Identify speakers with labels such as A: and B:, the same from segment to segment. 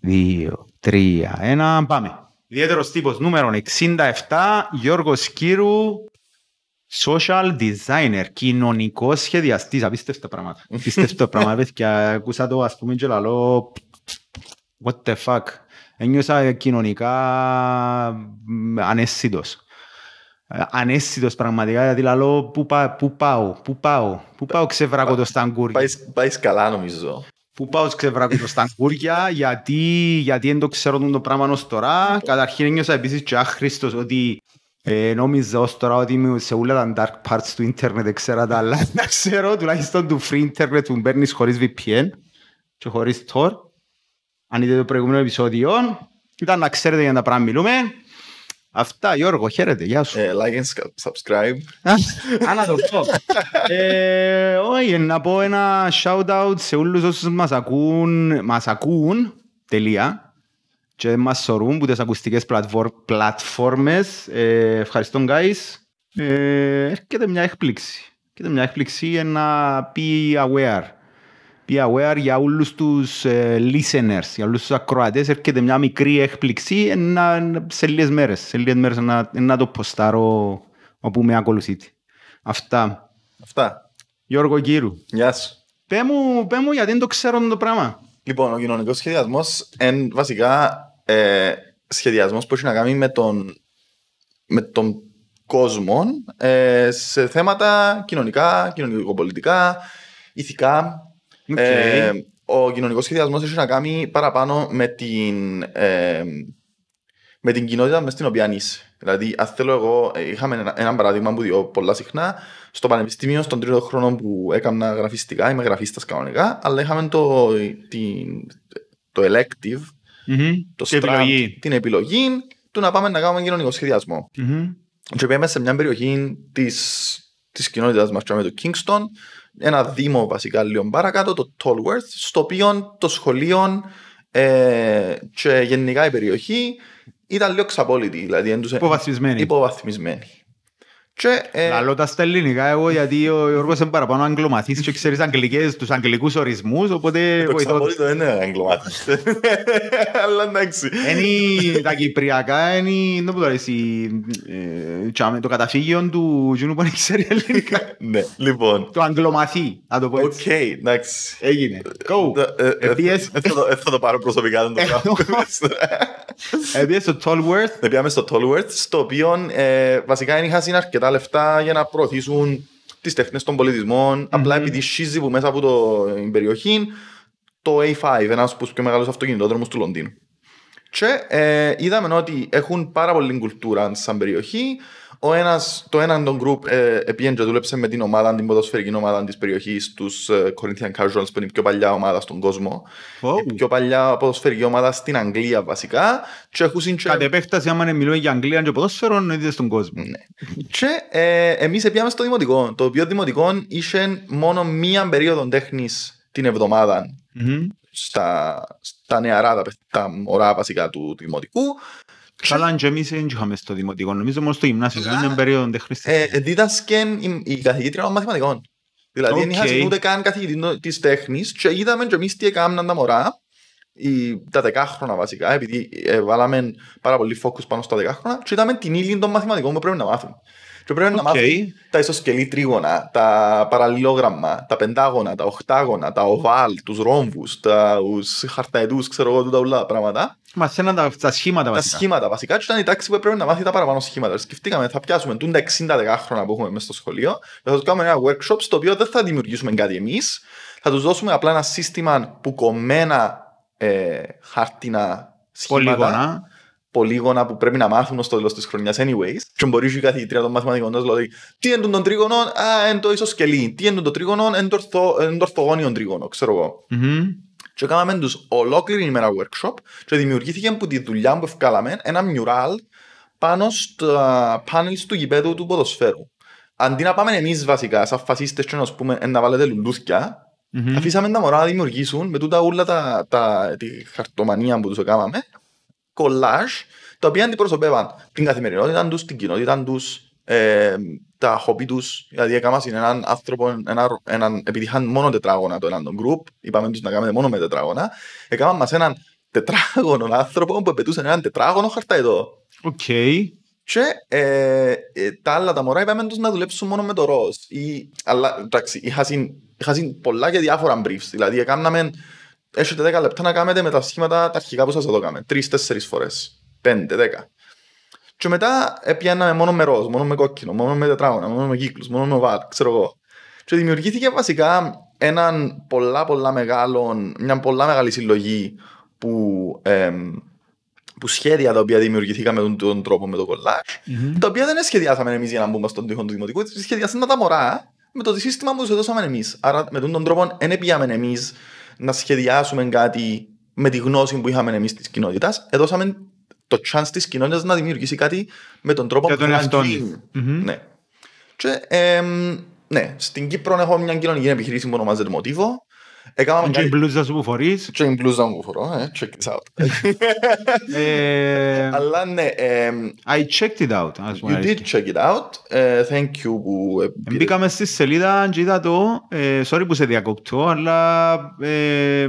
A: δύο, τρία, ένα, πάμε. Ιδιαίτερος τύπος νούμερο 67, Γιώργος Κύρου, social designer, κοινωνικός σχεδιαστής, απίστευτα πράγματα. Απίστευτα πράγματα, παιδιά, ακούσα το ας πούμε και λαλό, what the fuck. Ένιωσα κοινωνικά μ, αναίσθητος. Ε, Αναίσθητος πραγματικά, γιατί λαλό, πού, πά- πού πάω, πού πάω, πού πάω ξεβράκω το σταγκούρι.
B: Πάεις, πάεις καλά νομίζω.
A: Πού πάω ξεβράκω στα κούρια, γιατί, γιατί δεν το ξέρω το πράγμα ως τώρα. Καταρχήν ένιωσα επίσης και άχρηστος ότι ε, νόμιζα ως τώρα ότι είμαι σε όλα τα dark parts του ίντερνετ, δεν ξέρω τα άλλα. Να ξέρω τουλάχιστον του free internet που παίρνεις χωρίς VPN και χωρίς Tor. Αν είδατε το προηγούμενο επεισόδιο, ήταν να ξέρετε για τα πράγματα μιλούμε. Αυτά, Γιώργο, χαίρετε, γεια σου.
B: Ε, like and sc- subscribe.
A: Α, να το πω. Ε, Όχι, να πω ένα shout-out σε όλους όσους μας ακούν, μας ακούν, τελεία, και μας σωρούν που τις ακουστικές πλατφόρ- πλατφόρμες. Ε, Ευχαριστώ, guys. Ε, Έρχεται μια έκπληξη. Έρχεται μια έκπληξη για να be aware. Be aware για όλους τους ε, listeners, για όλους τους ακροατές. Έρχεται μια μικρή έκπληξη ε, να- σε λίγες μέρες. Σε λίγες μέρες να, να το ποστάρω όπου με ακολουθείτε. Αυτά.
B: Αυτά.
A: Γιώργο Κύρου.
B: Γεια σου.
A: Πέ μου, πέ μου γιατί δεν το ξέρω το πράγμα.
B: Λοιπόν, ο κοινωνικός σχεδιασμός είναι βασικά ε, σχεδιασμός που έχει να κάνει με τον, με τον κόσμο ε, σε θέματα κοινωνικά, κοινωνικοπολιτικά, ηθικά.
A: Οκ.
B: Ε, ο κοινωνικός σχεδιασμός έχει να κάνει παραπάνω με την, ε, με την κοινότητα μες στην οποία είσαι. Δηλαδή, αν θέλω εγώ, ε, είχαμε ένα, ένα παράδειγμα που διώ πολλά συχνά. Στο πανεπιστήμιο, στον τρίτο χρόνο που έκανα γραφιστικά, είμαι γραφίστας κανονικά, αλλά είχαμε το, την, το elective,
A: Μμμ.
B: το
A: Και
B: strand,
A: επιλογή.
B: την επιλογή του να πάμε να κάνουμε κοινωνικό σχεδιασμό.
A: Μμμ.
B: Και πήγαμε σε μια περιοχή της, της κοινότητας μας, το Kingston, ένα δήμο βασικά λίγο παρακάτω, το Tolworth, στο οποίο το σχολείο ε, και γενικά η περιοχή ήταν λίγο ξαπόλυτη, δηλαδή έντουσε
A: Υποβαθμισμένη.
B: υποβαθμισμένη. Και, ε,
A: Λαλώ τα στα ελληνικά εγώ γιατί ο Γιώργος είναι παραπάνω αγγλομαθής και ξέρεις αγγλικές, τους αγγλικούς ορισμούς, οπότε
B: το
A: βοηθώ.
B: ξαπόλυτο δεν είναι εγκλωμάτι. Αλλά εντάξει.
A: Είναι τα κυπριακά, είναι δεν μπορώ εσύ, ε, τσάμε, το καταφύγιο του Γιούνου που δεν ξέρει ελληνικά.
B: Ναι, λοιπόν.
A: Το αγγλομαθή, να το πω
B: Οκ,
A: έτσι.
B: εντάξει.
A: Έγινε. Go.
B: Ε, ε, ε,
A: Επίες-
B: ες, θα το- ε, Θα το πάρω προσωπικά δεν το κάνω.
A: Επειδή στο Tolworth,
B: Δεν πήγαμε στο Tolworth, στο οποίο ε, βασικά είχαν αρκετά λεφτά για να προωθήσουν τις τέχνες των πολιτισμών. Απλά επειδή σχίζει που μέσα από το, την περιοχή το A5, ένας από τους πιο μεγάλους αυτοκινητόδρομους του Λονδίνου. Και ε, είδαμε ότι έχουν πάρα πολύ κουλτούρα σαν περιοχή. Ο ένας, το έναν των group ε, επήγαινε και δούλεψε με την ομάδα, την ποδοσφαιρική ομάδα της περιοχής, τους ε, Corinthian Casuals, που είναι η πιο παλιά ομάδα στον κόσμο.
A: Ω,
B: Η πιο παλιά ποδοσφαιρική ομάδα στην Αγγλία βασικά. Και έχουν και-
A: κατ' επέκταση άμα μιλούμε για Αγγλία και ποδόσφαιρο, εννοείται στον κόσμο.
B: Ναι. Και ε, εμείς πήγαμε στο δημοτικό, το οποίο δημοτικό είχε μόνο μία περίοδο τέχνης την εβδομάδα
A: Μμμ.
B: στα, στα νεαρά, τα, παι- τα μωρά βασικά του, του δημοτικού.
A: Καλά, και εμείς δεν είχαμε στο δημοτικό, νομίζω μόνο στο γυμνάσιο, είχαμε μια περίοδο τέχνης.
B: Ε, δίδασκε η, η καθηγήτρια των μαθηματικών. Δηλαδή, δεν
A: Οκ.
B: είχα ούτε καν καθηγητή της τέχνης και είδαμε και εμείς τι έκαναν τα μωρά, η, τα δεκάχρονα βασικά, επειδή ε, βάλαμε πάρα πολύ focus πάνω στα δεκάχρονα, και είδαμε την ύλη των μαθηματικών που πρέπει να μάθουν. Και πρέπει να
A: Οκ.
B: μάθουν τα ισοσκελή τρίγωνα, τα παραλληλόγραμμα, τα πεντάγωνα, τα οχτάγωνα, τα οβάλ, τους ρόμβους, τους χαρταετούς, ξέρω εγώ, τούτα όλα τα πράγματα.
A: Μαθαίναν τα, τα σχήματα
B: Τα
A: βασικά.
B: σχήματα βασικά και ήταν η τάξη που έπρεπε να μάθει τα παραπάνω σχήματα. Σκεφτήκαμε, θα πιάσουμε τούν τα 60 δεκάχρονα που έχουμε μέσα στο σχολείο, θα τους κάνουμε ένα workshop στο οποίο δεν θα δημιουργήσουμε κάτι εμείς, θα τους δώσουμε απλά ένα σύστημα που κομμένα ε, χάρτινα σχήματα,
A: Πολύγωνα.
B: Πολύγωνα που πρέπει να μάθουν στο τέλος της χρονιάς, anyways. Και μπορεί η καθηγήτρια των μαθηματικών να λέει: Τι είναι τον τρίγωνο, Α, είναι το ισοσκελή. Τι είναι το τρίγωνο, είναι το, ορθο, είναι το ορθογώνιο τρίγωνο, ξέρω εγώ.
A: Μμμ.
B: Και κάναμε τους ολόκληρη ημέρα workshop και δημιουργήθηκε από τη δουλειά που ευκάλαμε ένα mural πάνω στα panels του γηπέδου του ποδοσφαίρου. Αντί να πάμε εμείς βασικά σαν φασίστες και να σου πούμε «Ε, να βάλετε λουλούθια,
A: Μμμ.
B: αφήσαμε τα μωρά να δημιουργήσουν με τούτα όλα τα, τα, τη χαρτομανία που τους έκαναμε, κολλάζ, τα οποία αντιπροσωπεύαν την καθημερινότητα τους, την κοινότητα τους, ε, τα χοπί τους, δηλαδή έκαναν έναν άνθρωπο, ένα, έναν, επειδή είχαν μόνο τετράγωνα το έναν τον group, είπαμε τους να κάνουμε μόνο με τετράγωνα, έκαναν μας έναν τετράγωνο άνθρωπο που πετούσε έναν τετράγωνο χαρταετό.
A: Οκ.
B: Και ε, ε, τα άλλα τα μωρά είπαμε τους να δουλέψουν μόνο με το ροζ. Ή, αλλά εντάξει, είχα, συν, είχα συν πολλά και διάφορα briefs. Δηλαδή, έκαναμε, έχετε 10 λεπτά να κάνετε με τα σχήματα τα αρχικά που σας εδώ κάνουμε. Τρεις-τέσσερις φορές. Πέντε, δέκα. Και μετά έπιαναμε μόνο με ροζ, μόνο με κόκκινο, μόνο με τετράγωνα, μόνο με κύκλους, μόνο με οβάλ, ξέρω εγώ. Και δημιουργήθηκε βασικά έναν πολλά πολλά μεγάλο, μια πολλά μεγάλη συλλογή που εμ, που σχέδια τα οποία δημιουργηθήκαμε με τον, τον τρόπο με το κολλάζ, τα οποία δεν σχεδιάσαμε εμείς για να μπούμε στον τοίχο του δημοτικού, σχεδιάσαμε τα μωρά με το σύστημα που τους έδωσαμε εμείς. Άρα με τον τρόπο δεν πήγαμε εμείς να σχεδιάσουμε κάτι με τη γνώση που είχαμε εμείς της κοινότητας. Έδωσαμε το chance της κοινότητας να δημιουργήσει κάτι με τον τρόπο
A: Για
B: που
A: τον
B: θέλει να
A: εαυτόν
B: γίνει.
A: της. Μμμ.
B: Ναι. Και, εμ, ναι, στην Κύπρο έχω μια κοινωνική επιχειρήση που ονομάζεται Μοτίβο. Έκαναμε
A: Και η
B: κάτι...
A: μπλούζα σου που φορείς.
B: Και η μπλούζα μου που φορώ, ε, check this out.
A: Ε,
B: Αλλά ναι, εμ,
A: I checked it out. ας πούμε,
B: You did
A: αλήθεια.
B: check it out. Ε, thank you που... ε, πήρε-
A: Μπήκαμε στη σελίδα και είδα το, ε, sorry που σε διακόπτω, αλλά ε,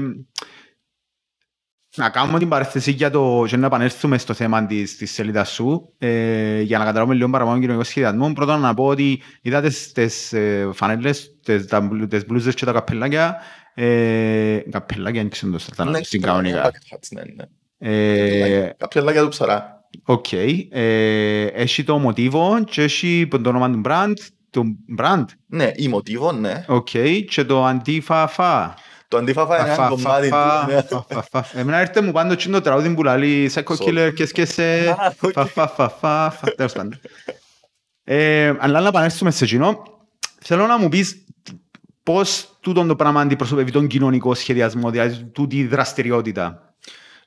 A: να κάνουμε την παρέθεση για το και να επανέλθουμε στο θέμα της, της σελίδας σου ε, για να καταλάβουμε λίγο παραπάνω κοινωνικό σχεδιασμό. Πρώτα να πω ότι είδα τις, τις ε, φανέλες, τις, τα, μπλου- τις μπλούζες και τα καπελάκια ε, καπελάκια δεν ξέρω το στα
B: Ναι,
A: στην
B: ναι,
A: κανονικά.
B: bucket hats, ναι, ναι.
A: Ε,
B: Καπελάκια του ψαρά.
A: Οκ. Ε, έχει το μοτίβο και έχει το όνομα του brand, το brand,
B: Ναι, η μοτίβο, ναι.
A: οκ, και το αντίφαφα.
B: Το αντίφαφα είναι ένα κομμάτι του. ναι.
A: Εμένα έρχεται μου πάντο το τραγούδι που λέει «Psycho killer και qu'est-ce que c'est
B: Α, οκ.
A: fa fa fa fa fa». Τέλος πάντων. Ε, Αλλά να επανέλθουμε σε εκείνο, θέλω να μου πεις πώς τούτο το πράγμα αντιπροσωπεύει τον κοινωνικό σχεδιασμό, δηλαδή τούτη η δραστηριότητα.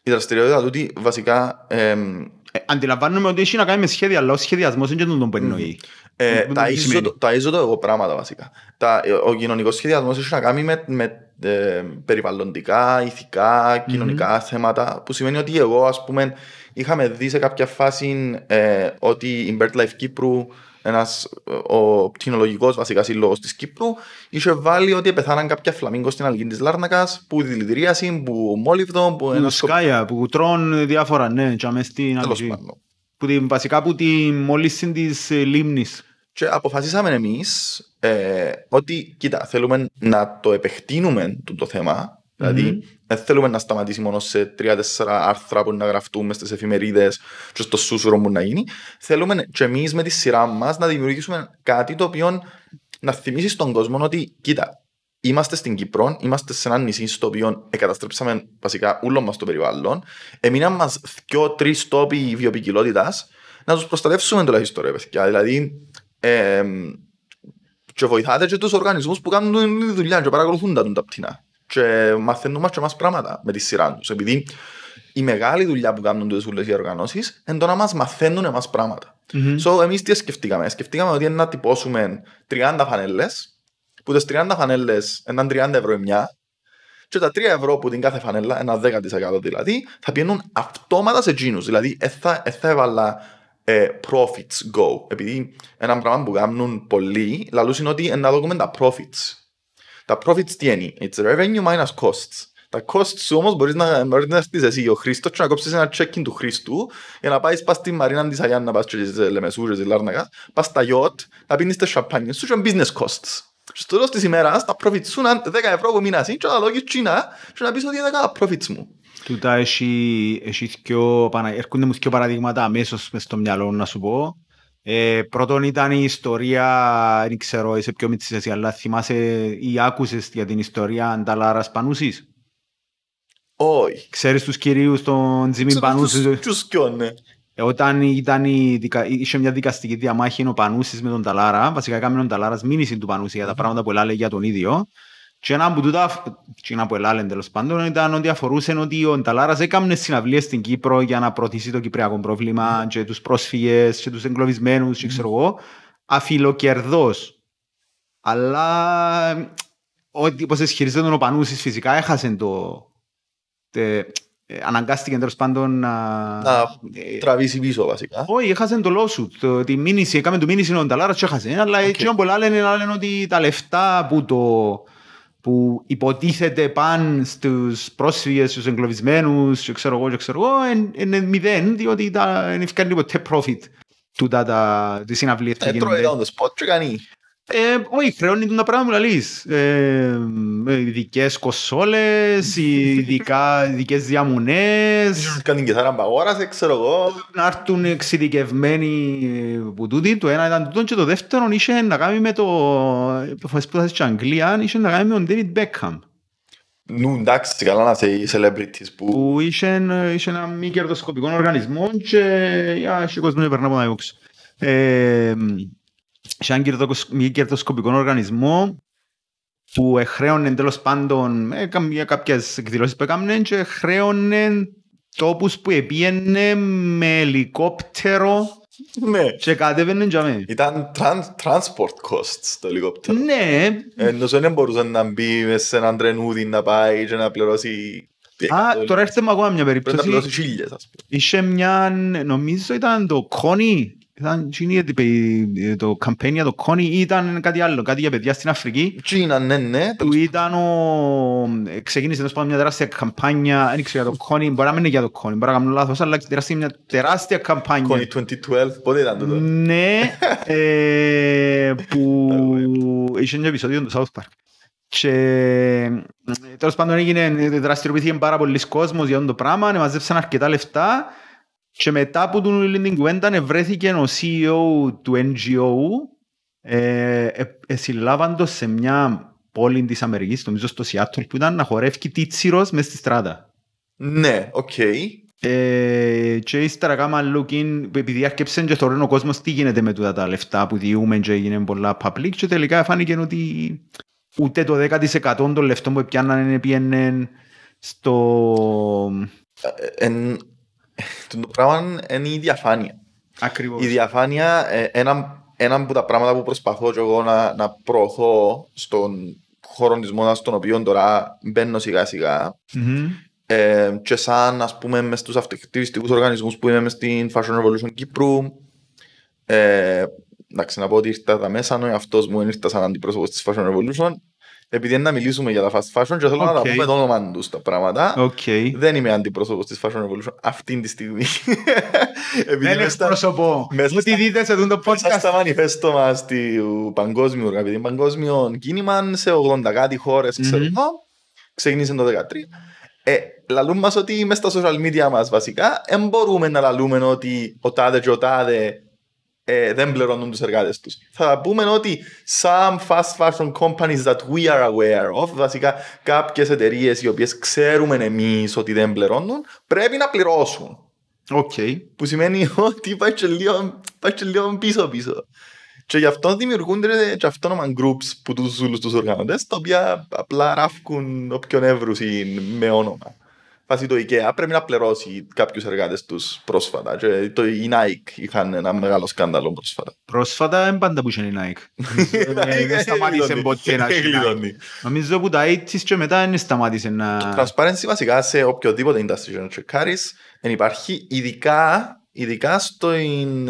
B: Η δραστηριότητα τούτη βασικά εμ,
A: Ε, Αντιλαμβάνομαι ότι έχει να κάνει με σχέδια, αλλά ο σχεδιασμός είναι και τον που εννοεί.
B: ε,
A: Τι
B: ταΐζω
A: σημαίνει;
B: το- ταΐζω το εγώ πράγματα βασικά. Τα, ε, ο κοινωνικός σχεδιασμός έχει να κάνει με, με ε, περιβαλλοντικά, ηθικά, κοινωνικά θέματα που σημαίνει ότι εγώ ας πούμε είχαμε δει σε κάποια φάση ε, ότι η BirdLife Κύπρου ένας, ε, ο πτυνολογικός βασικά σύλλογος της Κύπρου είχε βάλει ότι πεθάναν κάποια φλαμίγκο στην αλγή της Λάρνακας που δηλητηρίαση, που μόλιβδο, που
A: Που
B: ένα σκοπ...
A: σκάια, που τρώνε διάφορα, ναι, και μες στην
B: Τέλος
A: αλγή.
B: πάντων.
A: Που την- Βασικά από τη μόλυνση της ε, λίμνης.
B: Και αποφασίσαμε εμείς ε, ότι, κοίτα, θέλουμε να το επεκτείνουμε το, το θέμα. Δηλαδή, δεν θέλουμε να σταματήσει μόνο σε τρία-τέσσερα άρθρα που να γραφτούμε στις εφημερίδες και στο σούσουρο που να γίνει. Θέλουμε και εμείς με τη σειρά μας να δημιουργήσουμε κάτι το οποίο να θυμίσει στον κόσμο ότι, κοίτα, είμαστε στην Κύπρο, είμαστε σε ένα νησί στο οποίο εγκαταστρέψαμε βασικά όλο μας το περιβάλλον. Έμειναν μας δυο-τρει τόποι βιοπικιλότητας να τους προστατεύσουμε τουλάχιστον, ρε παιδιά. Δηλαδή, ε, και βοηθάτε και τους οργανισμούς που κάνουν τη δουλειά και παρακολουθούν τα, τα πτηνά. Και μαθαίνουν μας και εμάς πράγματα με τη σειρά τους. Επειδή η μεγάλη δουλειά που κάνουν τις όλες οι οργανώσεις είναι το να μας μαθαίνουν εμάς πράγματα. So, εμείς τι σκεφτήκαμε; Σκεφτήκαμε ότι είναι να τυπώσουμε 30 φανέλες, που τις 30 φανέλες είναι 30 ευρώ η μια, και τα 3 ευρώ που την κάθε φανέλα, ένα 10% δηλαδή, θα πηγαίνουν αυτόματα σε εκείνους. Δηλαδή, δεν θα, ε, θα έβαλα ε, profits go. Επειδή ένα πράγμα που κάνουν πολλοί, λαλούς είναι ότι ε, να δούμε τα profits. Τα profits τι είναι, it's revenue minus costs. Τα costs σου όμως μπορείς να, μπορείς να έρθεις εσύ ο Χρήστος και να κόψεις ένα check-in του Χρήστου για να πάεις πας στη Μαρίνα της Αγιάννα, να πας και στις Λεμεσού και στις Λάρνακας, πας στα yacht, να πίνεις τις σαμπάνιες σου και business costs. Και στο τέλος της ημέρας τα profits σου είναι 10 ευρώ που μείνας και να λόγεις Κίνα και να πεις ότι είναι τα profits μου.
A: Τούτα έχει, έχει δυο, παρα- έρχονται μου δύο παραδείγματα αμέσως μες στο μυαλό να σου πω. Ε, πρώτον ήταν η ιστορία, δεν ξέρω, είσαι πιο μίτσις εσύ, αλλά θυμάσαι ή άκουσες για την ιστορία Ανταλάρας Πανούσης;
B: Όχι.
A: Ξέρεις τους κυρίους των Τζιμίν Πανούσης;
B: Τους ποιον, ναι.
A: Ε, Όταν ήταν η δικα... είχε μια δικαστική διαμάχη ο Πανούσης με τον Ταλάρα, βασικά έκαμε τον Ταλάρας μήνυση του Πανούση για τα πράγματα που ελάλε για τον ίδιο. Και ένα από τούτα, και ένα που ελάλε τέλος πάντων, ήταν ότι αφορούσε ότι ο Νταλάρας έκαμε συναυλίες στην Κύπρο για να προωθήσει το κυπριακό πρόβλημα και τους πρόσφυγες και τους εγκλωβισμένους και ξέρω εγώ, αφιλοκερδώς. Αλλά ό,τι πως ισχυρίζεται ο Πανούσης φυσικά έχασε το, τε, ε, αναγκάστηκε τέλος πάντων να...
B: Να
A: ε,
B: τραβήσει πίσω βασικά.
A: όχι, έχασε το lawsuit, το, τη μήνυση, έκαμε το μήνυση ο Νταλάρας και έχασε. Αλλά
B: Οκ.
A: έτσι πολλά λένε, λένε ότι τα λεφτά που, το, που υποτίθεται πάνε στους πρόσφυγες, στους εγκλωβισμένους και ξέρω εγώ και ξέρω εγώ, εν- είναι μηδέν, διότι τα, δεν ευκαιρνεί ποτέ profit του τα, τα, τις συναυλίες που
B: Ε, τρώει
A: γίνονται.
B: down the spot και κάνει.
A: Ε, όχι, χρεώνει τα πράγματα που λαλείς. Ε, με ειδικές κοσόλες, ειδικά, ειδικές διαμονές,
B: Ίσως κάνει κιθάρα που αγόρασε, ξέρω εγώ.
A: να έρθουν εξειδικευμένοι που τούτοι. Το ένα ήταν τούτο και το δεύτερο είχε να κάνει με το... που σπούδασε στην Αγγλία, είχε να κάνει με τον David Beckham.
B: Νου εντάξει, καλά να είσαι οι celebrities που
A: που είχε, είχε ένα μη κερδοσκοπικό οργανισμό και για είχε κόσμο να περνά από τα έξω. Ε, είχε ένα κερδοκος- μη κερδοσκοπικό οργανισμό που εχρέωνε τέλος πάντων ε, κα- για κάποιες εκδηλώσεις που έκαμε και χρέωνε τόπους που επίενε με ελικόπτερο
B: Ναι.
A: και κατέβαινε για μέ.
B: Ήταν trans- transport costs το ελικόπτερο.
A: Ναι,
B: Ενώ δεν μπορούσε να μπει μέσα σε έναν τρενούδι να πάει και να πληρώσει...
A: α, τώρα έρχεται μου ακόμα μια
B: Πρέπει να
A: περίπτωση.
B: πληρώσει χίλιες ας πούμε.
A: Είχε μια, νομίζω ήταν το Connie, ήταν εκείνη η- η- το campaign για το Connie ή ήταν κάτι άλλο, κάτι για παιδιά στην Αφρική.
B: Κίνα, ναι, ναι.
A: Που ήταν ο... ξεκίνησε τέλος πάντων μια τεράστια καμπάνια, δεν ξέρω για το Connie, μπορεί να μην είναι για το Connie, μπορεί να κάνω λάθος, αλλά τεράστια, μια τεράστια καμπάνια.
B: Κόνη 2012, πότε ήταν τούτο.
A: Ναι, ε, που είχε ένα επεισόδιο του South Park. Και ε, τέλος πάντων έγινε, δραστηριοποιήθηκε πάρα πολλοί κόσμος για αυτό το πράγμα, μαζέψαν αρκετά λεφτά και μετά από την όλη την κουβέντα βρέθηκε ο CEO του NGO ε, ε, ε, συλλάβαντος σε μια πόλη της Αμερικής, νομίζω στο Seattle που ήταν να χορεύει τίτσιρος μες στη στράτα.
B: Ναι, οκ.
A: Ε, και ύστερα κάμα looking, επειδή άρκεψαν και θεωρούν ο κόσμος τι γίνεται με τούτα τα λεφτά που διούμε και έγινε πολλά public και τελικά φάνηκε ότι ούτε το 10% των λεφτών που πιάνναν πήγαινε στο...
B: Ε, εν- Το πράγμα είναι η διαφάνεια.
A: Ακριβώς.
B: Η διαφάνεια, ε, ένα, ένα από τα πράγματα που προσπαθώ και εγώ να, να προωθώ στον χώρο της μόδας, στον οποίο τώρα μπαίνω σιγά σιγά,
A: Μμμ.
B: ε, και σαν ας πούμε μες στους αυτοεκτивιστικούς οργανισμούς που είμαι μες στην Fashion Revolution Κύπρου, ε, εντάξει να πω ότι ήρθα τα μέσα, ο εαυτός μου ήρθα σαν αντιπρόσωπος της Fashion Revolution, επειδή είναι να μιλήσουμε για τα fast fashion και θέλω να τα
A: Οκ.
B: πούμε το όνομα τους τα πράγματα.
A: Οκ.
B: Δεν είμαι αντιπρόσωπος της Fashion Revolution αυτή τη στιγμή. Επειδή
A: Δεν
B: μες στα-
A: εκπροσωπώ.
B: μέσα
A: Ό,τι
B: στα-
A: δείτε σε αυτό το
B: μέσα
A: podcast.
B: στα μανιφέστο μας του παγκόσμιου οργανισμού, παγκόσμιο κίνημα σε 80 κάτι χώρες, ξέρω
A: Μμμ.
B: εγώ, ξεκίνησε το 2013. Ε, λαλούν μας ότι μες στα social media μας βασικά δεν μπορούμε να λαλούμε ότι ο τάδε και ο τάδε ε, δεν πληρώνουν τους εργάτες τους. Θα πούμε ότι some fast fashion companies that we are aware of, βασικά κάποιες εταιρείες οι οποίες ξέρουμε εμείς ότι δεν πληρώνουν, πρέπει να πληρώσουν.
A: Οκ.
B: Που σημαίνει ότι πάει και λίγο, πάει και λίγο πίσω πίσω. Και γι' αυτό δημιουργούνται και αυτόνομα groups που τους ζούλους τους οργανωτές, τα οποία απλά ράφκουν όποιον εύρουσι με όνομα. Βάσει το IKEA πρέπει να πληρώσει κάποιους εργάτες τους πρόσφατα. Και το, η Nike είχαν ένα μεγάλο σκάνδαλο πρόσφατα.
A: Πρόσφατα δεν πάντα που είχε η Nike. Ε, Δεν σταμάτησε ποτέ να έχει Nike.
B: Γλιτώνει.
A: Νομίζω που τα 80's και μετά δεν σταμάτησε να...
B: Transparency βασικά σε οποιοδήποτε industry να τσεκάρεις δεν υπάρχει ειδικά, ειδικά στο,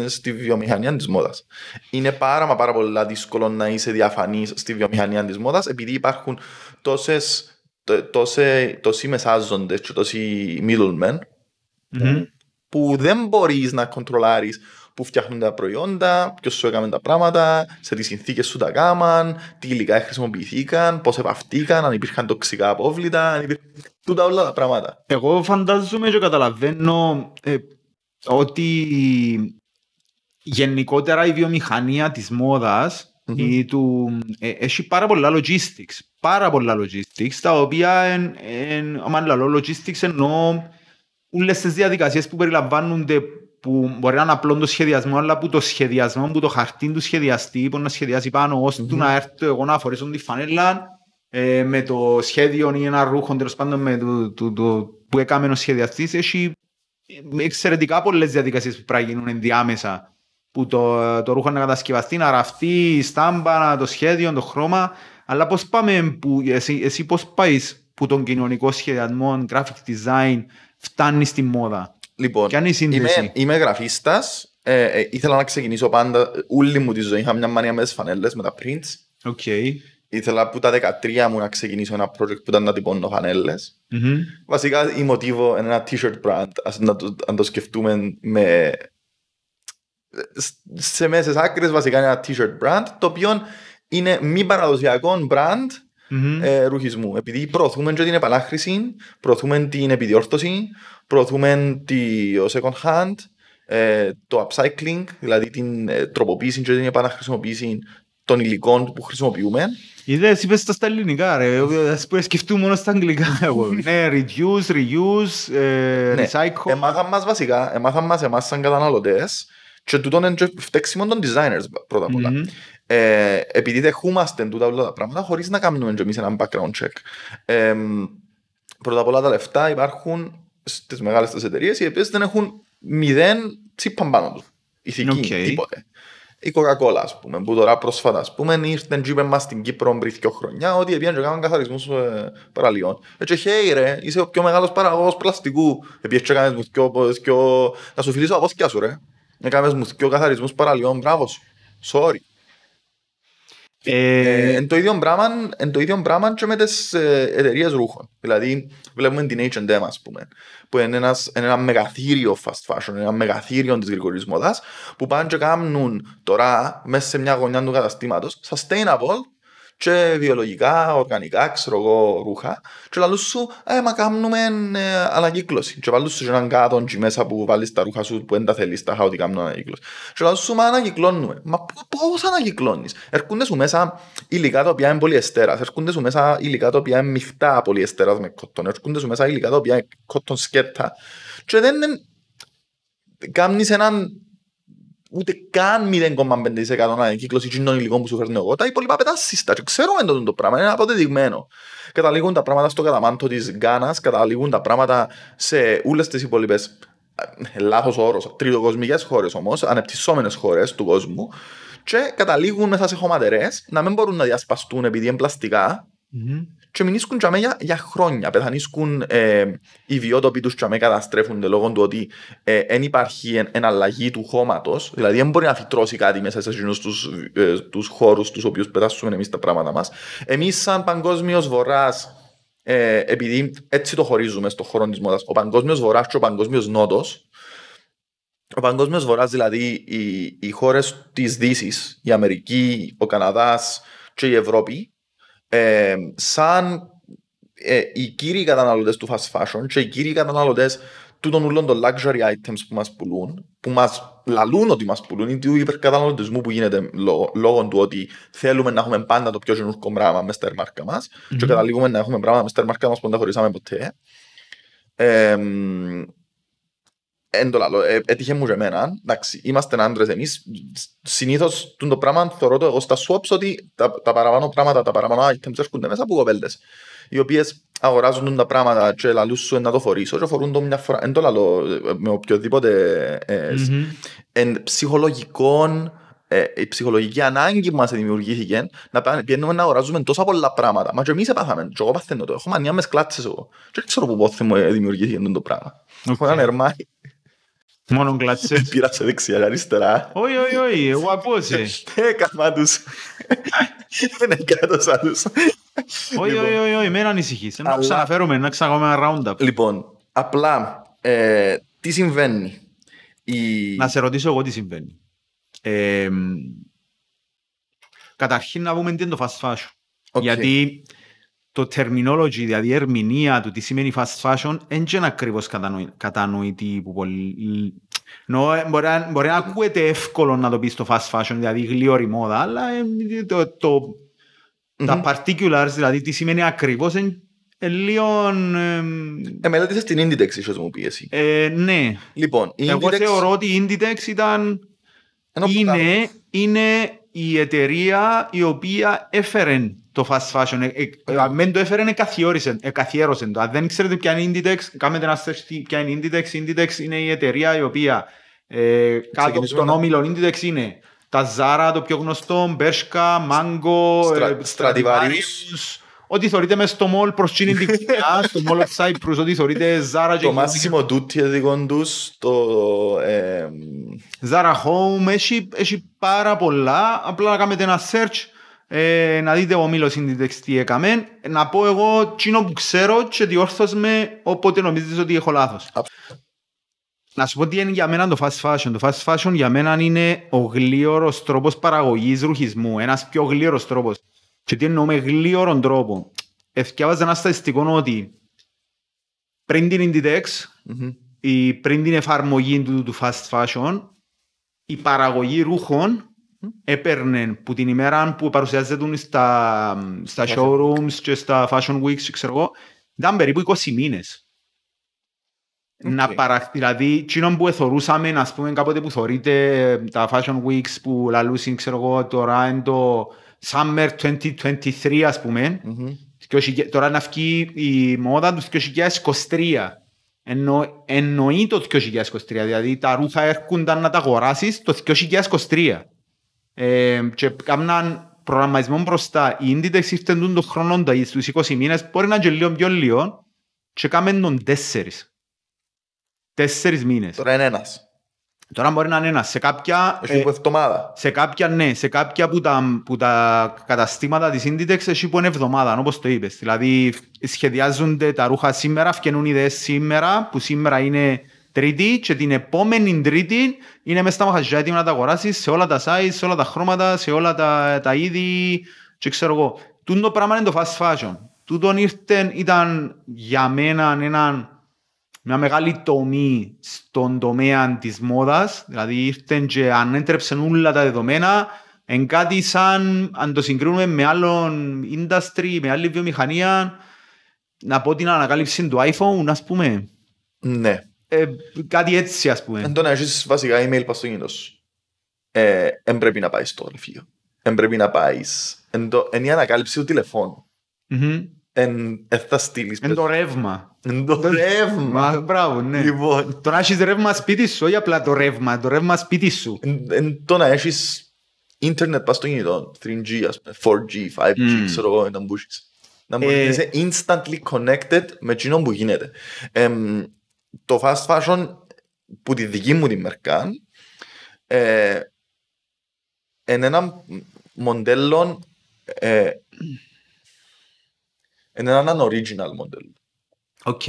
B: στη βιομηχανία της μόδας. Είναι πάρα μα πάρα πολλά δύσκολο να είσαι διαφανής στη βιομηχανία της μόδας επειδή υπάρχουν τόσες τό- τόσε- τόσοι μεσάζοντες και τόσοι middlemen
A: Μμμ.
B: που δεν μπορείς να κοντρολάρεις που φτιάχνουν τα προϊόντα, ποιος σου έκαμε τα πράγματα, σε τις συνθήκες σου τα κάμαν, τι υλικά χρησιμοποιηθήκαν, πώς επαυτήκαν, αν υπήρχαν τοξικά απόβλητα, αν υπήρχαν. Τούτα όλα τα πράγματα.
A: Εγώ φαντάζομαι και καταλαβαίνω ε, ότι γενικότερα η βιομηχανία της μόδας
B: Μμμ.
A: ή του, ε, έχει πάρα πολλά logistics. Πάρα πολλά logistics, τα οποία, εν, εν, άμα λέω logistics εννοώ όλες τις διαδικασίες που περιλαμβάνονται που μπορεί να είναι απλό το σχεδιασμό, αλλά που το σχεδιασμό, που το χαρτί του σχεδιαστή, που να σχεδιάσει πάνω, ώστε του να έρθω εγώ να φορέσω τη φανέλα ε, με το σχέδιο ή ένα ρούχο, τέλος πάντων με το, το, το, που έκαμε ο σχεδιαστής, έχει εξαιρετικά πολλές διαδικασίες που πρέπει να γίνουν ενδιάμεσα που το, το ρούχο να κατασκευαστεί, να ραφτεί, η στάμπα, το σχέδιο, το χρώμα. Αλλά πώς πάμε, που, εσύ, εσύ πώς πάεις που τον κοινωνικό σχεδιασμό, graphic design, φτάνει στη μόδα;
B: Λοιπόν,
A: Ποια είναι η σύνδεση;
B: είμαι, είμαι γραφίστας. Ε, ε, ήθελα να ξεκινήσω πάντα, όλη μου τη ζωή είχα μια μανία μες τις φανέλες, με τα prints.
A: Οκ.
B: Ήθελα που τα 13 μου να ξεκινήσω ένα project που ήταν να τυπώνω φανέλες.
A: Μμμ.
B: Βασικά η μοτίβο είναι ένα t-shirt brand, ας να το, αν το σκεφτούμε με... Σε μέσες άκρες βασικά είναι ένα t-shirt brand, το οποίο είναι μη παραδοσιακό brand
A: Μμμ.
B: ε, ρουχισμού. Επειδή προωθούμε και την επανάχρηση, προωθούμε την επιδιόρθωση, προωθούμε το second hand, ε, το upcycling, δηλαδή την ε, τροποποίηση και την επαναχρησιμοποίηση των υλικών που χρησιμοποιούμε.
A: Είδες, είπες τα στα ελληνικά ρε, ας πούμε σκεφτούμε μόνο στα αγγλικά εγώ. Ναι, reduce, reuse, ε,
B: Ναι.
A: recycle.
B: Εμάθαν μας βασικά, εμάθαν μας εμάς σαν καταναλωτές και τούτο είναι και φταίξιμο των designers πρώτα απ' όλα.
A: Μμμ.
B: Ε, επειδή δεχούμαστε τούτα όλα τα πράγματα χωρίς να κάνουμε και εμείς ένα background check. Ε, πρώτα απ' όλα τα λεφτά υπάρχουν στις μεγάλες τις εταιρείες οι οποίες δεν έχουν μηδέν τσίπαν πάνω τους. Ηθική,
A: Οκ.
B: τίποτε. Η Coca-Cola, ας πούμε, που τώρα πρόσφατα, ας πούμε, ήρθε και είπε μας στην Κύπρο πριν δύο χρονιά ότι πήγαν και κάνουν καθαρισμούς ε, παραλίων. Έτσι, χέι ρε, είσαι ο πιο μεγάλος παραγωγός πλαστικού. Επίσης και κάνεις μου δυο, δυο, να σου φιλήσω από σκιά σου ρε. Έκανες μου δυο καθαρισμούς παραλίων, μπράβο σου. Sorry.
A: Ε,
B: Ε, Εν το ίδιο πράγμα, εν το ίδιο πράγμα και με τις ε, εταιρείες ρούχων. Δηλαδή, βλέπουμε την H&M, ας πούμε, που είναι, ένας, είναι ένα μεγαθύριο fast fashion, ένα μεγαθύριο της γρηγορής μόδας, που πάνε και κάνουν τώρα, μέσα σε μια γωνιά του καταστήματος, sustainable και βιολογικά, οργανικά, ξέρω εγώ, ρούχα. Και λαλούς σου, ε, μα κάνουμε ε, ανακύκλωση και βάλουν σου και έναν κάτω και μέσα που βάλεις τα ρούχα σου που δεν τα θέλεις τα ότι κάνουν ανακύκλωση. Και λαλούς σου, μα ανακυκλώνουμε μα π- πώς ανακυκλώνεις έρχονται σου μέσα υλικά τα οποία είναι πολυεστέρας. Έρχονται σου μέσα υλικά τα οποία είναι μειχτά πολυεστέρας με κότον έρχονται σου μέσα υλικά τα οποία είναι κότον σκέτα και δεν είναι κάνεις έναν ούτε καν 0,5% ανακύκλωση κοινών υλικών που σου φέρνω εγώ. Τα υπόλοιπα πετάσεις τα και ξέρουμε το, το πράγμα, είναι αποδεδειγμένο. Καταλήγουν τα πράγματα στο καταμάντο της Γκάνας, καταλήγουν τα πράγματα σε όλες τις υπόλοιπες ε, λάθος όρος, τριτοκοσμικές χώρες όμως, ανεπτυσσόμενες χώρες του κόσμου και καταλήγουν μέσα σε χωματερές να μην μπορούν να διασπαστούν επειδή είναι πλαστικά
A: μμμ.
B: και μηνίσκουν τζαμέ για, για χρόνια. Πεθανίσκουν ε, οι βιότοποι τους τζαμέ καταστρέφονται λόγω του ότι δεν υπάρχει εν, εναλλαγή του χώματος. Δηλαδή δεν μπορεί να φυτρώσει κάτι μέσα σε εκείνους τους, ε, τους χώρους τους οποίους πετάσουμε εμείς τα πράγματα μας. Εμείς σαν παγκόσμιος βορράς ε, επειδή έτσι το χωρίζουμε στο χώρο της μόδας, ο παγκόσμιος βορράς και ο παγκόσμιος νότος, ο παγκόσμιος βορράς, δηλαδή οι, οι χώρες της Δύσης, η Αμερική, ο Καναδάς και η Ευρώπη, ε, σαν ε, οι κύριοι καταναλωτές του fast fashion και οι κύριοι καταναλωτές τούτων ούλων των luxury items που μας πουλούν, που μας λαλούν ότι μας πουλούν, ή του υπερκαταναλωτισμού που γίνεται λόγω, λόγω του ότι θέλουμε να έχουμε πάντα το πιο καινούργιο πράγμα μες στα μάρκα μας
A: Μμμ.
B: και καταλήγουμε να έχουμε πράγματα μες στα μάρκα μας που δεν τα χωρίσαμε ποτέ. Ε, Εν το λαλό, ε, έτυχε μου και εμένα, εντάξει, είμαστε άντρες εμείς, συνήθως τούτο το πράγμα θεωρώ το εγώ στα swaps ότι τα, τα παραπάνω πράγματα, τα παραπάνω items έρχονται μέσα από κοπέλτες οι οποίες αγοράζουν τούτα τα πράγματα και λαλούς σου να το φορήσω και φορούν το μια φορά, εν το λαλό ε, με οποιοδήποτε ε,
A: Μμμ.
B: εν ψυχολογικών ε, η ψυχολογική ανάγκη που μας δημιουργήθηκε να πάνε- πιένουμε να αγοράζουμε τόσα πολλά πράγματα. Μα και εμείς έπαθαμε, και εγώ παθαίνω το. Έχω μανία μες κλάτσες εγώ. Και δεν ξέρω που πότε μου ε, δημιουργήθηκε αυτό το πράγμα. Έχω έναν ερμάρι,
A: Μόνο κλάτσες.
B: πήρα σε δεξιά και αριστερά.
A: Όχι, όχι, όχι, εγώ ακούω σε.
B: Έκαμα τους. Δεν έκατωσα τους.
A: Όχι, όχι, όχι, όχι, μην ανησυχείς. Να
B: Αλλά-
A: ξαναφέρουμε, να ξανακάμε ένα roundup.
B: Λοιπόν, απλά, ε, τι συμβαίνει; Η...
A: Να σε ρωτήσω εγώ τι συμβαίνει. Ε, καταρχήν να πούμε τι είναι το fast fashion.
B: Οκ.
A: Γιατί το terminology, δηλαδή η ερμηνεία του τι σημαίνει fast fashion, δεν είναι ακριβώς κατανοη- κατανοητή που πολύ... Νο, ε, μπορεί, να- μπορεί να ακούεται εύκολο να το πεις το fast fashion, δηλαδή γλίωρη μόδα, αλλά ε, το, το, τα
B: Μμμ.
A: particulars, δηλαδή τι σημαίνει ακριβώς, είναι λίγο... ε,
B: Ε, μελέτησες την Inditex, ίσως μου πεις εσύ.
A: ε, ναι,
B: Λοιπόν, η
A: εγώ
B: Inditex...
A: θεωρώ ότι η Inditex ήταν
B: ενώ που
A: είναι, είναι η εταιρεία η οποία έφερε το fast fashion. Ε, ε, αν δεν το έφερε, καθιέρωσε, ε, καθιέρωσε το. Αν δεν ξέρετε ποια είναι η Inditex, κάνετε ένα search τι- ποια είναι η Inditex. Η Inditex είναι η εταιρεία η οποία ε, κάτω από
B: Ξεκινήσουμε
A: τον
B: να-
A: όμιλο Inditex είναι τα Zara, το πιο γνωστό, Bershka, Mango,
B: Στρα-
A: ε,
B: Stradivarius.
A: Ό,τι θεωρείται μες στο μόλ προς τσίνη την κουνιά, στο μόλ of Cyprus, ό,τι θεωρείται Zara και
B: Το Massimo Dutti δικό τους, το... ε,
A: Zara Home, έχει, έχει πάρα πολλά. Απλά να κάνετε ένα search, ε, να δείτε ο Μήλος Inditex τι έκαμε. Να πω εγώ τσίνο που ξέρω και διόρθως με όποτε νομίζεις ότι έχω λάθος.
B: Α.
A: Να σου πω τι είναι για μένα το fast fashion. Το fast fashion για μένα είναι ο γλίωρος τρόπος παραγωγής ρουχισμού. Ένας πιο γλίωρος τρόπος. Και τι εννοώ με γλίωρον τρόπο. Εθιάβαζα ένα στατιστικό ότι πριν την Inditex
B: μμμ.
A: η, πριν την εφαρμογή του, του fast fashion, η παραγωγή ρούχων έπαιρνε που την ημέρα που παρουσιάζεται στα, στα
B: Fashion
A: showrooms και στα fashion weeks, ξέρω εγώ, ήταν περίπου 20 μήνες. Να
B: Οκ.
A: παρα... Δηλαδή, εκείνο που εθωρούσαμε, ας πούμε, κάποτε που θωρείτε τα fashion weeks που λαλούσαν, ξέρω εγώ, τώρα είναι το summer 2023, ας πούμε,
B: Μμμ.
A: 2000 τώρα να βγει η μόδα τους 2023. Εννο, εννοεί το 2023, δηλαδή τα ρούχα έρχονταν να τα αγοράσεις το 2023. Ε, και κάμναν προγραμματισμό μπροστά. Η Inditex ήρθε τον χρόνο τα- στους 20 μήνες, μπορεί να είναι και λίγο πιο λίγο, και κάμεν τον 4. Τέσσερις μήνες.
B: Τώρα είναι ένας.
A: Τώρα μπορεί να είναι ένας. Σε κάποια,
B: Έχει
A: ε,
B: που εβδομάδα.
A: σε κάποια, ναι, σε κάποια που τα, που τα καταστήματα της Inditex έχει που είναι εβδομάδα, όπως το είπες. Δηλαδή σχεδιάζονται τα ρούχα σήμερα, φτιανούν ιδέες σήμερα, που σήμερα είναι τρίτη και την επόμενη τρίτη είναι μέσα στα μαχαζιά έτοιμα να τα αγοράσεις σε όλα τα size, σε όλα τα χρώματα, σε όλα τα, τα είδη και ξέρω εγώ. Τούτο το πράγμα είναι το fast fashion. Τούτον ήρθε, ήταν για μένα έναν μια μεγάλη τομή στον τομέα της μόδας, δηλαδή ήρθαν και ανέτρεψαν όλα τα δεδομένα, εν κάτι σαν, αν το συγκρίνουμε με άλλον industry, με άλλη βιομηχανία, να πω την ανακάλυψη του iPhone, ας πούμε,
B: Ναι.
A: Ε, κάτι έτσι ας πούμε.
B: Εν το να έχεις βασικά email πας στο κινητό σου. Ε, Εν πρέπει να πάεις στο γραφείο. Εν πρέπει να πάεις. Εν το- εν η ανακάλυψη του τηλεφώνου.
A: Μμμ.
B: Εν εν θα στείλεις.
A: Είναι το ρεύμα.
B: Εν το ρεύμα.
A: Μα, μπράβο, ναι.
B: Λοιπόν.
A: Το να έχεις ρεύμα σπίτι σου, όχι απλά το ρεύμα, το ρεύμα σπίτι σου.
B: Εν- Εν το να έχεις ίντερνετ πας στο κινητό. 3G, ας πούμε, 4G, 5G,
A: Μμμ.
B: ξέρω εγώ, να μπούσεις. Να μπορείς
A: Ε,
B: να είσαι instantly connected με εκείνο που γίνεται. Εμ, το fast fashion που τη δική μου τη μερκά ε, είναι ένα μοντέλο ε, είναι ένα original μοντέλο.
A: Οκ.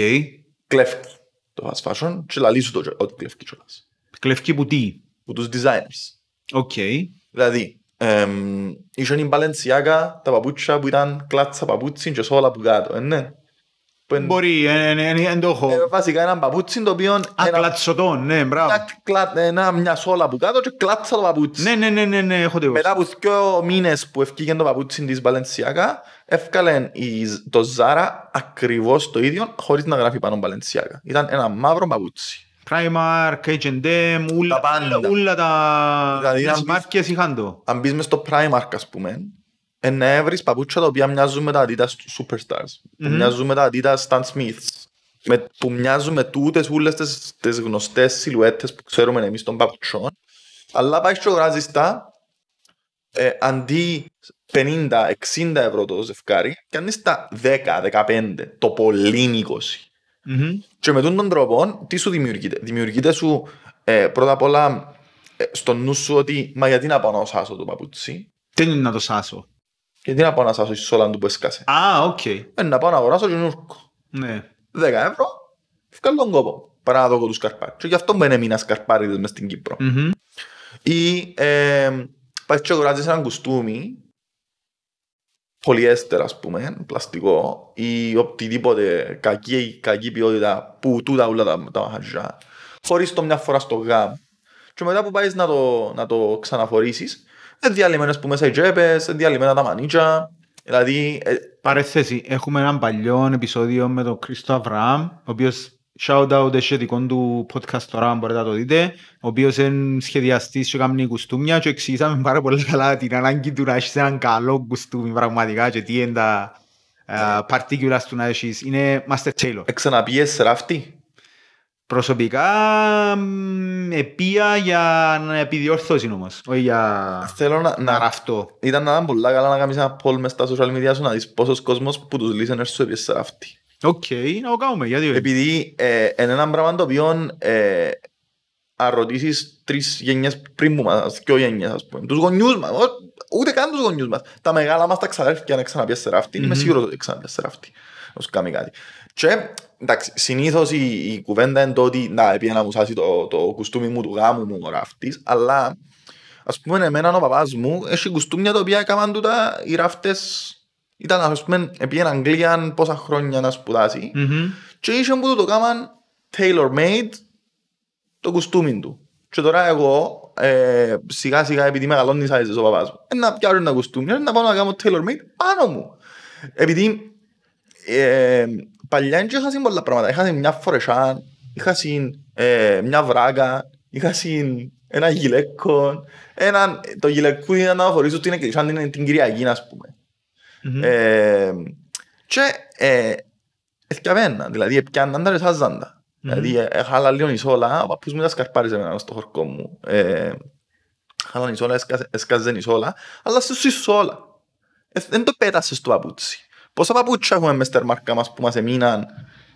B: Κλέφκει το fast fashion και λαλείς σου το ότι κλέφκει κιόλας.
A: Κλέφκει που τι;
B: που τους designers.
A: Οκ.
B: Δηλαδή, εμ, είχαν η Balenciaga τα παπούτσια που ήταν κλάτσα παπούτσι και σόλα που κάτω, ε, ναι. Που εν-
A: Μπορεί, δεν το έχω.
B: ε, βασικά ένα παπούτσι το οποίο
A: Α,
B: ένα-
A: κλατσοτών, ναι, μπράβο.
B: ένα κλα- ένα- μια σόλα που κάτω και κλάτσα το παπούτσι.
A: Ναι, ναι, ναι, ναι, ναι, έχω το
B: Μετά από δύο μήνες που ευκήγε το παπούτσι της Balenciaga, έφκαλε η- το Zara ακριβώς το ίδιο, χωρίς να γράφει πάνω Balenciaga. Ήταν ένα μαύρο παπούτσι.
A: Primark, H&M, ούλα
B: Τα πάντα.
A: ούλα τα
B: Δηλαδή,
A: τις
B: αν πεις-
A: μάρκες είχαν το.
B: αν μπεις μες στο Primark ας πούμε, ε, να έβρεις παπούτσια τα οποία μοιάζουν με τα Adidas Superstars, που
A: Μμμ.
B: μοιάζουν με τα Adidas Stan Smiths, με, που μοιάζουν με τούτες όλες τις, τις γνωστές σιλουέτες που ξέρουμε εμείς των παπουτσών, αλλά πάει και αγοράζεις τα ε, αντί 50-60 ευρώ το ζευκάρι, κάνεις τα 10-15, το πολύ 20.
A: Μμμ.
B: Και με τον τρόπο, τι σου δημιουργείται; Δημιουργείται σου ε, πρώτα απ' όλα ε, στο νου σου ότι μα γιατί να πάω να σάσω το παπούτσι,
A: Τι είναι να το σάσω;
B: Γιατί να πάω να σάσω η σόλα του που έσκασε.
A: Α, οκ.
B: Ε, να πάω να αγοράσω καινούρκο.
A: Ναι.
B: 10 ευρώ, βγάλω τον κόπο. Παρά να δω εγώ τον σκαρπάρη. Και γι' αυτό εν εμείναν σκαρπάρηδες μες στην Κύπρο.
A: Μμμ.
B: Ή ε, πάεις και αγοράζεις έναν κουστούμι, πολυέστερ ας πούμε, πλαστικό, ή οτιδήποτε κακή, κακή ποιότητα που τούτα όλα τα, τα μαγαζιά, φορείς το μια φορά στο γάμ. Και μετά που πάεις να το, να το ξαναφορήσεις, είναι διαλυμένες που μέσα οι τζέπες, είναι διαλυμένα τα μανίτσα, δηλαδή ε,
A: Παρέθεση, έχουμε έναν παλιό επεισόδιο με τον Κρίστο Αβραάμ, ο οποίος shout out έχει δικό του podcast τώρα, αν μπορείτε να το δείτε, ο οποίος είναι σχεδιαστής και κάνει κουστούμια και εξηγήσαμε πάρα πολύ καλά την ανάγκη του να έχεις έναν καλό κουστούμι πραγματικά και τι είναι τα uh, particulars του να έχεις. Είναι Master Taylor.
B: ξαναπιες ράφτη.
A: Προσωπικά μ, επία για να επιδιορθώσει όμως, όχι για
B: Θέλω να,
A: να
B: να,
A: ραφτώ.
B: ήταν να ήταν πολλά καλά να κάνεις ένα poll μες στα social media σου να δεις πόσος κόσμος που τους listeners σου έπιες σε αυτή.
A: Οκ, να το κάνουμε, γιατί όχι.
B: Επειδή ε, είναι ένα πράγμα το οποίο ε, αν ρωτήσεις τρεις γενιές πριν που μας, δυο γενιές ας πούμε, τους γονιούς μας, ό, ούτε καν τους γονιούς μας, τα μεγάλα μας τα ξαδέρφια να ξαναπιές σε ράφτη, είμαι
A: Μμμ.
B: σίγουρος ότι ξαναπιές σε ράφτη, να σου κάνει κάτι. Και εντάξει, συνήθως η, η κουβέντα είναι το ότι να επειδή να μου σάσει το, το κουστούμι μου του γάμου μου ο ράφτης, αλλά ας πούμε εμένα ο παπάς μου έχει κουστούμια τα οποία έκαναν τούτα οι ράφτες ήταν ας πούμε επί Αγγλία πόσα χρόνια να σπουδάσει
A: Μμμ.
B: και είχε που του το κάμαν tailor made το κουστούμι του. Και τώρα εγώ ε, σιγά σιγά επειδή μεγαλώνεις sizes ο παπάς μου ε, να πιάσω ένα κουστούμι, ε, να πάω να κάνω tailor made πάνω μου. Επειδή ε, παλιά δεν είχα πολλά πράγματα. Είχα μια φορεσάν, είχα ε, μια βράκα, είχα ένα γυλαίκο. Ένα, το γυλαίκο ήταν να φορήσω την εκκλησία την, την Κυριακή, ας πούμε.
A: Μμμ.
B: Ε, και ε, εθιαβένα, δηλαδή πιάνναν τα ρεσάζαντα. Δηλαδή ε, έχαλα λίγο η σόλα, ο παππούς μου τα σκαρπάριζε εμένα στο χορκό μου. Ε, Χάλαν η σόλα, έσκαζε- έσκαζε η σόλα, αλλά στη σόλα. Ε, δεν το πέτασες στο παπούτσι. Πόσα παπούτσια έχουμε μες στα μάρκα μας που μας εμείναν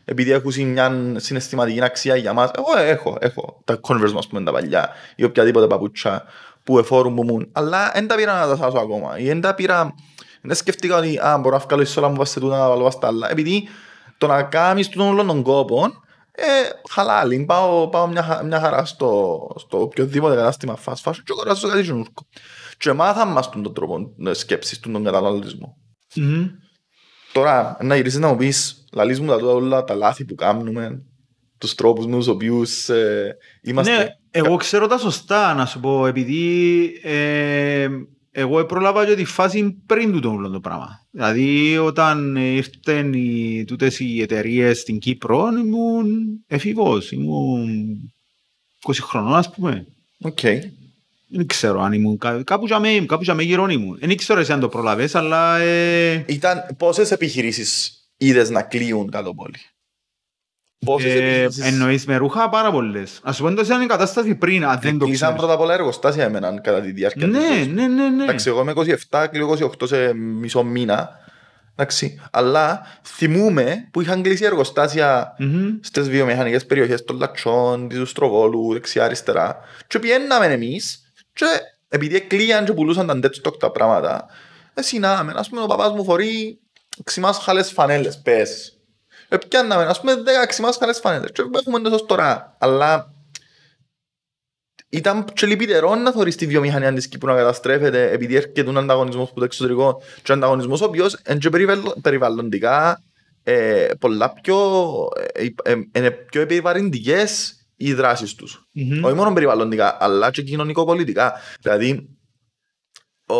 B: επειδή έχουν μια συναισθηματική αξία για μας; Εγώ έχω, έχω τα Converse μας που είναι τα παλιά ή οποιαδήποτε παπούτσια που εφόρουν που μουν. Αλλά δεν τα πήρα να τα σάσω ακόμα. Ή δεν τα πήρα, δεν σκεφτήκα ότι α, μπορώ να βγάλω η σόλα μου βάσει σε τούτα να τα βάλω στα άλλα. Επειδή το να κάνεις τον όλο τον κόπο, ε, χαλάλι, πάω, πάω μια, χα- μια χαρά στο, στο οποιοδήποτε κατάστημα fast fashion και αγοράζω κάτι καινούργιο. Και μάθαν μας τον τρόπο ε, σκέψης, τον καταναλωτισμό.
A: Μμμ.
B: Τώρα, να γυρίσεις να μου πεις, λαλείς μου τα τούτα όλα τα λάθη που κάνουμε, τους τρόπους με τους οποίους ε, είμαστε...
A: Ναι, εγώ ξέρω τα σωστά, να σου πω, επειδή ε, εγώ πρόλαβα και τη φάση πριν του όλο το πράγμα. Δηλαδή, όταν ήρθαν οι, τούτες οι εταιρείες στην Κύπρο, ήμουν εφηβός, ήμουν 20 χρονών, ας πούμε.
B: Οκ.
A: Δεν ξέρω αν ήμουν κά- κάπου για με, κάπου για με γύρω ήμουν. Δεν ξέρω εσύ αν το προλαβες, αλλά ε,
B: Ήταν πόσες επιχειρήσεις είδες να κλείουν κάτω πόλη. Πόσες
A: ε,
B: επιχειρήσεις
A: εννοείς με ρούχα πάρα πολλές. Ας πούμε, τόσο είναι η κατάσταση πριν, αν δεν το
B: κλείσαν
A: ξέρεις.
B: πρώτα απ' όλα εργοστάσια εμένα κατά τη διάρκεια της
A: Ναι,
B: ζωής μου.
A: ναι, ναι, ναι.
B: Εντάξει, εγώ είμαι 27, κλείω 28 σε μισό μήνα. Εντάξει, αλλά θυμούμαι που είχαν κλείσει εργοστάσια
A: Μμμ.
B: στις βιομηχανικές περιοχές των Λατσών, του Στροβόλου, δεξιά-αριστερά και πιέναμε εμείς και επειδή κλείαν και πουλούσαν τα dead stock τα πράγματα ε, συνάμε, ας πούμε ο παπάς μου φορεί ξημάσχαλες φανέλες, πες. Ε, πιάνναμε, ας πούμε, 10 ξημάσχαλες φανέλες. Και έχουμε τόσο τώρα, αλλά ήταν και λυπητερό να θωρείς τη βιομηχανία της Κύπρου να καταστρέφεται επειδή έρχεται ένα ανταγωνισμός που το εξωτερικό. Και ο ανταγωνισμός ο οποίος είναι και περιβαλλον- περιβαλλοντικά ε, πολλά πιο, ε, ε, ε, είναι πιο επιβαρυντικές οι δράσεις τους.
A: Μμμ.
B: Όχι μόνο περιβαλλοντικά, αλλά και κοινωνικο-πολιτικά. Δηλαδή, ο,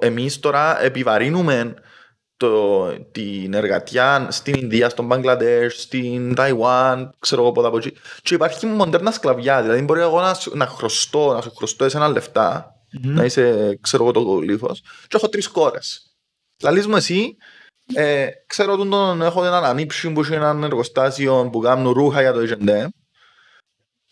B: εμείς τώρα επιβαρύνουμε το, την εργατιά στην Ινδία, στον Μπαγκλαντές, στην Ταϊουάν, ξέρω εγώ πότε από εκεί. Και υπάρχει μοντέρνα σκλαβιά, δηλαδή μπορεί εγώ να, σου- να χρωστώ, να σου χρωστώ εσένα λεφτά,
A: Μμμ.
B: να είσαι, ξέρω εγώ, το γλύφος, και έχω τρεις κόρες. Λαλείς μου εσύ, ε, ξέρω ότι τον έχω έναν ανήψη που έχει έναν εργοστάσιο που κάνουν ρούχα για το H&M,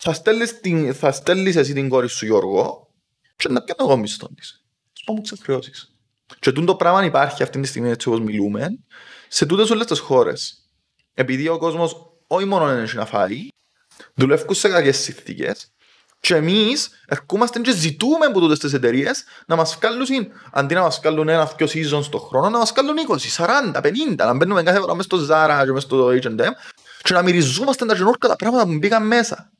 B: θα στέλνεις, την, θα στέλνεις εσύ την κόρη σου Γιώργο και να πιάνω εγώ μισθόν της. Σου πω μου ξεχρεώσεις. Και τούτο πράγμα υπάρχει αυτή τη στιγμή έτσι όπως μιλούμε σε τούτες όλες τις χώρες. Επειδή ο κόσμος όχι μόνο δεν έχει να φάει, δουλεύουν σε κακές συνθήκες και εμείς ερχόμαστε και ζητούμε από τούτες τις εταιρείες να μας βγάλουν, αντί να μας βγάλουν ένα, δυο seasons το χρόνο, να μας βγάλουν 20, 40, 50, να μπαίνουμε κάθε φορά μες στο Zara και μες στο H&M και να μυριζόμαστε τα γενούρκα τα πράγματα που μπήκαν μέσα.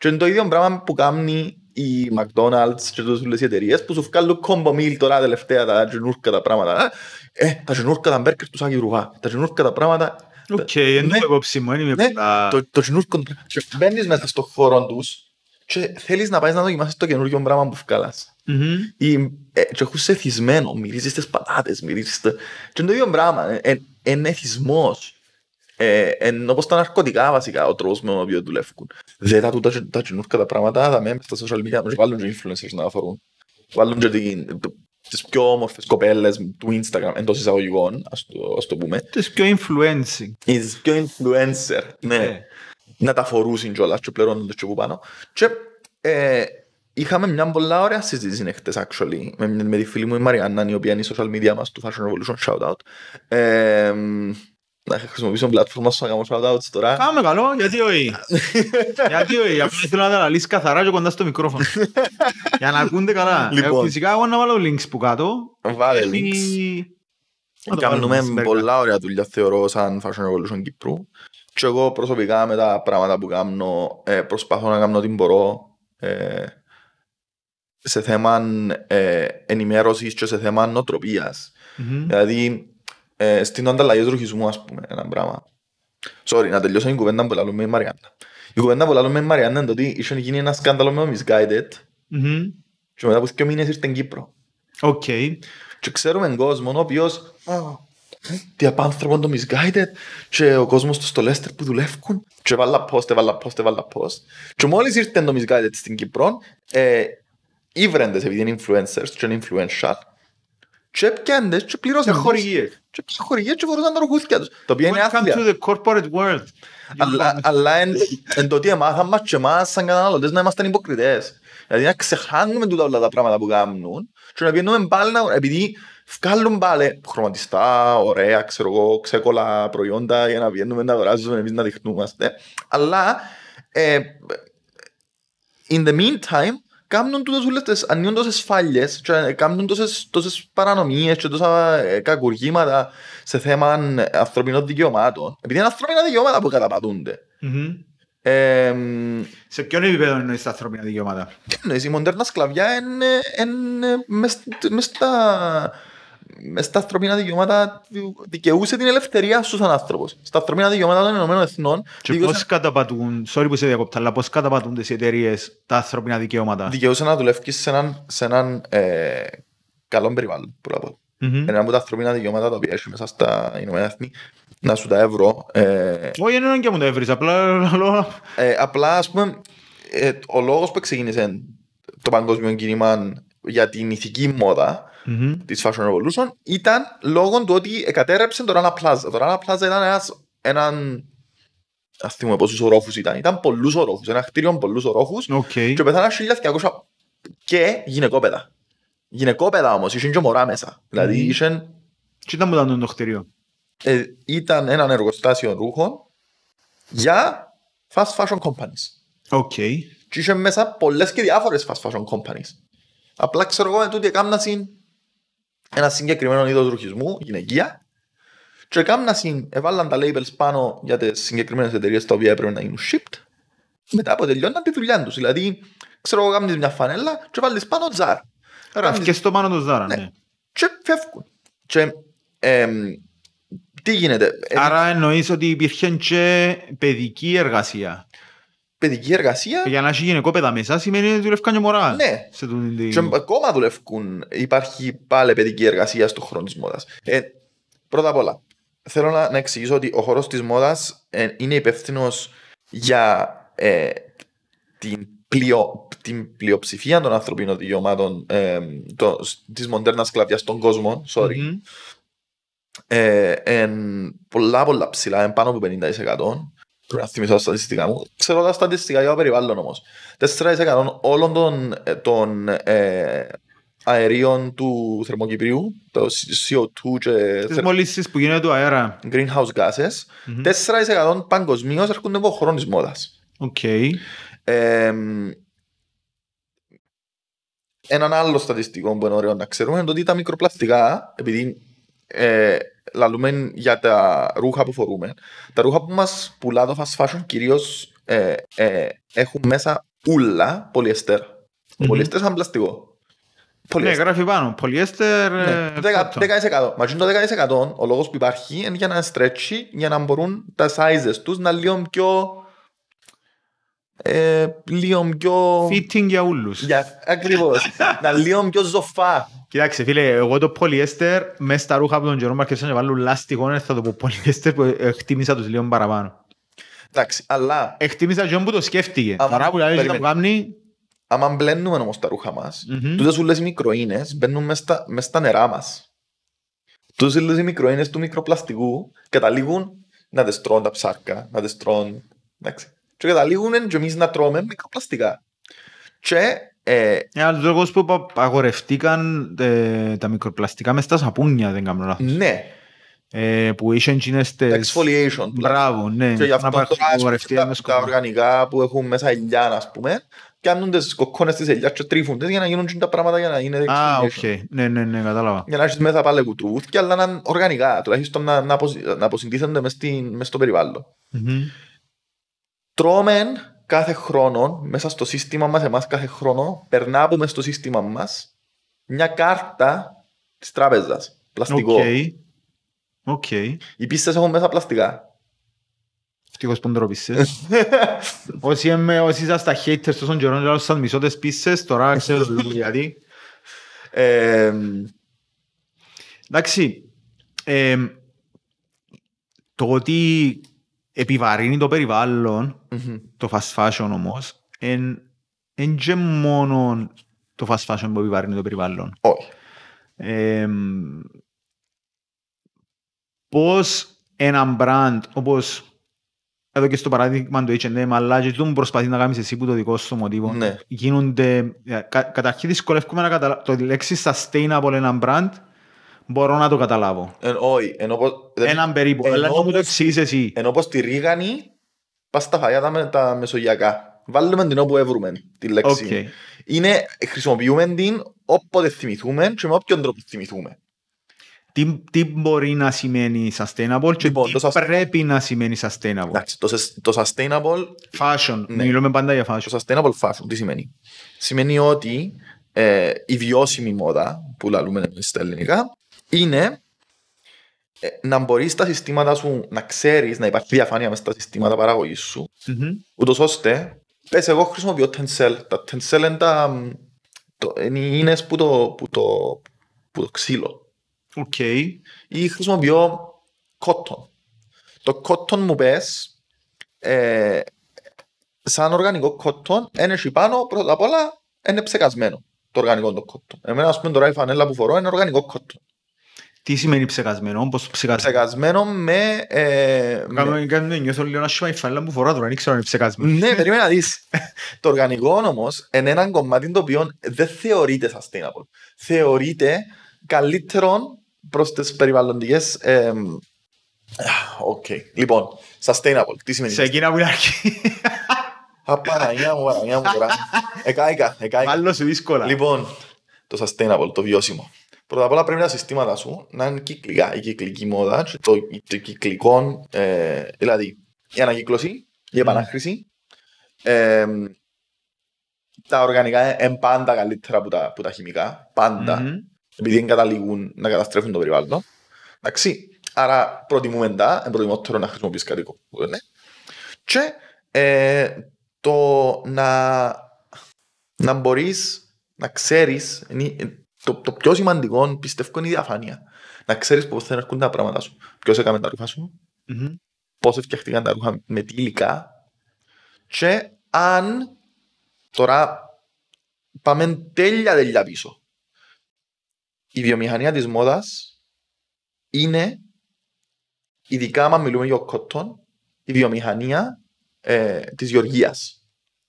B: Και είναι το ίδιο πράγμα που κάνει η McDonald's και τούτες όλες οι εταιρείες που σου βγάλουν combo meal τώρα τελευταία τα γενούρκα τα πράγματα. Ε, τα γενούρκα τα μπέργκερ του Σάκη Ρουβά. Τα γενούρκα τα πράγματα.
A: Οκ, δεν
B: Ναι.
A: το υπόψη μου, δεν είμαι
B: Ναι,
A: πολλά...
B: το, το γενούρκο. και Μπαίνεις μέσα στο χώρο τους και θέλεις να πάεις να δοκιμάσεις το καινούργιο πράγμα που βγάλας.
A: Μμμ.
B: Ή, ε, και έχουν σε εθισμένο, μυρίζεις τις πατάτες, μυρίζεις τα... Και είναι το ίδιο πράγμα, ε, ε, είναι εθισμός. Ε, είναι όπως τα ναρκωτικά βασικά ο τρόπος με τον οποίο δουλεύουν. Δεν τα τούτα τα καινούργια τα πράγματα, θα μένουν στα social media, και βάλουν και influencers να αφορούν. Βάλουν και την, το- τις πιο όμορφες κοπέλες του Instagram εντός εισαγωγικών, ας το, ας το πούμε.
A: Τις πιο influencing.
B: Τις πιο influencer, ναι.
A: Ε.
B: να τα φορούσουν κιόλας και πληρώνονται και που πάνω. Και ε, είχαμε μια πολλά ωραία συζήτηση εχθές actually με, με τη φίλη μου η Μαριάννα η οποία είναι η social media μας του Fashion Revolution shout out. Ε, να χρησιμοποιήσω πλατφόρμα σου να κάνω shout outs τώρα.
A: Κάμε καλό, γιατί όχι; γιατί όχι, απλά θέλω να τα λύσεις καθαρά και κοντά στο μικρόφωνο. Για να ακούνται καλά.
B: Λοιπόν.
A: Ε, Φυσικά εγώ να βάλω links που κάτω.
B: Βάλε
A: Έχει-
B: links.
A: Να το βάλουμε
B: Κάνουμε
A: στην
B: πολλά ωραία δουλειά θεωρώ σαν Fashion Revolution Κύπρου και εγώ προσωπικά με τα πράγματα που κάνω ε, προσπαθώ να κάνω ό,τι μπορώ ε, σε θέμα ε, ενημέρωσης και σε θέμα νοοτροπίας.
A: Μμμ.
B: Δηλαδή ε, στην ανταλλαγή ρουχισμού ας πούμε ένα πράγμα. Sorry, να τελειώσω την κουβέντα που λαλούμε με η Μαριάννα. Η κουβέντα που λαλούμε με η Μαριάννα είναι το ότι είχε γίνει ένα σκάνδαλο με το Missguided
A: Μμμ.
B: και μετά από δύο μήνες ήρθε στην Κύπρο.
A: Οκ.
B: Και ξέρουμε κόσμο ο οποίος «Α, τι απάνθρωπο το misguided και ο κόσμος του στο Leicester που δουλεύουν και βάλα post, έβαλα post, έβαλα post και μόλις ήρθε το misguided στην Κύπρο ε, οι βρέντες επειδή είναι influencers και είναι influential και έπιαντες και πληρώσαν
A: Και χορηγίες.
B: και πιάνε χορηγίες και φορούσαν τα ροκούθια τους το οποίο είναι
A: Welcome
B: άθλια
A: to the corporate world.
B: αλλά, αλλά εν, εν το ότι εμάθαν μας και εμάς σαν καταναλωτές να είμαστε υποκριτές. Δηλαδή να ξεχάνουμε τούτα όλα τα πράγματα που κάνουν και να πιένουμε πάλι να, επειδή βγάλουν πάλι χρωματιστά, ωραία, ξέρω εγώ, ξέκολα προϊόντα για να πιένουμε να αγοράζουμε εμείς να δειχνούμαστε. Αλλά ε, in the meantime κάνουν τούτες όλες τις ανοίγουν τόσες φάλιες και κάνουν τόσες, τόσες παρανομίες και τόσα ε, κακουργήματα σε θέμα ε, ανθρωπινών δικαιωμάτων. Επειδή είναι ανθρώπινα δικαιώματα που καταπατούνται.
A: Μμμ.
B: Ε, μ,
A: Σε ποιον επίπεδο εννοείς τα ανθρώπινα δικαιώματα;
B: τι εννοείς, η μοντέρνα σκλαβιά είναι, είναι μες, μες στα, μες στα ανθρωπίνα δικαιώματα δικαιούσε την ελευθερία σου σαν άνθρωπος. Στα ανθρωπίνα δικαιώματα των Ηνωμένων Εθνών
A: Και
B: δικαιούσε-
A: πώς καταπατούν, sorry που σε διακόπτα, αλλά πώς καταπατούν τις εταιρείες τα ανθρώπινα δικαιώματα;
B: δικαιούσε να δουλεύεις σε έναν, σε έναν ε, καλό περιβάλλον. Που να πω.
A: Μμμ.
B: Ένα από τα ανθρωπίνα δικαιώματα τα οποία έχεις μέσα στα Ηνωμένα Έθνη να σου τα ευρώ. Ε,
A: Όχι, δεν είναι και μου το έβρις, απλά λέω...
B: ε, απλά ας πούμε ε, ο λόγος που ξεκίνησε το παγκόσμιο κίνημα για την ηθική μόδα
A: Μμμ.
B: της Fashion Revolution ήταν λόγω του ότι εκατέρρευσε το Rana Plaza. Το Rana Plaza ήταν ένας, έναν αν θυμούμαι πόσους ορόφους ήταν. Ήταν πολλούς ορόφους. Ένα κτίριο με πολλούς ορόφους
A: Οκ.
B: και πέθαναν 1200 και γυναικόπαιδα. Γυναικόπαιδα όμως, είχε και μωρά μέσα. Δηλαδή
A: Μμμ.
B: είχε,
A: Τι ήταν που ήταν το κτίριο.
B: ε, ήταν ένα εργοστάσιο ρούχων για fast fashion companies.
A: Οκ.
B: Και είχε μέσα πολλές και διάφορες fast fashion companies. Απλά ξέρω εγώ με τούτοι εκάμνασιν ένα συγκεκριμένο είδος ρουχισμού, γυναικεία, και εκάμνασιν, έβαλαν τα labels πάνω για τις συγκεκριμένες εταιρείες τα οποία έπρεπε να γίνουν shipped, μετά από τελειώναν τη δουλειά τους. Δηλαδή, ξέρω εγώ κάνεις μια φανέλα και βάλεις πάνω Zara. Κάνεις-
A: Και στο πάνω το Zara,
B: Ναι.
A: ναι.
B: Και φεύγουν. Και εμ, τι γίνεται, ε,
A: Άρα εννοείς ότι υπήρχε και παιδική εργασία.
B: Παιδική εργασία
A: Για να έχει γυναικόπαιδα μέσα σημαίνει ότι δουλεύκαν και μωρά.
B: Ναι.
A: Σε τούτη την-
B: Και ακόμα δουλεύουν, υπάρχει πάλι παιδική εργασία στον χώρο της μόδας. Ε, πρώτα απ' όλα, θέλω να, να εξηγήσω ότι ο χώρος της μόδας είναι υπεύθυνος για ε, την, πλειο, την πλειοψηφία των ανθρωπίνων δικαιωμάτων ε, το, της μοντέρνας σκλαβιάς στον κόσμο, sorry,
A: Μμμ.
B: ε, εν πολλά πολλά ψηλά, εν πάνω από 50%. Πρέπει να θυμίσω τα στατιστικά μου. Ξέρω τα στατιστικά για το περιβάλλον όμως. 4% όλων των, ε, των ε, αερίων του θερμοκηπίου, το CO2 και
A: Τις
B: θε-
A: μολύσεις που γίνεται του αέρα.
B: greenhouse gases,
A: Μμμ.
B: 4% παγκοσμίως έρχονται από χώρο της μόδας.
A: Οκ.
B: Ε, έναν άλλο στατιστικό που είναι ωραίο να ξέρουμε είναι ότι τα μικροπλαστικά, επειδή ε, λαλούμε για τα ρούχα που φορούμε, τα ρούχα που μας πουλά το fast fashion κυρίως ε, ε, έχουν μέσα ούλα πολυεστέρ. Ο
A: Μμμ.
B: πολυεστέρ σαν πλαστικό.
A: Ναι,
B: Πολυεστέρ.
A: γράφει πάνω. Πολυέστερ...
B: Ναι,
A: ε,
B: δεκα-
A: κότον.
B: 10%. Μα το 10% ο λόγος που υπάρχει είναι για να στρέτσι, για να μπορούν τα sizes τους να λίγο πιο... Ε, λίγο πιο...
A: Fitting για όλους.
B: Για, ακριβώς. να λίγο πιο ζωφά.
A: Κοιτάξτε φίλε, εγώ το πολυέστερ μέσα στα ρούχα από τον Τζερόμ Μαρκέσαν να βάλουν λάστιχο, δεν θα το πω πολυέστερ που εκτίμησα τους λίγο παραπάνω.
B: Εντάξει, αλλά
A: Εκτίμησα και που το σκέφτηκε.
B: Άμα-
A: Τώρα που λέει
B: περίμενε.
A: που κάνει...
B: άμα μπλένουμε όμως τα ρούχα μας,
A: Μμμ.
B: τούτες ούλες οι μικροίνες μπαίνουν μες στα, μες στα νερά μας. Τούτες ούλες οι μικροίνες του μικροπλαστικού καταλήγουν να τις τρώνε τα ψάρκα, να τις τρώνε... Εντάξει. Και καταλήγουν και εμείς να τρώμε μικροπλαστικά. Και ε,
A: Ένας λόγος που πα- απαγορευτήκαν ε, τα μικροπλαστικά μες στα σαπούνια, δεν κάνω λάθος.
B: ναι,
A: Ε, που είχαν εκείνες
B: τα
A: τις...
B: exfoliation.
A: Μπράβο, ναι.
B: Και γι' αυτό
A: Να
B: τώρα
A: υπάρχουν
B: ας πούμε,
A: απαγορευτικά
B: τα,
A: μες
B: τα
A: κομμάτια.
B: οργανικά που έχουν μέσα ελιά, ας πούμε, κάνουν τις κοκκόνες της ελιάς και τρίφουν τις για να γίνουν και τα πράγματα για να είναι
A: Α,
B: exfoliation.
A: οκ. Ναι, ναι, ναι, κατάλαβα.
B: Για να έχεις μέσα πάλι κουτρούθια, αλλά να είναι οργανικά, τουλάχιστον να, να, αποσυ, να αποσυντήθενται μες, στην- μες στο περιβάλλον.
A: Μμμ.
B: Τρώμε κάθε χρόνο, μέσα στο σύστημα μας, εμάς κάθε χρόνο, περνά από μες στο σύστημα μας μια κάρτα της τράπεζας, πλαστικό.
A: OK. OK.
B: Οι πίσσες έχουν μέσα πλαστικά.
A: Ευτυχώς που δεν τρω πίσσες. Όσοι είμαι- όσοι ήσασταν haters τόσον καιρόν και άλλωσαν μισό τις πίσσες, τώρα ξέρω γιατί.
B: Ε,
A: Εντάξει, ε, το ότι επιβαρύνει το περιβάλλον,
B: μμμ.
A: το fast fashion όμως, εν, εν και μόνο το fast fashion που επιβαρύνει το περιβάλλον.
B: όχι.
A: Ε, πώς ένα brand όπως εδώ και στο παράδειγμα του H&M αλλά και του προσπαθεί να κάνεις εσύ που το δικό σου μοτίβο
B: Ναι.
A: γίνονται ε, κα, καταρχήν δυσκολεύομαι να καταλάβω το λέξη sustainable ένα brand μπορώ να το καταλάβω
B: Ε, όχι. Ενώ πως, δεν-
A: έναν περίπου
B: ενώ
A: αλλά να μου το
B: πως-
A: εξηγείς εσύ
B: ενώ πως τη ρίγανη πας στα φαγιά τα, με- τα μεσογειακά. Βάλουμε την όπου έβρουμε τη λέξη.
A: Οκ.
B: Είναι, χρησιμοποιούμε την όποτε θυμηθούμε και με όποιον τρόπο θυμηθούμε.
A: τι, τι μπορεί να σημαίνει sustainable και
B: Λοιπόν,
A: τι
B: το sustain-
A: πρέπει να σημαίνει sustainable;
B: Εντάξει, το, sus- το sustainable
A: fashion,
B: Ναι.
A: μιλούμε πάντα για fashion
B: Το sustainable fashion τι σημαίνει; Σημαίνει ότι ε, η βιώσιμη μόδα που λαλούμε εμείς στα ελληνικά είναι ε, να μπορείς στα συστήματα σου να ξέρεις να υπάρχει διαφάνεια μέσα στα συστήματα παραγωγής σου
A: Μμμ.
B: ούτως ώστε πες εγώ χρησιμοποιώ Tencel τα Tencel είναι τα μ, το, είναι οι ίνες που το, που το, που το ξύλο
A: Οκ.
B: ή χρησιμοποιώ cotton. Το cotton μου πες ε, σαν οργανικό cotton είναι εκεί πάνω πρώτα απ' όλα είναι ψεκασμένο το οργανικό το cotton. Εμένα ας πούμε τώρα η φανέλα που φορώ είναι οργανικό cotton.
A: Τι σημαίνει ψεκασμένο, πώς ψεκασμένο.
B: Ψεκασμένο με... Ε, με
A: Κάμε, κάμε, νιώθω λίγο άσχημα η φανέλα που φορά τώρα, δεν ξέρω αν είναι ψεκασμένος.
B: ναι, περίμενα να δεις. το οργανικό όμως είναι ένα κομμάτι το οποίο δεν θεωρείται sustainable. Θεωρείται καλύτερο προς τις περιβαλλοντικές... Ε, Οκ. Λοιπόν, sustainable. Τι σημαίνει
A: Σε εκείνα που είναι αρχή.
B: Α Παναγία μου, Παναγία μου τώρα. Εκάικα, εκάικα.
A: Μάλλον σου δύσκολα.
B: Λοιπόν, το sustainable, το βιώσιμο. Πρώτα απ' όλα πρέπει τα συστήματα σου να είναι κυκλικά. Η κυκλική μόδα, και το, το κυκλικό, ε, δηλαδή η ανακύκλωση, η επανάχρηση. Ε, τα οργανικά είναι πάντα καλύτερα από τα, από τα χημικά. Πάντα.
A: Μμμ.
B: Επειδή δεν καταλήγουν να καταστρέφουν το περιβάλλον. Εντάξει. Άρα προτιμούμε τα, είναι προτιμότερο να χρησιμοποιείς κάτι που δεν είναι. Και ε, το να, να μπορείς να ξέρεις, είναι, ε, το, το πιο σημαντικό πιστεύω είναι η διαφάνεια. Να ξέρεις πώς θα έρχονται τα πράγματα σου. Ποιος έκαμε τα ρούχα σου,
A: Μμμ.
B: πώς φτιαχτήκαν τα ρούχα με τι υλικά και αν τώρα πάμε τέλεια τέλεια πίσω. Η βιομηχανία της μόδας είναι, ειδικά άμα μιλούμε για cotton, η βιομηχανία ε, της γεωργίας.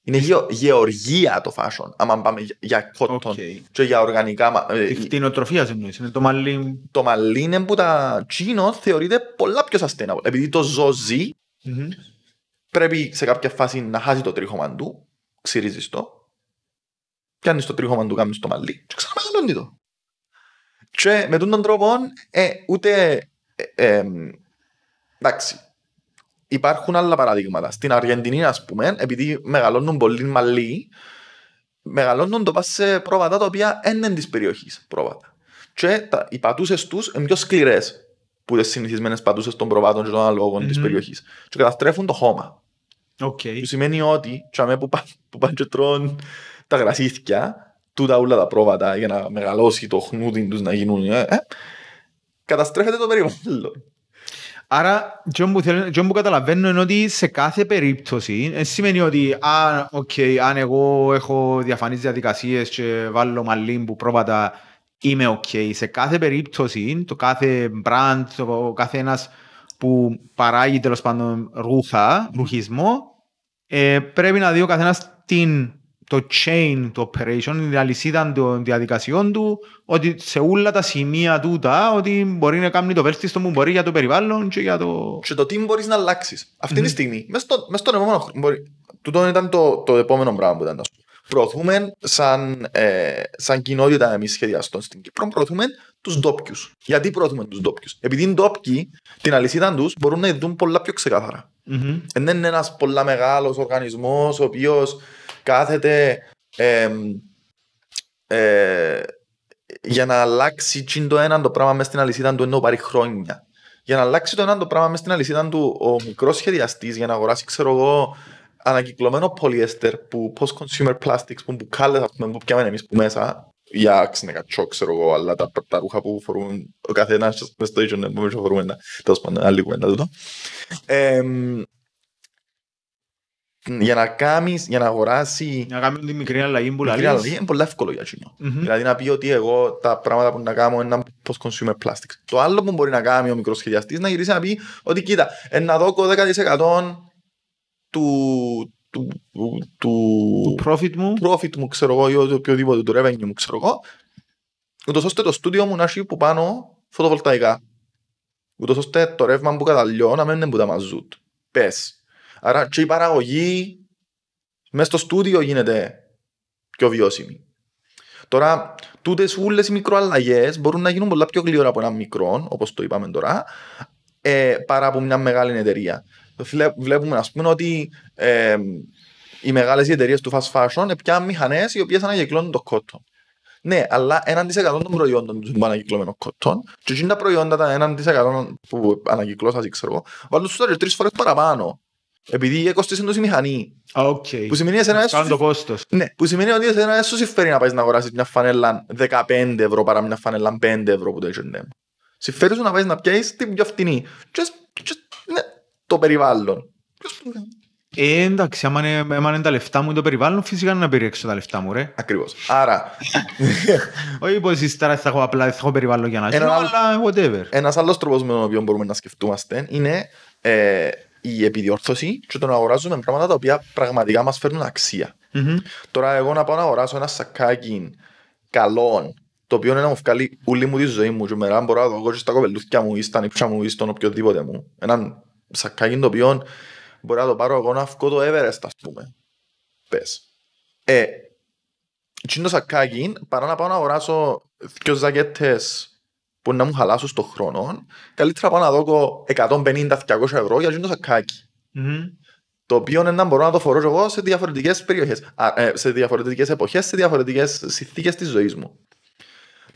B: Είναι γεω, γεωργία το fashion, άμα πάμε για- για cotton
A: OK.
B: και για οργανικά. μα- ε,
A: Τη κτηνοτροφία εννοείς, είναι το μαλλί.
B: το μαλλί είναι που τζείνο θεωρείται πολλά πιο sustainable. Επειδή το ζώο ζει,
A: Μμμ.
B: πρέπει σε κάποια φάση να χάσει το τρίχωμα του, ξυρίζεις το, πιάνεις το τρίχωμα του, κάνεις το μαλλί και ξαναμεγαλώνει το. Και με τον τρόπο, ε, ούτε, ε, ε, εντάξει, υπάρχουν άλλα παραδείγματα. Στην Αργεντινή, ας πούμε, επειδή μεγαλώνουν πολύ μαλλί, μεγαλώνουν το πας σε πρόβατα τα οποία δεν είναι της περιοχής πρόβατα. Και τα, οι πατούσες τους είναι πιο σκληρές που τις συνηθισμένες πατούσες των προβάτων και των αλόγων της
A: Μμμ.
B: περιοχής. Και καταστρέφουν το χώμα.
A: Οκ.
B: Που σημαίνει ότι τζιαμέ που, πά- που πάνε και τρώνε τα γρασίθια, τούτα όλα τα πρόβατα για να μεγαλώσει το χνούδι τους να γίνουν, ε, ε, καταστρέφεται το περιβάλλον.
A: Άρα, τζείνον που, θέλω, τζείνον που καταλαβαίνω είναι ότι σε κάθε περίπτωση δεν σημαίνει ότι α, okay, αν εγώ έχω διαφανείς διαδικασίες και βάλω μαλλί που πρόβατα είμαι ok. Σε κάθε περίπτωση, το κάθε brand, το κάθε ένας που παράγει τέλος πάντων ρούχα, ρουχισμό, ε, πρέπει να δει ο καθένας την, το chain του operation, την αλυσίδα των διαδικασιών του, ότι σε όλα τα σημεία τούτα, ότι μπορεί να κάνει το βέλτιστο που μπορεί για το περιβάλλον και για το...
B: Και το τι μπορείς να αλλάξεις. Αυτή τη στιγμή, μέσα στο, μες στον επόμενο χρόνο, μπορεί- τούτο ήταν το, το επόμενο πράγμα που ήταν να σου πω. Προωθούμε σαν, ε, σαν κοινότητα εμείς σχεδιαστών στην Κύπρο, προωθούμε τους ντόπιους. Γιατί προωθούμε τους ντόπιους; Επειδή οι ντόπιοι την αλυσίδα τους μπορούν να δουν πολλά πιο ξεκάθαρα.
A: Μμμ.
B: Δεν είναι ένας πολλά μεγάλος οργανισμός ο οποίος κάθεται εμ, ε, για να αλλάξει τσιν το ένα το πράγμα μες στην αλυσίδα του ενώ πάρει χρόνια. Για να αλλάξει το ένα το πράγμα μες στην αλυσίδα του ο μικρός σχεδιαστής για να αγοράσει ξέρω εγώ ανακυκλωμένο πολυέστερ που post-consumer plastics που μπουκάλες ας πούμε, που πιάμε εμείς που μέσα για ξενεκατσό ξέρω εγώ αλλά τα, τα ρούχα που φορούν ο καθένας μες στο H&M που φορούμε τα- τέλος πάντων άλλη κουβέντα τούτο. Εμ, για να κάνεις, για να αγοράσει
A: Να κάνουμε τη μικρή αλλαγή που
B: μικρή
A: λαλείς.
B: αλλαγή είναι πολύ εύκολο για εκείνο.
A: Μμμ.
B: Δηλαδή να πει ότι εγώ τα πράγματα που να κάνω είναι post-consumer plastics. Το άλλο που μπορεί να κάνει ο μικρός σχεδιαστής να γυρίσει να πει ότι κοίτα, ε, να δω 10% του, του, του, του
A: Το profit μου.
B: profit μου, ξέρω εγώ, ή το οποιοδήποτε του revenue μου, ξέρω εγώ, ούτως ώστε το στούντιο μου να έχει που πάνω φωτοβολταϊκά. Ούτως ώστε το ρεύμα που καταλειώ να μην είναι που τα μαζούτ. Πες. Άρα και η παραγωγή μέσα στο στούντιο γίνεται πιο βιώσιμη. Τώρα, τούτες όλες οι μικροαλλαγές μπορούν να γίνουν πολλά πιο γλύωρα από έναν μικρό, όπως το είπαμε τώρα, ε, παρά από μια μεγάλη εταιρεία. Βλέ- Βλέπουμε, ας πούμε, ότι ε, οι μεγάλες εταιρείες του fast fashion πιάνουν μηχανές οι οποίες ανακυκλώνουν το cotton. Ναι, αλλά 1% των προϊόντων τους είναι ανακυκλωμένο cotton και εκείνα τα προϊόντα τα 1% που ανακυκλώσασι, ξέρω εγώ, βάλουν τους τώρα τρεις φορές παραπάνω. Επειδή έκοστησε τους η μηχανή.
A: Α, οκ.
B: Που σημαίνει εσένα
A: Κάνουν το
B: έσου-
A: κόστος.
B: ναι, που σημαίνει ότι εσένα δεν σου συμφέρει να πάεις να αγοράσεις μια φανέλα 15 ευρώ παρά μια φανέλα 5 ευρώ που το H&M. Συμφέρει σου να πάεις να πιάσεις την πιο φτηνή. Και, και, ναι, το περιβάλλον.
A: Ε, εντάξει, άμα είναι, άμα είναι τα λεφτά μου ή το περιβάλλον, φυσικά να προσέξω τα λεφτά μου, ρε.
B: Ακριβώς. Άρα,
A: Όχι πως εσείς τώρα θα έχω απλά θα έχω περιβάλλον για να
B: Ένα
A: ζω,
B: άλλο-
A: αλλά whatever.
B: ένας άλλος τρόπος με τον οποίο μπορούμε να σκεφτούμαστε είναι ε, η επιδιόρθωση και το να αγοράζουμε πράγματα τα οποία πραγματικά μας φέρνουν αξία.
A: Μμμ.
B: Τώρα εγώ να πάω να αγοράσω ένα σακάκι καλών το οποίο είναι να μου βγάλει όλη μου τη ζωή μου και μερά μπορώ να δω εγώ και στα κοπελούθια μου ή στα νύψια μου ή στον οποιοδήποτε μου. Έναν σακάκι το οποίο μπορεί να το πάρω εγώ να βγω το Everest ας πούμε. Πες. Ε, τι το σακάκι παρά να πάω να αγοράσω δυο ζακέτες που να μου χαλάσουν στον χρόνο καλύτερα πάω να δω 150-200 ευρώ για εκείνο το σακάκι
A: Μμμ.
B: το οποίο είναι να μπορώ να το φορώ εγώ σε διαφορετικές περιοχές, α, ε, σε διαφορετικές εποχές, σε διαφορετικές συνθήκες της ζωής μου.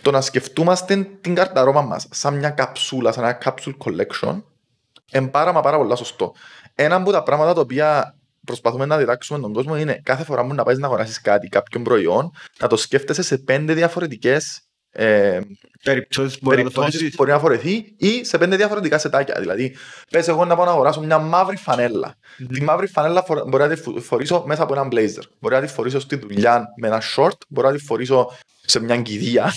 B: Το να σκεφτούμαστε την καρταρόμα μας σαν μια καψούλα, σαν ένα capsule collection, είναι πάρα μα πάρα πολλά σωστό. Ένα από τα πράγματα τα οποία προσπαθούμε να διδάξουμε τον κόσμο είναι κάθε φορά που να πάεις να αγοράσεις κάτι, κάποιον προϊόν, να το σκέφτεσαι σε πέντε διαφορετικές ε,
A: Περιπτώσεις μπορεί να το
B: περιπτώσεις
A: φορέσεις.
B: που μπορεί να φορεθεί ή σε πέντε διαφορετικά σετάκια. Δηλαδή, πες εγώ να πάω να αγοράσω μια μαύρη φανέλα. Τη μαύρη φανέλα φορ- μπορεί να τη φου- φορήσω μέσα από έναν blazer. Μπορεί να τη φορήσω στη δουλειά με ένα short. Μπορεί να τη φορήσω σε μια κηδεία.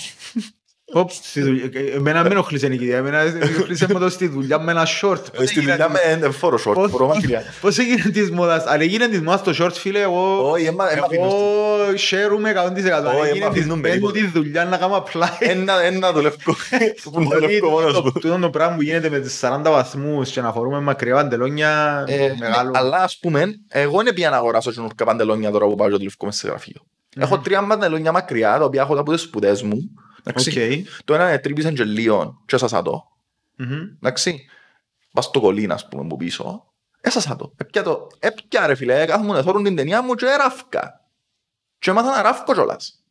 A: Οπ, στη δουλειά- ε, Εμένα με ενοχλήσε η κηδεία, εμένα ενοχλήσε με το στη δουλειά με ένα short.
B: Ε, στη δουλειά με δεν φορώ short.
A: Πώς-
B: Φορώ μακριά.
A: Πώς έγινε της μόδας, αν έγινε της μόδας το short φίλε, εγώ...
B: Όχι, έμα- έμα αφήνω στο-
A: Εγώ χαίρομαι 100%. Αν
B: Όχι,
A: έγινε
B: έμα
A: της
B: αφήνουν
A: πέντε
B: περίπου.
A: τη δουλειά να κάνω απλά.
B: Ένα, ένα το λευκό. Που είναι το
A: Ότι
B: λευκό μόνος
A: το-
B: μου.
A: τούτο το πράγμα που γίνεται με τις 40 βαθμούς και να φορούμε μακριά παντελόνια
B: Ε,
A: μεγάλο.
B: ναι, Αλλά ας πούμε, εγώ δεν πήγα να αγοράσω καινούργια παντελόνια τώρα που πάω και το λευκό μες σε γραφείο. Έχω τρία παντελόνια μακριά, τα οποία έχω τα από τις σπουδές μου. Εντάξει.
A: Οκ.
B: Το ένα είναι τρύπησαν και λίον και έσασα το.
A: Μμμ.
B: Εντάξει. Πας στο κολλήν, ας πούμε, που πίσω. Έσασα το. Έπια το. Έπια ρε φίλε, κάθομαι να θόρουν την ταινία μου και ράφκα. Και έμαθα να ράφκω κιόλας.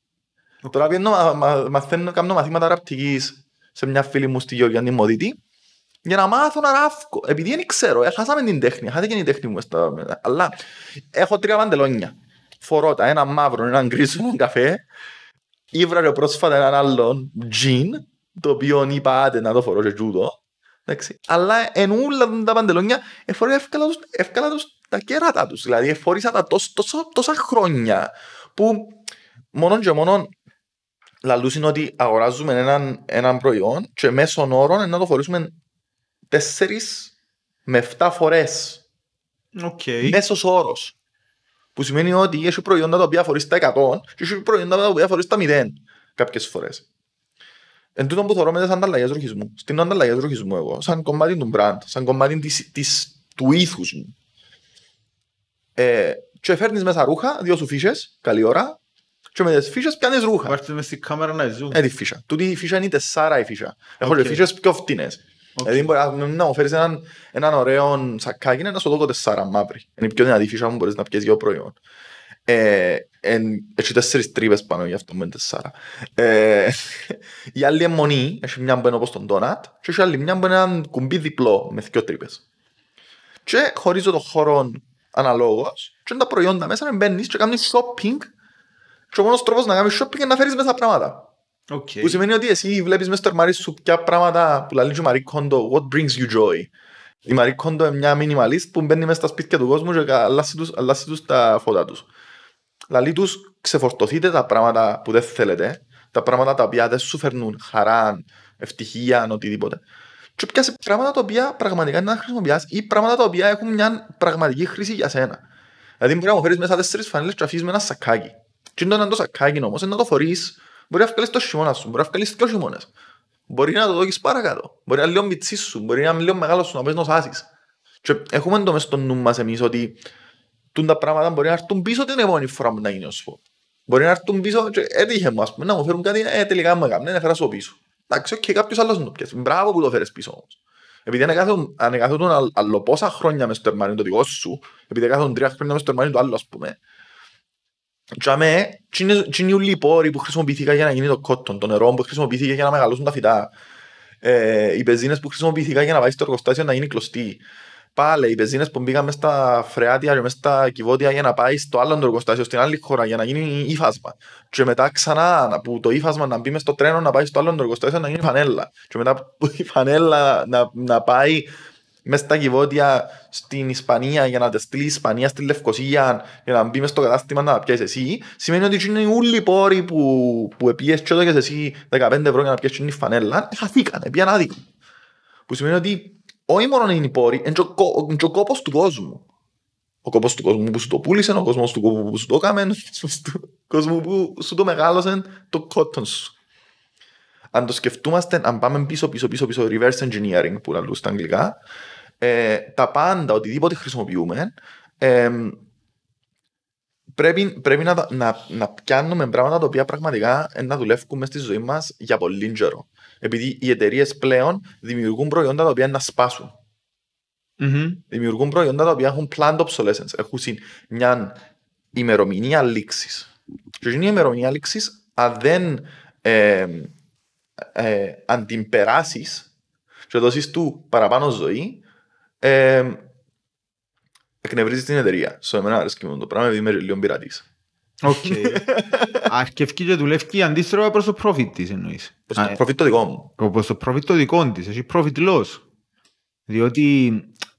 B: Τώρα πιένω, μα, μα, μαθαίνω, κάνω μαθήματα ραπτικής σε μια φίλη μου στη Γεωργιανή Μοδίτη για να μάθω να ράφκω. Επειδή δεν ξέρω, έχασαμε την τέχνη, χάθηκε την τέχνη μου. Στα... Αλλά έχω τρία παντελόνια. Φορώ τα, ένα μαύρο, ένα γκρίζο, ένα καφέ. Ήβρα και πρόσφατα έναν άλλον τζιν, το οποίο είπα άντε να το φορώ και τούτο. Εντάξει. Αλλά εν ούλα τα παντελόνια εφορέ εύκολα τους, εύκολα τους τα κέρατα τους. Δηλαδή εφορήσα τα τόσα, τόσα, τόσα χρόνια που μόνον και μόνον λαλούς είναι ότι αγοράζουμε έναν, έναν προϊόν και μέσον όρων είναι να το φορήσουμε τέσσερις με 7 φορές.
A: Οκ.
B: Μέσος όρος. Που σημαίνει ότι έχει προϊόντα τα οποία φορείς τα 100 και έχει προϊόντα τα οποία φορείς τα 0 κάποιες φορές. Εν τούτο που θεωρώ με τις ανταλλαγές ρουχισμού. Στην ανταλλαγές ρουχισμού εγώ, σαν κομμάτι του brand, σαν κομμάτι της, της, του ήθους μου. Ε, και φέρνεις μέσα ρούχα, δίω σου φίσες, καλή ώρα, και με τις φίσες πιάνεις ρούχα.
A: Βάρτες μες στην κάμερα να ζουν.
B: Ε, τη φίσα. Τούτη η φίσα είναι τεσσάρα η φίσα. Έχω και
A: Οκ.
B: φίσες πιο φτηνές.
A: Οκ.
B: Δηλαδή μπορεί να- να μου φέρεις έναν, έναν ωραίο σακάκι να σου δω τεσσάρα μαύρη. Είναι η πιο δυνατή φίσα μου μπορείς να πιάσεις για το προϊόν. Ε, εν, έχει τέσσερις τρύπες πάνω γι' αυτό με είναι τεσσάρα. Ε, η άλλη αιμονή έχει μια που είναι όπως τον donut και έχει άλλη μια που είναι ένα κουμπί διπλό με δύο τρύπες. Και χωρίζω το χώρο αναλόγως και τα προϊόντα μέσα να μπαίνεις και κάνεις shopping και ο μόνος τρόπος να κάνεις shopping είναι να φέρεις μέσα πράγματα.
A: Οκ.
B: Που σημαίνει ότι εσύ βλέπεις μες στο αρμάρι σου ποια πράγματα που λέει και η Marie Kondo, what brings you joy. Η Marie Kondo είναι μια minimalist που μπαίνει μέσα στα σπίτια του κόσμου και αλλάσει τους, αλλάσει τους τα φώτα τους. Λαλή τους ξεφορτωθείτε τα πράγματα που δεν θέλετε, τα πράγματα τα οποία δεν σου φέρνουν χαρά, ευτυχία, οτιδήποτε. Και πιάσε πράγματα τα οποία πραγματικά είναι να χρησιμοποιάς ή πράγματα τα οποία έχουν μια πραγματική χρήση για σένα. Δηλαδή μπορεί να μου φέρεις μέσα τέσσερις φανέλες και αφήσεις με ένα σακάκι. Και είναι το σακάκι όμως, είναι να το φορείς, μπορεί να βγάλεις το χειμώνα σου, μπορεί να βγάλεις δυο χειμώνες. Μπορεί να το δώσεις παρακάτω, μπορεί να είναι λίγο μητσί σου, μπορεί να είναι λίγο μεγάλο σου να πες νοσάσεις. Και έχουμε το μες στο νου μας εμείς ότι τούν τα πράγματα μπορεί να έρθουν πίσω την επόμενη φορά που να γίνει ο swap. Μπορεί να έρθουν πίσω και έτυχε μου, ας πούμε, να μου φέρουν κάτι, ε, τελικά μου έκαμε, έφερα σου πίσω. Εντάξει, οκ, κάποιος άλλος να το πιάσει. Μπράβο που το φέρες πίσω όμως. Επειδή αν εκάθετον, αν εκάθετον αλλ- άλλο πόσα χρόνια μες στο ερμάρι το δικό σου, επειδή αν εκάθετον τρία χρόνια μες στο ερμάρι του άλλου, ας πούμε, για μέ, τι είναι τι είναι όλοι οι πόροι που χρησιμοποιήθηκαν για να γίνει το cotton, το νερό που χρησιμοποιήθηκε για να μεγαλώσουν τα φυτά, ε, οι πεζίνες που χρησιμοποιήθηκαν για να πάει στο εργοστάσιο να γίνει κλωστή. Πάλι οι πεζίνες που μπήκαν μες στα φρεάτια και μες στα κυβότια για να πάει στο άλλο εργοστάσιο, στην άλλη χώρα για να γίνει ύφασμα. Και μετά ξανά από το ύφασμα να μπει μες στο τρένο να πάει στο άλλο εργοστάσιο να γίνει φανέλα. Και μετά από η φανέλα να, να πάει μες στα κυβότια στην Ισπανία για να τα στείλει η Ισπανία στη Λευκοσία για να μπει μες στο κατάστημα να τα πιάσεις εσύ σημαίνει ότι είναι όλοι οι πόροι που, που επίες και έδωκες εσύ 15 ευρώ για να πιάσεις την φανέλα χαθήκανε, πήγαν άδικο που σημαίνει ότι όχι μόνο είναι οι πόροι, είναι και ο κο- είναι και ο κόπος του κόσμου ο κόπος του κόσμου που σου το πούλησε, ο κόσμος του κόσμου που σου το έκαμε, ο κόσμος του κόσμου που σου το μεγάλωσε το κότον σου. Αν το σκεφτούμαστε, αν πάμε πίσω, πίσω, πίσω, πίσω, reverse engineering που λαλούν στα αγγλικά, ε, τα πάντα, οτιδήποτε χρησιμοποιούμε, ε, πρέπει, πρέπει να, τα- να, να πιάνουμε πράγματα τα οποία πραγματικά ε, να δουλεύουμε στη ζωή μας για πολύ καιρό. Επειδή οι εταιρείες πλέον δημιουργούν προϊόντα τα οποία να σπάσουν.
A: Μμμ.
B: Δημιουργούν προϊόντα τα οποία έχουν planned obsolescence. Έχουν συν- μια ημερομηνία λήξης. Και είναι η ημερομηνία λήξης, αν δεν ε, ε, αν την περάσεις και δώσεις του παραπάνω ζωή, ε, εκνευρίζεις την εταιρεία. Στο εμένα αρέσκει μου το πράγμα, επειδή είμαι λίγο πειρατής.
A: Οκ. Αρκεύκει και δουλεύει αντίστροφα προς το profit της εννοείς.
B: Προς
A: Α,
B: το profit το δικό μου.
A: ε, Προς το profit το δικό της. Έχει profit loss. Διότι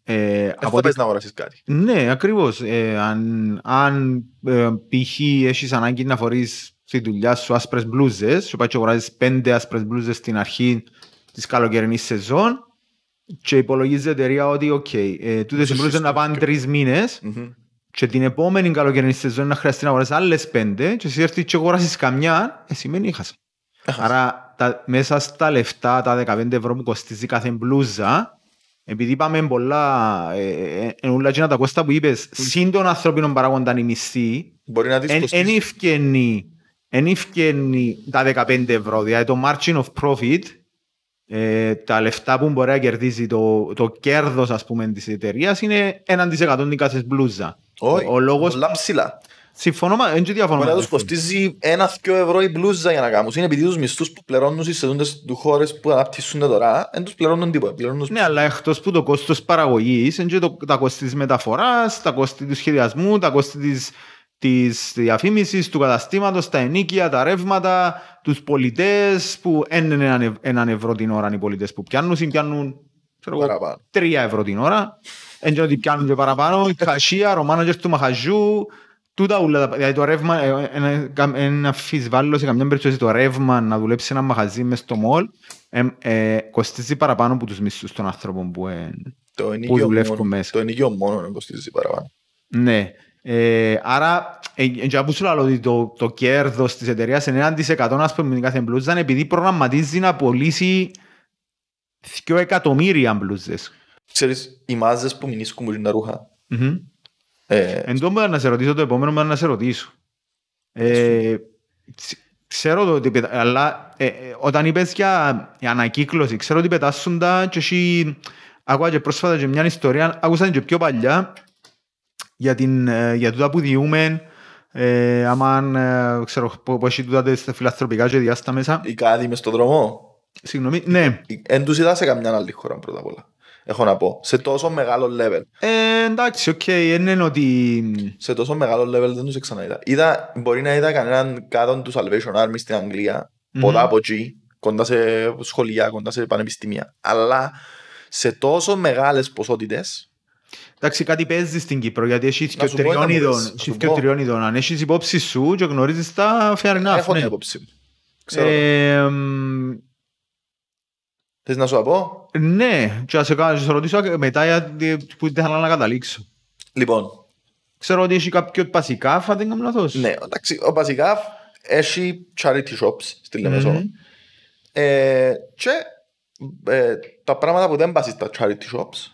A: ε,
B: Δεν
A: από
B: θα
A: ό,τι
B: πες να αγοράσεις κάτι.
A: Ναι, ακριβώς. Ε, αν αν ε, π.χ. έχεις ανάγκη να φορείς στη δουλειά σου άσπρες μπλούζες και πάει και αγοράζεις πέντε άσπρες μπλούζες στην αρχή της καλοκαιρινής σεζόν και υπολογίζει η εταιρεία ότι οκ, ε, τούτες οι μπλούζες να πάνε τρεις μήνες
B: Μμμ.
A: και την επόμενη καλοκαιρινή σεζόν να χρειαστεί να αγοράσεις άλλες πέντε και εσύ έρθεις και αγοράσεις καμιά, ε, σημαίνει είχασα. Άρα τα, μέσα στα λεφτά, τα 15 ευρώ που κοστίζει κάθε μπλούζα, επειδή είπαμε πολλά, ε, ε, ε, όλα εκείνα τα κόστα που είπες, συν των ανθρώπινων παράγονταν η μισθή,
B: Μπορεί να δεις
A: εν
B: κοστίζει.
A: ευκαινεί, εν ευκαινεί τα 15 ευρώ, δηλαδή το margin of profit, ε, τα λεφτά που μπορεί να κερδίζει το, το κέρδος ας πούμε της εταιρείας είναι 1% την κάθε μπλούζα.
B: Όχι,
A: ο λόγος-
B: πολλά ψηλά.
A: Συμφωνώ, μα δεν διαφωνώ.
B: Μπορεί να
A: μαζί
B: τους
A: σου.
B: κοστίζει ένα-δυο ευρώ η μπλούζα για να κάνουν. Είναι επειδή τους μισθούς που πληρώνουν στις σεζόντες του χώρες που αναπτύσσονται τώρα, δεν τους πληρώνουν τίποτα. Πληρώνουν τους
A: Ναι, αλλά εκτός που το κόστος παραγωγής, είναι και το, τα κόστη της μεταφοράς, τα κόστη του σχεδιασμού, τα κόστη της, της διαφήμισης, του καταστήματος, τα ενίκια, τα ρεύματα, τους πολιτές που δεν είναι έναν, ευ- έναν ευρώ την ώρα οι πολιτές που πιάνουν, ή πιάνουν ξέρω εγώ,
B: παραπάνω.
A: τρία ευρώ την ώρα. Δεν ξέρω ότι πιάνουν και παραπάνω, η κασία, ο μάνατζερ του μαχαζιού, τούτα ούλα, τα- δηλαδή το ρεύμα, ε, ε, ε, ένα αμφισβάλλω σε καμιά περίπτωση το ρεύμα να δουλέψει σε ένα μαχαζί μες στο μόλ, ε, ε, κοστίζει παραπάνω από τους μισθούς των άνθρωπων που ε,
B: Το ενοίκιο
A: δουλεύουν
B: μόνο-
A: μέσα.
B: Το ενοίκιο μόνο δεν κοστίζει παραπάνω.
A: ναι. Ε, άρα, ε, για που σου λέω ότι το, το κέρδος της εταιρείας είναι 1% ας πούμε με την κάθε μπλούζα είναι επειδή προγραμματίζει να πωλήσει 2 εκατομμύρια μπλούζες.
B: Ξέρεις, οι μάζες που μηνίσκουν που είναι τα ρούχα.
A: Μμμ.
B: ε,
A: Εν τω να σε ρωτήσω το επόμενο, μπορεί να σε ρωτήσω. Ε, ξ- ξέρω το ότι πετα... αλλά ε, ε, όταν είπες για, για ανακύκλωση, ξέρω ότι πετάσουν τα και εσύ άκουα και πρόσφατα και μια ιστορία, άκουσα την και πιο παλιά για, την, ε, για τούτα που διούμε ε, άμα ε, ξέρω που, που έχει τούτα τα φιλανθρωπικά και διάστα μέσα.
B: οι κάδοι μες στον δρόμο;
A: Συγγνώμη, ναι.
B: Εν τους είδα σε καμιά άλλη χώρα πρώτα απ' όλα. Έχω να πω. Σε τόσο μεγάλο level.
A: Ε, εντάξει, οκ, είναι ότι...
B: Σε τόσο μεγάλο level δεν τους ξαναείδα. Είδα, μπορεί να είδα κανέναν κάδο του Salvation Army στην Αγγλία.
A: Μμμ.
B: Ποδά από εκεί. Κοντά σε σχολεία, κοντά σε πανεπιστήμια. Αλλά σε τόσο μεγάλες ποσότητες
A: Εντάξει, κάτι παίζει στην Κύπρο, γιατί έχει και
B: Να σου πω
A: τριών
B: ένα
A: ειδών.
B: μπορείς, να
A: Έχει
B: σου
A: και
B: πω.
A: τριών ειδών. Αν έχεις υπόψη σου και γνωρίζεις τα, fair enough.
B: έχω
A: ναι.
B: την άποψη μου. Ξέρω.
A: Ε, μ,
B: Θες να σου το πω;
A: ναι, και να σε κάνω, να σε ρωτήσω μετά γιατί που ήθελα να καταλήξω.
B: Λοιπόν,
A: Ξέρω ότι έχει κάποιο ΠΑΣΥΚΑΦ, αν δεν κάνω λάθος.
B: ναι, εντάξει, ο ΠΑΣΥΚΑΦ έχει charity shops στη Λεμεσό.
A: Μμμ.
B: Ε, και ε, τα πράγματα που δεν πάσει στα charity shops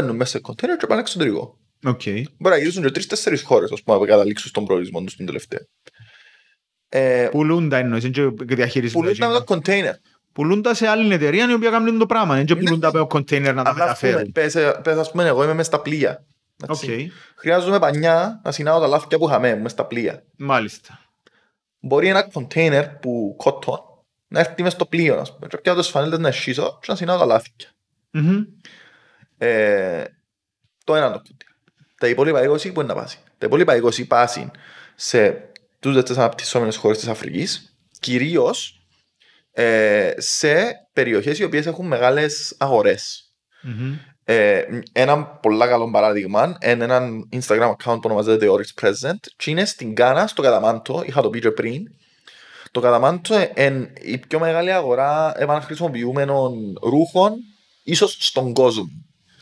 B: μπαίνουν μέσα σε κοντέινερ και πάνε εξωτερικό.
A: Οκ.
B: Μπορεί να γυρίσουν και τρεις-τέσσερις χώρες, ας πούμε, να καταλήξουν στον προορισμό τους την τελευταία. Ε,
A: Πουλούν τα εννοείς, είναι και διαχειρίζουν
B: πουλούν τα με
A: τα.
B: το κοντέινερ.
A: Πουλούν τα σε άλλη εταιρεία η οποία κάνουν το πράγμα. Δεν και πουλούν τα από κοντέινερ να τα
B: Αλλά ας πούμε,
A: μεταφέρουν.
B: πες, ε, πες, ας πούμε, εγώ είμαι μες στα πλοία.
A: Οκ,
B: έτσι. Χρειάζομαι πανιά να συνάω τα λάδια που είχαμε μες στα πλοία.
A: μάλιστα.
B: Μπορεί ένα κοντέινερ που cotton να έρθει μες στο πλοίο, ας πούμε. Και πιάνω τις φανέλες να σχίσω και να συνάω τα λάδια.
A: Μμμ.
B: Ε, το ένα το κοντέινερ. Τα υπόλοιπα 20 που είναι να πάσει. Τα υπόλοιπα 20 πάσουν σε τούτες τις αναπτυσσόμενες χώρες της Αφρικής, κυρίως ε, σε περιοχές οι οποίες έχουν μεγάλες αγορές.
A: Μμμ.
B: Ε, ένα πολύ καλό παράδειγμα είναι ένα Instagram account που ονομάζεται The Oryx Present και είναι στην Κάνα, στο Καταμάντο, είχα το πει και πριν. Το Καταμάντο είναι η πιο μεγάλη αγορά επαναχρησιμοποιούμενων ρούχων ίσως στον κόσμο.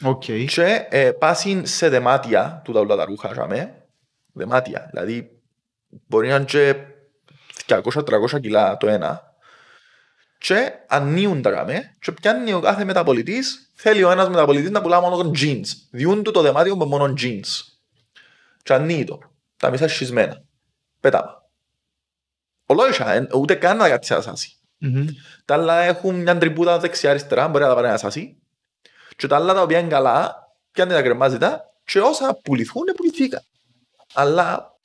A: Οκ.
B: Και ε, πάσουν σε δεμάτια του τα όλα τα ρούχα, ζαμε. δεμάτια, δηλαδή μπορεί να είναι και 200-300 κιλά το ένα και ανοίγουν τα γαμέ και πιάνει ο κάθε μεταπολιτής θέλει ο ένας μεταπολιτής να πουλά μόνο jeans διούν του το δεμάτιο με μόνο jeans και ανοίγει το τα μισά σχισμένα πετάμα ολόγησα εν- ούτε καν να κάτσει ασάσει
A: Μμμ.
B: τα άλλα έχουν μια τριμπούτα δεξιά-αριστερά, μπορεί να τα πάρει ένα σασί. Και τα άλλα τα οποία είναι καλά, πιάνει τα κρεμάζιτα και όσα πουληθούν, πουληθήκα. Αλλά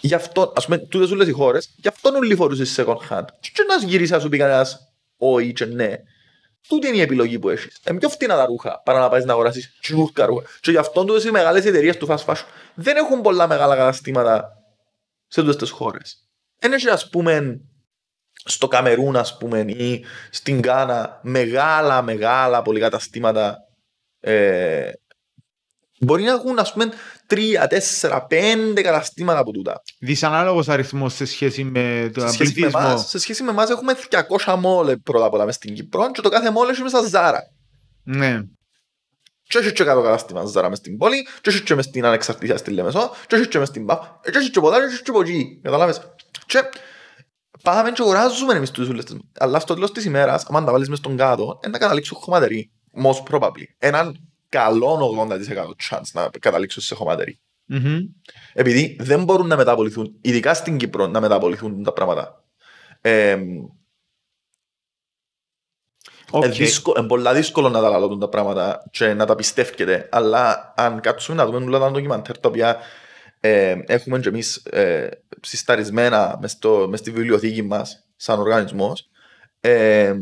B: γι' αυτό, ας πούμε, τούτες όλες οι χώρες, γι' αυτό όλοι φορούσες second hand. Και να γυρίσει να σου πει κανένας, όχι και ναι. Τούτη είναι η επιλογή που έχεις. Είναι πιο φτηνά τα ρούχα παρά να πάεις να αγοράσεις τσινούρκα ρούχα. Και γι' αυτό τούτες οι μεγάλες εταιρείες του fast fashion δεν έχουν πολλά μεγάλα καταστήματα σε τούτες τις χώρες. Ένα ας πούμε στο Καμερούν ας πούμε ή στην Κάνα μεγάλα μεγάλα πολυκαταστήματα ε, μπορεί να έχουν ας πούμε τρία, τέσσερα, πέντε καταστήματα από τούτα.
A: Δυσανάλογος αριθμός σε σχέση με τον
B: Σε σχέση, με
A: πληθυσμό.
B: εμάς, σε σχέση με εμάς έχουμε 200 μόλε πρώτα απ' όλα μες στην Κύπρο και το κάθε μόλε έχει μέσα Ζάρα.
A: Ναι.
B: Και έχει και κάτω κατάστημα Ζάρα μες στην πόλη και έχει και μες στην ανεξαρτησία στη Λεμεσό και έχει και μες στην Παφ και έχει και ποτά και έχει και από εκεί. Καταλάβες. Και πάμε και αγοράζουμε εμείς τους ούλες τις. Αλλά στο τέλος της ημέρας, αν τα βάλεις μες στον κάδο, είναι να καταλήξουν χωματερή. Most probably. Έναν καλό 80% chance να καταλήξουν σε χωματερή.
A: Μμμ.
B: Επειδή δεν μπορούν να μεταπωληθούν, ειδικά στην Κύπρο, να μεταπωληθούν τα πράγματα. Ε,
A: Οκ.
B: είναι δύσκολο- είναι πολλά δύσκολο να τα λαλούν τα πράγματα και να τα πιστεύετε. Αλλά αν κάτσουμε να δούμε όλα τα ντοκιμαντέρ τα οποία ε, έχουμε και εμείς ε, συσταρισμένα μες, στο, μες στη βιβλιοθήκη μας σαν οργανισμός, ε,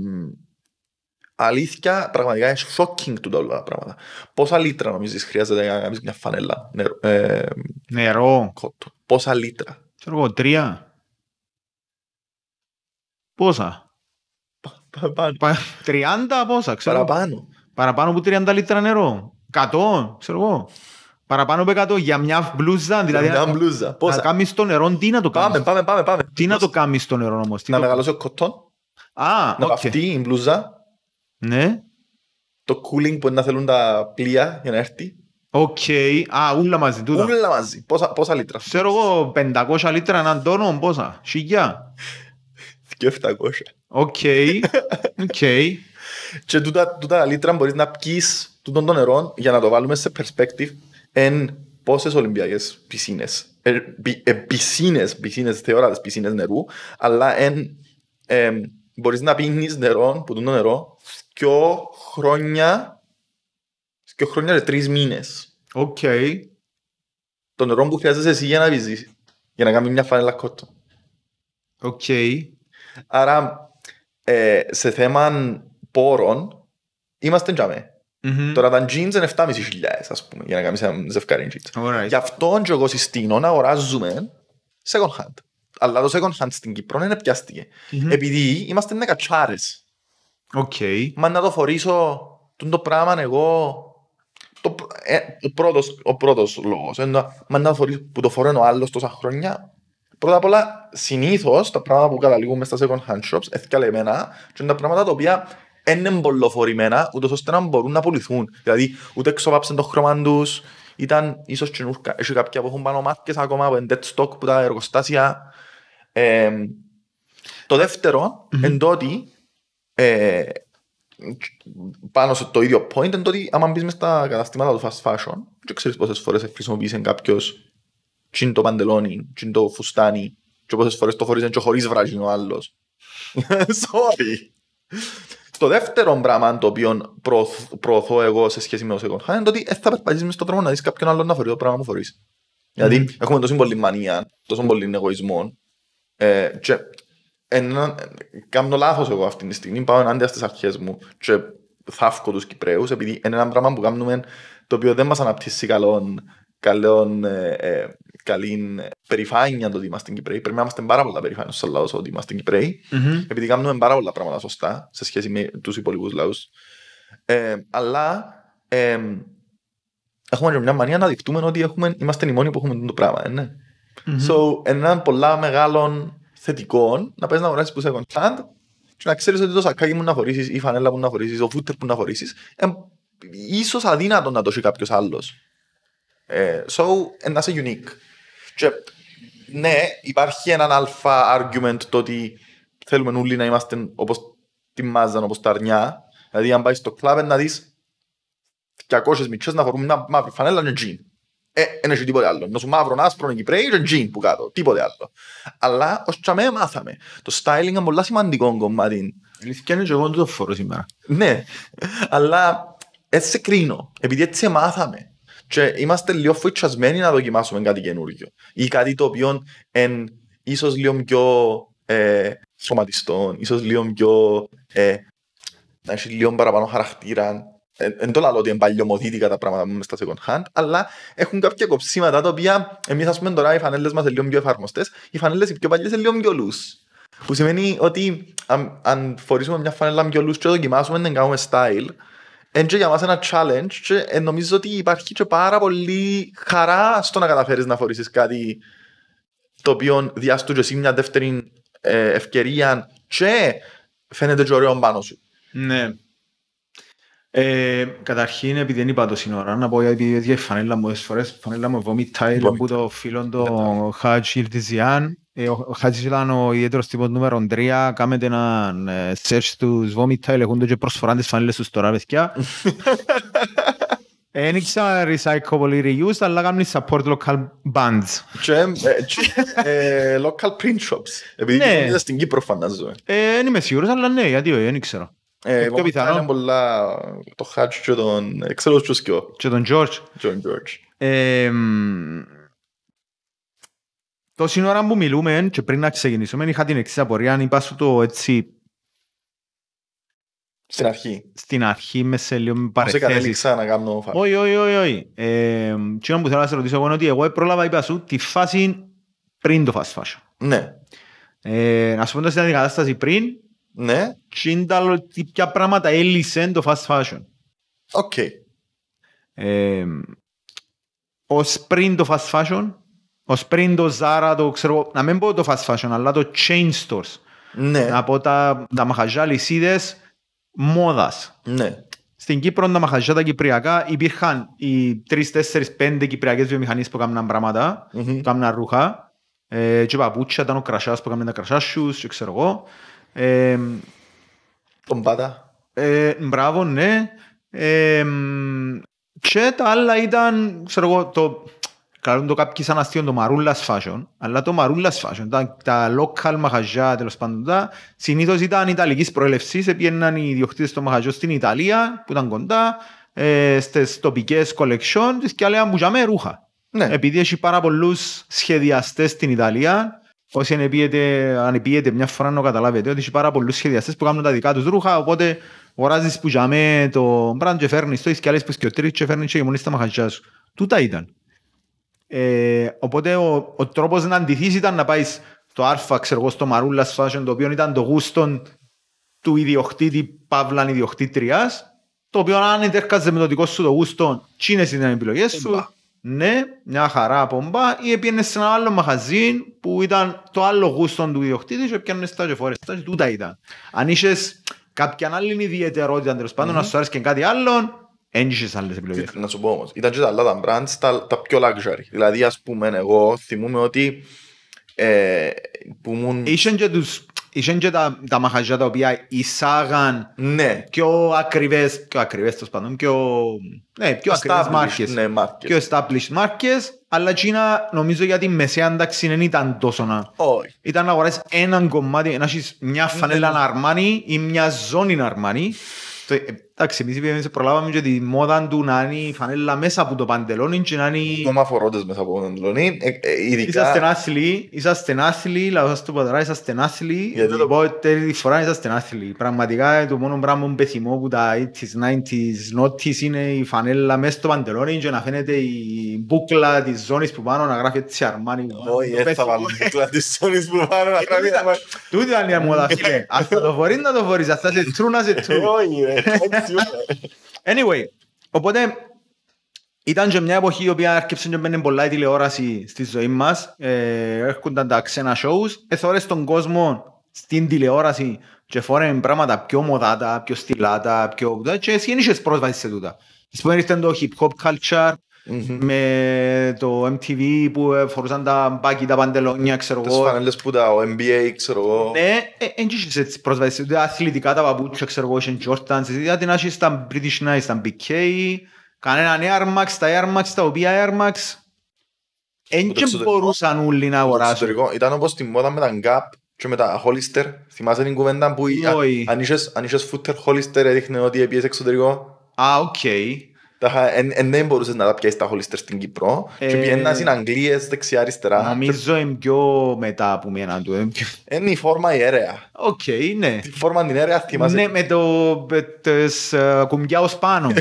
B: αλήθεια, πραγματικά είναι shocking του τα όλα τα πράγματα. Πόσα λίτρα νομίζεις χρειάζεται για να κάνεις μια φανέλα νερό, ε,
A: Νερό.
B: κότο; Πόσα λίτρα;
A: Ξέρω εγώ, τρία. Πόσα;
B: Παραπάνω.
A: Πα- 30 πόσα, ξέρω.
B: Παραπάνω.
A: Παραπάνω από 30 λίτρα νερό. 100, ξέρω εγώ. Παραπάνω από 100 για μια μπλούζα. Δηλαδή
B: Μια
A: να,
B: μπλούζα.
A: να
B: Πόσα;
A: κάνεις το νερό, τι να το
B: Πάμε,
A: κάνεις.
B: πάμε, πάμε, πάμε.
A: Τι να το
B: Πόσα.
A: κάνεις το νερό όμως. τι
B: Να
A: το-
B: μεγαλώσει ο cotton,
A: Α,
B: να
A: οκ.
B: βαφτεί η μπλούζα,
A: Ναι,
B: το cooling που είναι να θέλουν τα πλοία για να έρθει.
A: Οκ. Α, ούλα μαζί τούτα.
B: Ούλα μαζί. Πόσα, πόσα λίτρα.
A: Ξέρω εγώ, 500 λίτρα έναν τόνο, πόσα. Σιγιά.
B: 2.700.
A: Οκ. Οκ.
B: Και τούτα, τούτα τα λίτρα μπορείς να πιείς τούτον το νερό για να το βάλουμε σε perspective εν πόσες Ολυμπιακές πισίνες. Ε, πι- ε, πισίνες, πισίνες, θεόρατες πισίνες νερού, αλλά εν, ε, μπορείς να πίνεις νερό, που τούτο νερό, δυο χρόνια, δυο χρόνια και τρεις μήνες.
A: Οκ.
B: Το νερό που χρειάζεσαι εσύ για να βυζείς, για να κάνει μια φανέλα cotton.
A: Οκ.
B: Άρα, ε, σε θέμα πόρων, είμαστε τζαμέ.
A: Μμμ.
B: Τώρα τα jeans είναι 7.500 ας πούμε, για να κάνεις ένα ζευκάρι jeans.
A: Alright.
B: Γι' αυτό και εγώ συστήνω να αγοράζουμε second hand. Αλλά το second hand στην Κύπρο είναι πιάστηκε.
A: Μμμ.
B: Επειδή είμαστε νεκατσιάρες.
A: Οκ.
B: Μα να το φορήσω τούτο το πράγμα εγώ... Το, πρ- ε, ο, πρώτος, ο πρώτος λόγος. είναι να- Μα να το φορήσω, που το φορώ ο άλλος τόσα χρόνια. Πρώτα απ' όλα, συνήθως τα πράγματα που καταλήγουν μες στα second hand shops, εθιαλεμένα, και είναι τα πράγματα τα οποία είναι πολλοφορημένα, ούτως ώστε να μπορούν να πουληθούν. Δηλαδή, ούτε εξοβάψαν το χρώμα τους, ήταν ίσως καινούρκα. Έχει κάποια που έχουν πάνω μάρκες ακόμα, που είναι dead stock, που τα εργοστάσια. Ε, το δεύτερο, εν τότε, ε, πάνω σε το ίδιο point είναι το ότι άμα μπεις μες στα καταστήματα του fast fashion και ξέρεις πόσες φορές χρησιμοποιήσει κάποιος τσιν το παντελόνι, τσιν το φουστάνι και πόσες φορές το φορείς και χωρίς βράζιν ο άλλος. Sorry. Το δεύτερο πράγμα το οποίο προωθ- προωθώ εγώ σε σχέση με το second hand είναι το ότι δεν θα περπατήσεις μες στον δρόμο να δεις κάποιον άλλον να φορεί το πράγμα που φορείς. Γιατί έχουμε τόσο πολύ μανία, τόσο πολύ εγωισμό ε, και ένα, κάνω λάθος εγώ αυτή τη στιγμή, πάω ενάντια στις αρχές μου και θαύκω τους Κυπρέους επειδή είναι ένα πράγμα που κάνουμε το οποίο δεν μας αναπτύσσει καλόν, καλόν, ε, ε, καλή περηφάνεια το ότι είμαστε Κυπρέοι. Πρέπει να είμαστε πάρα πολλά περηφάνοι στο λαός ότι είμαστε Κυπρέοι
A: Μμμ.
B: επειδή κάνουμε πάρα πολλά πράγματα σωστά σε σχέση με τους υπόλοιπους λαούς. Ε, αλλά ε, έχουμε και μια μανία να δειχτούμε ότι έχουμε, είμαστε οι μόνοι που έχουμε το πράγμα. ε, ναι.
A: Μμμ.
B: So, ένα πολλά μεγάλων θετικών να πες να αγοράσεις που second hand και να ξέρεις ότι το σακάκι μου να φορήσεις ή η φανέλα που να φορήσεις, ο φούτερ που να φορήσεις ε, ίσως αδύνατο να το έχει κάποιος άλλος. Ε, so, ε, να είσαι unique. Και, ναι, υπάρχει έναν αλφα argument το ότι θέλουμε όλοι να είμαστε όπως τη μάζαν, όπως τα αρνιά. Δηλαδή, αν πάεις στο κλαμπ να δεις 200 μητσές να φορούν μια μαύρη φανέλα και τζιν. Ε, δεν έχει τίποτε άλλο. Να σου μαύρο, άσπρο, Κυπρέοι και τζιν που κάτω. Τίποτε άλλο. Αλλά ως τσαμέ μάθαμε. Το styling είναι πολύ σημαντικό κομμάτι.
A: Αλήθεια είναι και εγώ δεν το φορώ σήμερα.
B: Ναι, αλλά έτσι σε κρίνω. Επειδή έτσι μάθαμε. Και είμαστε λίγο φουτσασμένοι να δοκιμάσουμε κάτι καινούργιο. Ή κάτι το οποίο εν, ίσως λίγο πιο ε, σωματιστό, ίσως λίγο πιο ε, να έχει λίγο παραπάνω χαρακτήρα. Δεν το λέω ότι είναι παλιωμοδίτικα τα πράγματα μες στα second hand, αλλά έχουν κάποια κοψίματα τα οποία εμείς ας πούμε τώρα οι φανέλες μας είναι λίγο πιο εφαρμοστές, οι φανέλες οι πιο παλιές είναι λίγο πιο loose. Που σημαίνει ότι αν, αν φορήσουμε μια φανέλα πιο loose και δοκιμάσουμε να κάνουμε style, είναι και για μας ένα challenge και ε, νομίζω ότι υπάρχει και πάρα πολύ χαρά στο να καταφέρεις να φορήσεις κάτι το οποίο διάστου και εσύ μια δεύτερη ε, ευκαιρία και φαίνεται και ωραίο πάνω σου.
A: Ναι. Ε, καταρχήν, επειδή δεν είπα το σύνορα, να πω επειδή έδιε η φανέλα μου, τις φορές η φανέλα μου vomit tile
B: Vomit.
A: που το φίλο το Χατζ Ιλτιζιάν. Ε, Ο Χατζ ήταν ο ιδιαίτερος τύπος νούμερο 3. Κάμετε ένα ε, search στους vomit tile, έχουν το και προσφοράν τις φανέλες τους τώρα, παιδιά. Ε, Δεν ήξερα recyclable reused, αλλά κάνουν support local bands.
B: Και, ε, και, ε, local print shops. Επειδή
A: Ναι.
B: ναι. στην Κύπρο φαντάζομαι.
A: Ε, Δεν είμαι σίγουρος, αλλά ναι, γιατί όχι, δεν ήξερα.
B: Ε,
A: πιο
B: πιο
A: πιθανό.
B: Είναι πολλά το Χάτς και τον... ε, Ξέρω ποιος και ο
A: Και τον George.
B: John George.
A: Ε, μ, τόση ώρα που μιλούμε και πριν να ξεκινήσουμε είχα την εξής απορία αν είπα σου το έτσι
B: Στην αρχή.
A: στην αρχή μες σε λίγο με
B: Όσο
A: παρεθέσεις.
B: κατέληξα να κάνω φα-
A: Όχι, όχι, όχι, όχι. Ε, Τι που θέλω να σε ρωτήσω εγώ είναι ότι εγώ πρόλαβα είπα σου τη φάση πριν το fast fashion.
B: Ναι.
A: Ε, να σου πω στην αντικατάσταση πριν
B: Ναι.
A: και είναι τα άλλο τι- ποια πράγματα έλυσε το fast fashion.
B: Οκ.
A: Ε, ως πριν το fast fashion, ως πριν το Zara, το ξέρω, να μην πω το fast fashion, αλλά το chain stores.
B: Ναι.
A: Από τα, τα μαχαζιά αλυσίδες μόδας.
B: Ναι.
A: στην Κύπρο τα μαχαζιά τα κυπριακά υπήρχαν οι τρεις, τέσσερις, πέντε κυπριακές βιομηχανίες που έκαναν πράγματα,
B: Μμμ.
A: που έκαναν ρούχα ε, και παπούτσια, ήταν ο κρασιάς που έκαναν τα κρασάσιους και ξέρω εγώ. Ε,
B: Τον πάτα.
A: ε, μπράβο, ναι. Ε, μ, και τα άλλα ήταν, ξέρω εγώ, το, καλούν το κάποιοι σαν αστείο το Marullas Fashion, αλλά το Marullas Fashion, τα, τα local μαχαζιά τέλος πάντων, τα, συνήθως ήταν ιταλικής προέλευσης, έπιεναν οι ιδιοκτήτες των μαχαζιών στην Ιταλία, που ήταν κοντά, ε, στις τοπικές collection και έλεγαν που για μέ ρούχα.
B: Ναι.
A: Επειδή έχει πάρα πολλούς σχεδιαστές στην Ιταλία, όσοι αν επίετε, αν επίετε μια φορά να το καταλάβετε, ότι έχει πάρα πολλούς σχεδιαστές που κάνουν τα δικά τους ρούχα, οπότε αγοράζεις που για μέ το μπραντ και φέρνεις το, και άλλες που σκιωτρείς και φέρνεις και μόνοι στα μαχαζιά σου. Τούτα ήταν. Ε, οπότε ο, ο τρόπος να αντιθείς ήταν να πάεις στο Άρφα, ξέρω εγώ, στο Μαρούλας Fashion, το οποίο ήταν το γούστο του ιδιοκτήτη Παύλαν ιδιοκτήτριας, το οποίο αν εντέρκαζε με το δικό σου το γούστο, τσίνες ήταν οι επιλογές σου.
B: Πομπά.
A: Ναι, μια χαρά πομπά, ή έπιανες σε ένα άλλο μαχαζί που ήταν το άλλο γούστο του ιδιοκτήτη και έπιανες τα και φορές τα και τούτα ήταν. Αν είχες κάποια άλλη ιδιαιτερότητα τέλος πάντων, να σου άρεσε και κάτι άλλο, δεν είχες άλλες επιλογές.
B: Να σου πω όμως, ήταν και τα άλλα τα brands τα, τα πιο luxury. Δηλαδή, ας πούμε, εγώ θυμούμαι ότι ε, που ήμουν...
A: Είχαν και, τους, είχαν και τα, τα μαχαζιά τα οποία εισάγαν
B: Ναι,
A: πιο ακριβές, πιο ακριβές τέλος πάντων, πιο, ναι, πιο ακριβές
B: established,
A: μάρκες.
B: Ναι, μάρκες.
A: Πιο established μάρκες, αλλά εκείνα νομίζω για τη μεσαία ένταξη δεν ήταν τόσο να...
B: Όχι.
A: Ήταν να αγοράσεις έναν κομμάτι, να έχεις μια φανέλα Αρμάνι ή μια ζώνη Αρμάνι. Το- ε, Εντάξει, εμείς είπαμε, προλάβαμε και τη μόδα του να είναι η φανέλα μέσα από το παντελόνι και να είναι...
B: Ακόμα φορώντες μέσα από τον Λονί. Ε, ε, ειδικά...
A: Είσαστε άθλοι, είσαστε άθλοι, λαός σας το πατρά, είσαστε άθλοι.
B: Γιατί;
A: Οπότε τη φορά είσαστε άθλοι. Πραγματικά το μόνο πράγμα που πεθυμώ που τα 80s, 90s, νότις είναι η φανέλα μέσα στο παντελόνι και να φαίνεται η μπούκλα της ζώνης που πάνω να γράφει έτσι αρμάνι.
B: Όχι, έτσι θα βάλω κύκλα της ζώνης που πάνω να γράφει.
A: Τούτη ήταν η μόδα φίλε. Ας θα το φορείς να το φορείς, ας θα σε τρού να σε τρού.
B: Όχι, ρε, έτσι ούτε.
A: Anyway, οπότε ήταν και μια εποχή η οποία έρχεψε και μπαίνει πολλά η τηλεόραση στη ζωή μας. Ε, έρχονταν τα ξένα shows. Εθώρες τον κόσμο στην τηλεόραση και φόρεν πράγματα πιο μοδάτα, πιο στυλάτα, πιο... και εσύ δεν είχες πρόσβαση σε τούτα. Ας πούμε ήρθε το hip hop culture με το MTV που ε, φορούσαν τα baggy, τα παντελόνια, ξέρω
B: Τις
A: εγώ.
B: φανέλες που τα ο NBA, ξέρω εγώ.
A: Ναι, δεν είχες έτσι πρόσβαση. Ούτε αθλητικά τα παπούτσια, ξέρω εγώ, είχαν Jordans. Δηλαδή να έχεις τα British Knights, τα BK, κανέναν Air Max, τα Air Max, τα οποία Air Max δεν
B: το
A: και
B: εξωτερικό.
A: μπορούσαν όλοι να
B: Το
A: αγοράσουν.
B: εξωτερικό. Ήταν όπως τη μόδα με τα Gap και με τα Hollister. Θυμάσαι την κουβέντα που η-
A: Όχι.
B: αν είχες- αν είχες φούτερ Hollister έδειχνε ότι επήες εξωτερικό.
A: Α, οκ.
B: Τα είχα- εν- εν- δεν μπορούσες να τα πιάσεις τα Hollister στην Κύπρο. Και
A: Ε,
B: πιέναν στην Αγγλίες δεξιά-αριστερά.
A: Νομίζω είναι πιο μετά που μένα του. είναι πιο-
B: Είναι η φόρμα η αίρεα.
A: Οκ, ναι.
B: Τη φόρμα την αίρεα θυμάσαι.
A: Ναι, με το με τις ε, κουμπιά ως πάνω.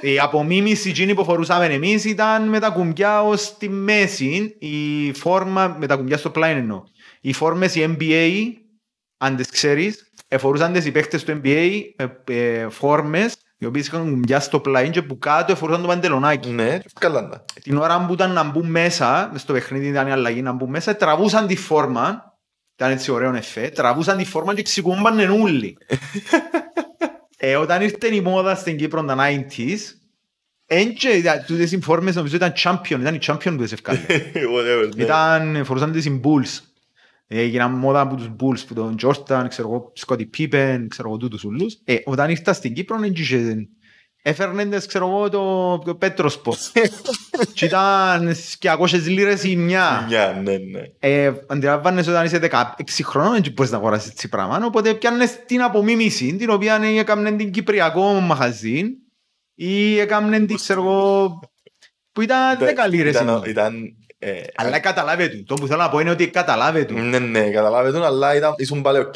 A: Η απομίμηση εκείνη που φορούσαμε εμείς ήταν με τα κουμπιά ως τη μέση. Η φόρμα, με τα κουμπιά στο πλάι εννοώ. Οι φόρμες η NBA, αν τις ξέρεις, εφορούσαν τις οι παίχτες του NBA ε, ε, φόρμες οι οποίες είχαν κουμπιά στο πλάι και που κάτω εφορούσαν το παντελονάκι.
B: Ναι, καλά τα.
A: Την ώρα που ήταν να μπουν μέσα, μες στο παιχνίδι ήταν η αλλαγή να μπουν μέσα, τραβούσαν τη φόρμα, ήταν έτσι ωραίο εφέ, τραβούσαν τη φόρμα και ξεκούμπανε όλοι. ε, όταν ήρθε η μόδα στην Κύπρο τα 90s, έντια, τούτες οι φόρμες νομίζω ήταν champion, ήταν η champion που τις ευκάλε.
B: Whatever, ναι.
A: ήταν, φορούσαν τις οι Bulls. Ε, Έγιναν μόδα από τους Bulls, που τον Jordan, ξέρω εγώ, Scottie Pippen, ξέρω εγώ, τούτους ούλους. Ε, όταν ήρθα στην Κύπρο, δεν είχε- έφερνε τις, ξέρω εγώ, το, το Πέτροσπο. και ήταν 200 λίρες η μια.
B: Μια, ναι, ναι.
A: Ε, αντιλαμβάνεσαι όταν είσαι 16 χρονών δεν μπορείς να αγοράσεις έτσι πράγμα. Οπότε πιάνες την απομίμηση, την οποία έκαμε την Κυπριακό μαχαζί ή έκαμε την, ξέρω εγώ, που ήταν 10 λίρες. η
B: Ήταν-
A: μια.
B: Ήταν... ε,
A: Αλλά καταλάβετε του. Το που θέλω να πω είναι ότι καταλάβετε του.
B: Ναι, ναι, καταλάβετε, αλλά ήταν- ήσουν πάλι οκ.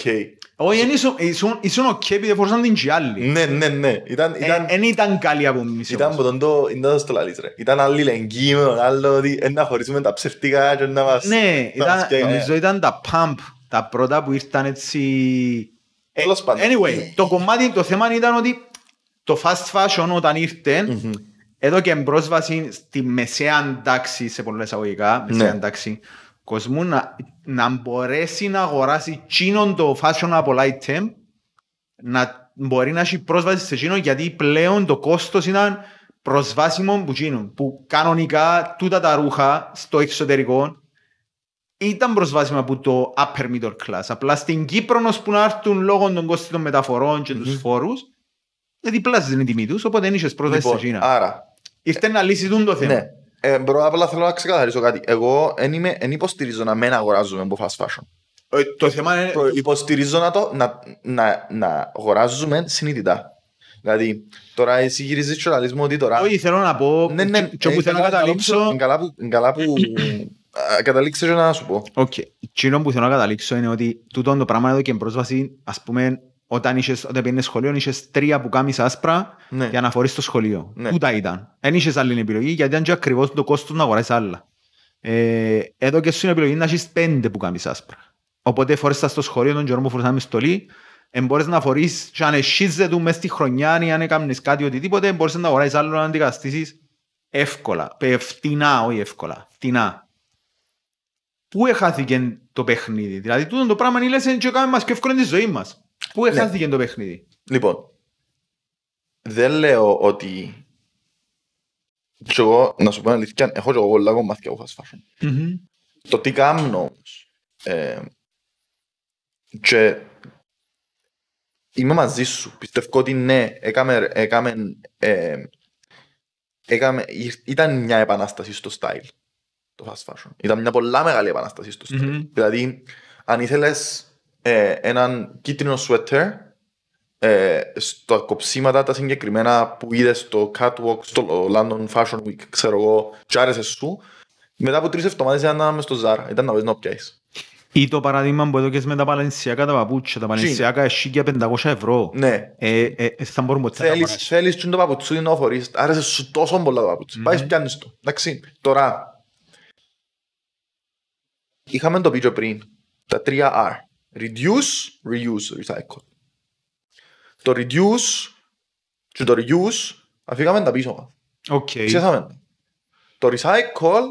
A: Όχι, εν ήσουν- ήσουν- ήσουν οκ επειδή φορούσαν την και άλλοι.
B: Ναι, ναι, ναι. Ήταν, ήταν,
A: Δεν ήταν καλή απομίμηση.
B: ήταν
A: όμως.
B: από τον το, ήταν το στο λαλείς, ρε. Ήταν αλληλεγγύη με τον άλλο, ότι ε, να χωρίσουμε τα ψευτικά και να μας...
A: Ναι,
B: να μας
A: ήταν,
B: πιάει.
A: νομίζω ήταν τα pump, τα πρώτα που ήρθαν έτσι... Ε,
B: Τέλος πάντων.
A: Anyway, το κομμάτι, το θέμα ήταν ότι το fast fashion όταν ήρθε,
B: Μμμ.
A: Εδώ και πρόσβαση στη μεσαία τάξη, σε πολλά εισαγωγικά, μεσαία
B: Ναι.
A: τάξη, κοσμού να, να μπορέσει να αγοράσει τσίνον το fashionable item, να, μπορεί να έχει πρόσβαση σε εκείνο γιατί πλέον το κόστος ήταν προσβάσιμο που εκείνο. Που κανονικά τούτα τα ρούχα στο εξωτερικό ήταν προσβάσιμα από το upper middle class. Απλά στην Κύπρο που να έρθουν λόγω των κόστων των μεταφορών και τους φόρους δεν διπλάσιζε την τιμή τους, οπότε δεν είχες πρόσβαση σε
B: Λοιπόν,
A: εκείνα.
B: άρα,
A: Ήρθε να λύσει τούτο το θέμα.
B: ναι. Ε, μπρο, απλά θέλω να ξεκαθαρίσω κάτι. Εγώ εν είμαι- εν υποστηρίζω να μην αγοράζουμε από fast fashion.
A: Ε, Το θέμα είναι...
B: Προ- Υποστηρίζω να, το, να, να, να αγοράζουμε συνειδητά. Δηλαδή, τώρα εσύ γυρίζεις και λαλείς μου ότι τώρα...
A: Όχι, θέλω να πω
B: Ναι, ναι,
A: και όπου
B: ε,
A: θέλω να
B: καλά-
A: καταλήξω
B: καλά- Καλά που, καλά που α, καταλήξες και να σου πω.
A: Οκ. Εκείνο που θέλω να καταλήξω είναι ότι τούτο το πράγμα έδωκε πρόσβαση, ας πούμε, όταν, είχες, όταν πήγαινες σχολείο, είχες τρία πουκάμισα άσπρα
B: Ναι.
A: για να φορείς στο σχολείο.
B: Ναι.
A: Τούτα ήταν. Δεν είχες άλλη επιλογή γιατί ήταν και ακριβώς το κόστος να αγοράσεις άλλα. Ε, εδώ και σου είναι επιλογή να έχεις πέντε που κάμεις άσπρα. Οπότε φορείς τα στο σχολείο τον καιρό που φορούσαμε με στολή, ε, μπορείς να φορείς και αν εσχίζε του μες στη χρονιά ή αν έκαμνες κάτι οτιδήποτε, μπορείς να αγοράσεις άλλο να αντικαταστήσεις εύκολα. Ε, Φτηνά, όχι εύκολα. Φτηνά. Πού εχάθηκε το παιχνίδι; Δηλαδή, τούτο το πράγμα είναι λες και κάνουμε μας πιο εύκολο τη ζωή μας. Πού
B: Ναι.
A: εχάθηκε το παιχνίδι;
B: Λοιπόν, δεν λέω ότι και εγώ, να σου πω την αλήθεια, έχω και εγώ πολλά κομμάτια από fast fashion. Το τι κάνω όμως, ε, και είμαι μαζί σου. Πιστεύω ότι ναι, έκαμε, έκαμε, ε, έκαμε, ήταν μια επανάσταση στο style το fast fashion. Ήταν μια πολλά μεγάλη επανάσταση στο style.
A: Μμμ.
B: Δηλαδή, αν ήθελες ε, έναν κίτρινο sweater, ε, στα κοψίματα τα συγκεκριμένα που είδες στο catwalk, στο London Fashion Week, ξέρω εγώ, και άρεσε σου, μετά από τρεις εβδομάδες ήταν μες στο Zara, ήταν να βρεις να πιάσεις.
A: Ή το παράδειγμα που έδωκες με τα παλαισιακά τα παπούτσια. Τα παλαισιακά εσύ για 500 ευρώ.
B: Ναι,
A: Ε, ε, ε, θα μπορούμε ποτέ να
B: θέλεις,
A: αγοράσεις.
B: θέλεις και το παπουτσούι να φορείς, άρεσε σου τόσο πολλά το παπουτσούι, πάει πιάνεις το. Εντάξει, τώρα, είχαμε το πει και πριν, τα τρία R. Reduce, reuse, recycle. Το reduce και το reuse αφήγαμε τα πίσω μας.
A: Οκ.
B: Ξέραμε τα. Το recycle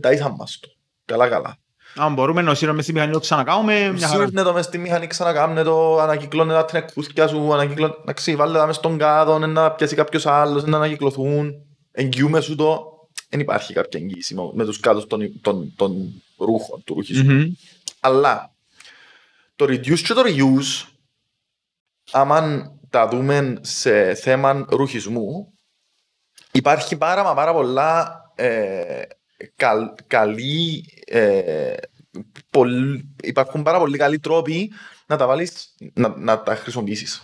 B: εταΐσαν μας το. Καλά καλά.
A: Αν μπορούμε να σύρουμε στη μηχανή το ξανακάνουμε, μια χαρά.
B: Σύρνε το μες στη μηχανή, ξανακάμνε το, ανακυκλώνε τα την εκπούθκια σου, ανακυκλώνε, εντάξει, βάλε τα μες στον κάδο, να πιάσει κάποιος άλλος, να ανακυκλωθούν, εγγυούμε σου το. Δεν υπάρχει κάποια εγγύηση με- με τους κάδους των, των, των ρούχων, του ρουχισμού.
A: Μμμ.
B: Αλλά το reduce και το reuse, άμα τα δούμε σε θέμα ρουχισμού, υπάρχει πάρα μα πάρα πολλά ε, καλ, καλή, ε, πολλ- υπάρχουν πάρα πολλοί καλοί τρόποι να τα βάλεις, να, να τα χρησιμοποιήσεις.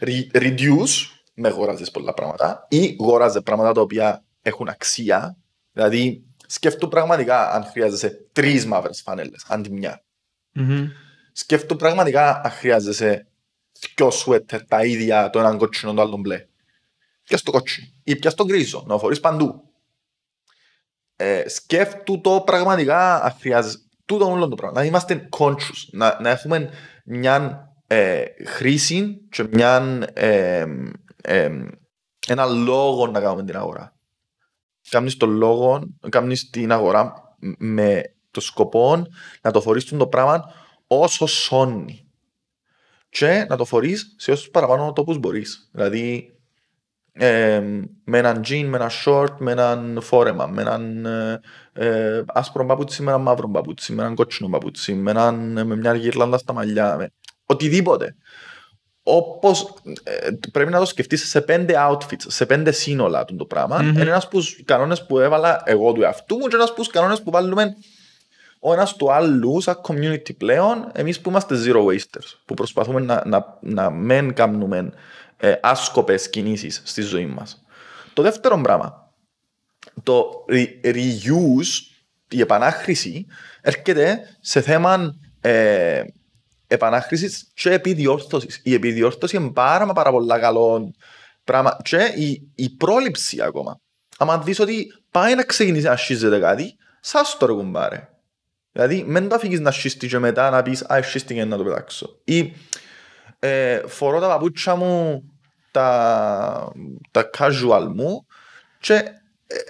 B: Re- reduce, με αγοράζεις πολλά πράγματα ή αγοράζεις πράγματα τα οποία έχουν αξία, δηλαδή σκέφτομαι πραγματικά αν χρειάζεσαι τρεις μαύρες φανέλες, αντί μια.
A: Μμμ.
B: Σκέφτομαι πραγματικά αν χρειάζεσαι δυο σουέτερ τα ίδια, το έναν κότσινο, το άλλο μπλε. Πιας το κότσινο ή πιας το γκρίζο, να φορείς παντού. Ε, σκέφτου το πραγματικά αν χρειάζεσαι. Τούτο όλο το πράγμα. Να είμαστε conscious, να, να έχουμε μια ε, χρήση και μια, ε, ε, ένα λόγο να κάνουμε την αγορά. Κάνεις τον λόγο, κάνεις την αγορά με το σκοπό να το φορείς το πράγμα όσο σώνει. Και να το φορείς σε όσους παραπάνω τόπους μπορείς. Δηλαδή ε, με έναν τζιν, με ένα short, με έναν φόρεμα, με έναν ε, ε, άσπρο παπούτσι, με έναν μαύρο παπούτσι, με έναν κότσινο παπούτσι, με, έναν, με μια γυρλάντα στα μαλλιά, με οτιδήποτε. Όπως ε, πρέπει να το σκεφτείς σε πέντε outfits, σε πέντε σύνολα του το πράγμα.
A: Μμμ.
B: Είναι ένας από τους κανόνες που έβαλα εγώ του εαυτού μου και ένας από τους κανόνες που βάλουμε ο ένας του άλλου σαν community πλέον, εμείς που είμαστε zero wasters, που προσπαθούμε να, να, να μην κάνουμε ε, άσκοπες κινήσεις στη ζωή μας. Το δεύτερο πράγμα, το re- reuse, η επανάχρηση, έρχεται σε θέμα ε, επανάχρησης και επιδιόρθωσης. Η επιδιόρθωση είναι πάρα μα πάρα πολλά καλό πράγμα και η, η πρόληψη ακόμα. Αν δεις ότι πάει να ξεκινήσει να σχίζεται κάτι, σας το ρε κουμπάρε. Δηλαδή, μην το αφήγεις να σχίστη και μετά να πεις «Α, σχίστηκε να το πετάξω». Ή ε, φορώ τα παπούτσια μου, τα, τα casual μου και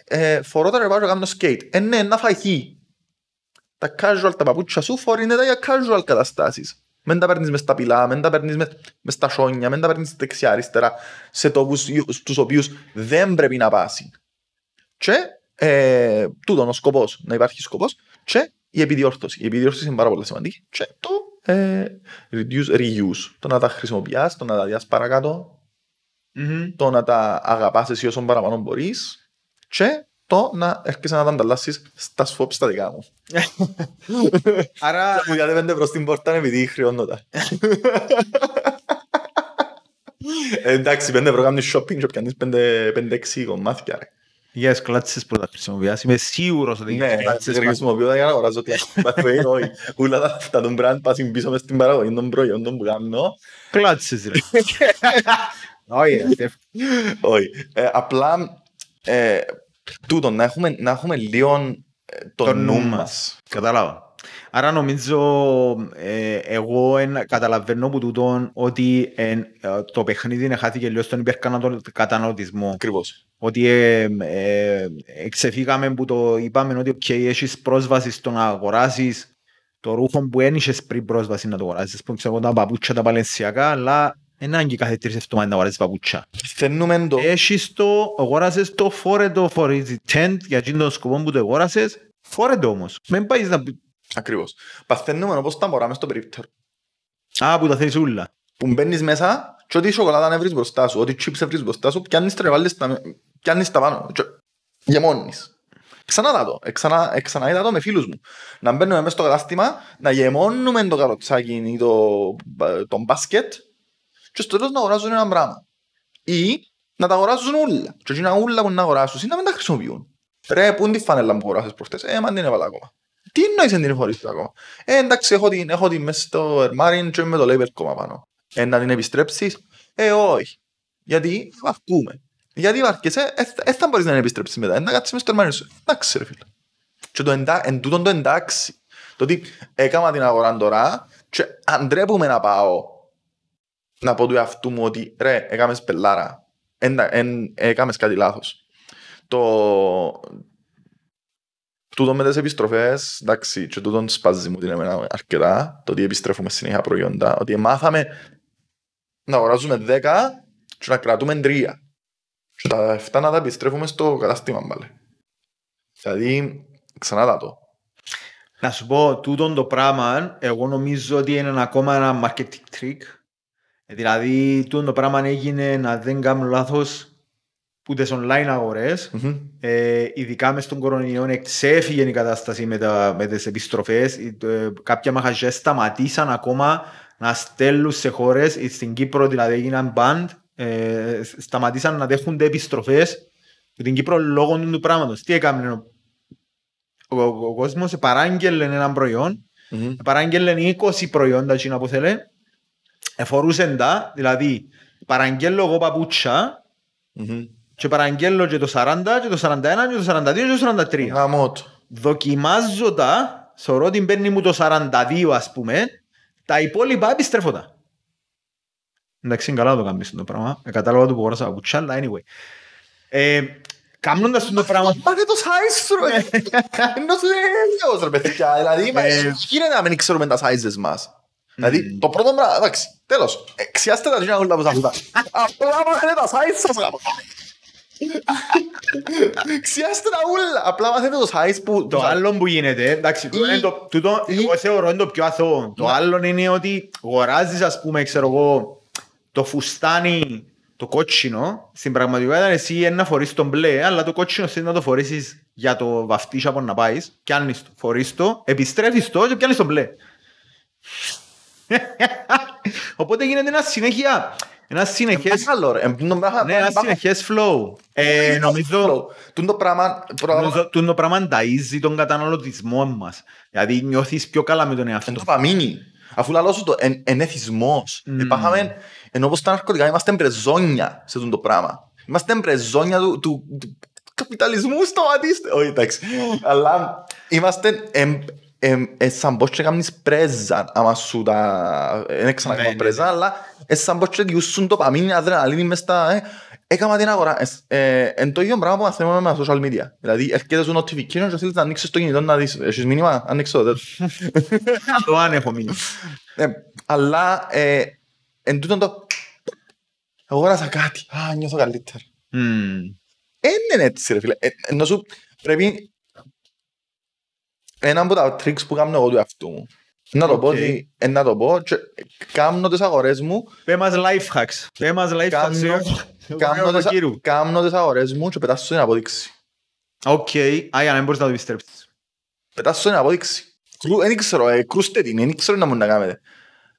B: ε, ε, φορώ τα ρε πάω και κάνω skate. Ε, ναι, να φαγεί. Τα casual, τα παπούτσια σου φορίνεται για casual καταστάσεις. Μεν τα παίρνεις μες στα πυλά, μεν τα παίρνεις μες, μες στα σόνια, μεν τα παίρνεις δεξιά αριστερά, σε τόπους ιου- στους οποίους δεν πρέπει να πάσει. Και ε, τούτον ο σκοπός, να υπάρχει σκοπός και η επιδιόρθωση. Η επιδιόρθωση είναι πάρα πολύ σημαντική και το ε, reduce, reuse, το να τα χρησιμοποιάς, το να τα διάς παρακάτω, το να τα αγαπάς εσύ όσο παραπάνω μπορείς και το να έρχεσαι να τα ανταλλάσσεις στα σφόπ στα δικά μου.
A: Άρα,
B: Μου διάτε πέντε προς την πόρτα επειδή χρεώνοντα. Ε, Εντάξει, πέντε ευρώ κάνεις shopping και πιάνεις πέντε, πέντε έξι κομμάτια. Ρε.
A: yes, κλάτσες που τα χρησιμοποιάς. Είμαι σίγουρος ότι
B: Ναι,
A: κλάτσες
B: δεν χρησιμοποιώ τα για να αγοράζω τι έχει. Όχι, ούλα τα αυτά των brand πάσουν πίσω μες στην παραγωγή των προϊόντων που κάνω.
A: κλάτσες ρε. Όχι, ρε.
B: Όχι. Ε, Απλά ε, τούτο, να έχουμε, να έχουμε λίγο ε, το
A: Το
B: νου
A: νου
B: μας.
A: Κατάλαβα. Άρα νομίζω ε, εγώ εν, καταλαβαίνω που τούτον ότι εν, ε, το παιχνίδι είναι χάθηκε λίγο στον υπερκαταναλωτισμό.
B: Ακριβώς.
A: Ότι ε, ε, εξεφύγαμε που το είπαμε ότι okay, έχεις πρόσβαση στο να αγοράσεις το ρούχο που δεν είχες πριν πρόσβαση να το αγοράσεις. Που ξέρω εγώ τα παπούτσια τα παλαισιακά, αλλά δεν ανάγκη κάθε τρεις εβδομάδες να αγοράσεις παπούτσια.
B: Θενούμε το...
A: Έχεις το, αγοράσες το, φόρε το, φορείς tent για εκείνον τον σκοπό που το αγοράσες, φόρε το όμως. Μην πάεις να...
B: Ακριβώς. Παθαίνουμε όπως τα μωρά μες στο περίπτερο.
A: Α, που τα θέλεις ούλα.
B: που μπαίνεις μέσα και ό,τι σοκολάτα να βρεις μπροστά σου, ό,τι chips βρεις μπροστά σου, πιάνεις τα βάλεις τα, πιάνεις τα πάνω και γεμώνεις. Ξανά δα το, εξανα, εξανα είδα το με φίλους μου. Να μπαίνουμε μέσα στο κατάστημα, να γεμώνουμε το καροτσάκι ή το, το μπάσκετ και στο τέλος να αγοράζουν ένα πράγμα. Ή να τα αγοράζουν όλα. Και εκείνα όλα που να αγοράσουν ή να μην τα χρησιμοποιούν. Ρε, πού είναι τη φανέλα που αγοράσες προχτές, ε, μα την έβαλα ακόμα. Τι εννοείς δεν την έχω χωρίσει ακόμα. Ε, εντάξει, έχω την, έχω την μέσα στο ερμάριν και με το label κόμμα πάνω. Ε, να την επιστρέψεις; Ε, όχι. Γιατί βαρκούμε. Γιατί βαρκέσαι, δεν θα μπορείς να την επιστρέψεις μετά. Ε, να κάτσεις μέσα στο ερμάριν σου. Εντάξει, ρε φίλε. Και το εντά, εν τούτον το εντάξει. Το ότι έκανα την αγορά τώρα και αντρέπουμε να πάω να πω του εαυτού μου ότι ρε, έκαμες πελάρα. Εν, εν, έκαμες κάτι λάθος. Το, τούτο με τις επιστροφές, εντάξει, και τούτον σπάζει μου την εμένα αρκετά, το ότι επιστρέφουμε συνέχεια προϊόντα, ότι μάθαμε να αγοράζουμε 10 και να κρατούμε 3. Και τα 7 να τα επιστρέφουμε στο κατάστημα πάλι. Δηλαδή, ξανά τα το.
A: Να σου πω, τούτον το πράγμα, εγώ νομίζω ότι είναι ακόμα ένα marketing trick. Ε, Δηλαδή, τούτον το πράγμα έγινε, να δεν κάνω λάθος, που τις online αγορές,
B: Μμμ.
A: ε, ειδικά μες στον κορονοϊό, εξέφυγε η κατάσταση με, τα, με τις επιστροφές. Ε, ε, κάποια μαχαζιά σταματήσαν ακόμα να στέλνουν σε χώρες, ε, στην Κύπρο δηλαδή έγιναν band, ε, σταματήσαν να δέχονται επιστροφές που την Κύπρο λόγω του πράγματος. Τι έκαμε ο, ο, ο, ο κόσμος, παράγγελε ένα προϊόν,
B: Μμμ.
A: παράγγελε 20 προϊόντα εκείνα που θέλε, εφορούσαν τα, δηλαδή παραγγέλω εγώ παπούτσια
B: Μμμ.
A: Και παραγγέλω και το 40 και το 41 και το 42 και το 43.
B: Γαμώ το.
A: Δοκιμάζω τα, θεωρώ ότι παίρνει μου το 42 ας πούμε, τα υπόλοιπα επιστρέφω τα. Εντάξει, είναι καλά να το κάνεις το πράγμα. Ε, κατάλαβα το που αγοράσα παπούτσια, αλλά anyway. Ε, Κάνοντας το πράγμα,
B: Πάρε το size σου ρε. Ενώ σου έλεος ρε παιδιά. Δηλαδή, μα,
A: Ε.
B: γίνεται να μην ξέρουμε τα sizes μας. Δηλαδή, το πρώτο πράγμα, εντάξει, τέλος. Εξιάστε τα γίνα όλα που σας αυτά. Απλά μάθετε τα size σας γάμο. Εξιάστε τα όλα. Απλά μάθετε το size που...
A: Το άλλο που γίνεται, εντάξει, τούτο είναι το, τούτο, εγώ θεωρώ είναι το πιο αθώο. Το άλλο είναι ότι αγοράζεις, ας πούμε, ξέρω εγώ, το φουστάνι, το κότσινο, στην πραγματικότητα εσύ είναι να φορείς το μπλε, αλλά το κότσινο θέλει να το φορήσεις για το βαφτίσιο από να πάεις, πιάνεις το, φορείς το, επιστρέφεις το και πιάνεις το μπλε. Οπότε γίνεται ένα συνέχεια, ένα συνεχές,
B: Άλλο ρε. Εμ, το πράγμα-
A: ναι, ένα συνεχές flow. Ε, νομίζω,
B: Τούν το πράγμα... πρώτα απ' όλα,
A: Νομίζω τούτο πράγμα ταΐζει τον καταναλωτισμό μας. Δηλαδή νιώθεις πιο καλά με τον εαυτό.
B: Εν το παμίνι. Αφού λαλώ σου το εν, εν εθισμός.
A: Μμμ.
B: Υπάρχαμε, ενώ όπως τα ναρκωτικά, είμαστε μπρεζόνια σε αυτό το πράγμα. Είμαστε μπρεζόνια του, του, του καπιταλισμού, σταματήστε. Όχι, εντάξει. Αλλά είμαστε εμ, εμ, ε, σαν πως και κάνεις πρέζα, άμα σου τα... Δεν
A: Ναι,
B: ξανακάνω
A: ναι,
B: πρέζα, αλλά ε, σαν πως και διούσουν το παμίνι, αδρεναλίνη μες στα... Ε, Έκανα την αγορά. Ε, ε, Εν το ίδιο πράγμα που μαθαίνουμε με τα social media. Δηλαδή, έρχεται σου notification και θέλεις να ανοίξεις το κινητό να δεις. Έχεις μήνυμα, ανοίξε το τέτοιο.
A: Το αν έχω μείνει.
B: Ε, αλλά, ε, εν τούτον το... Αγόρασα κάτι. Α, νιώθω καλύτερα.
A: Μμμ.
B: Δεν είναι έτσι ρε φίλε. Ε, Ενώ σου πρέπει... Ένα από τα tricks που κάνω εγώ του εαυτού μου. Να το πω,
A: Οκ.
B: ότι- ε, να το πω και κάνω τις αγορές μου
A: Πέ μας life hacks. Πέ μας life hacks.
B: Κάνω- Κάνω τις-
A: Κύρου.
B: Κάνω τις αγορές μου και πετάσσω την απόδειξη.
A: Οκ. Α, για να μην μπορείς να το επιστρέψεις.
B: Πετάσσω την απόδειξη. Κρου- Δεν ξέρω, ε, κρούστε την, δεν ξέρω να μου να κάνετε.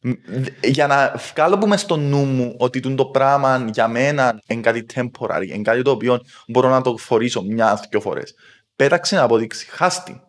B: Μ, δ- Για να βγάλω που μες στο νου μου ότι τούτο το πράγμα για μένα είναι κάτι temporary, είναι κάτι το οποίο μπορώ να το φορήσω μια-δυο φορές. Πέταξε να αποδείξει, χάστη.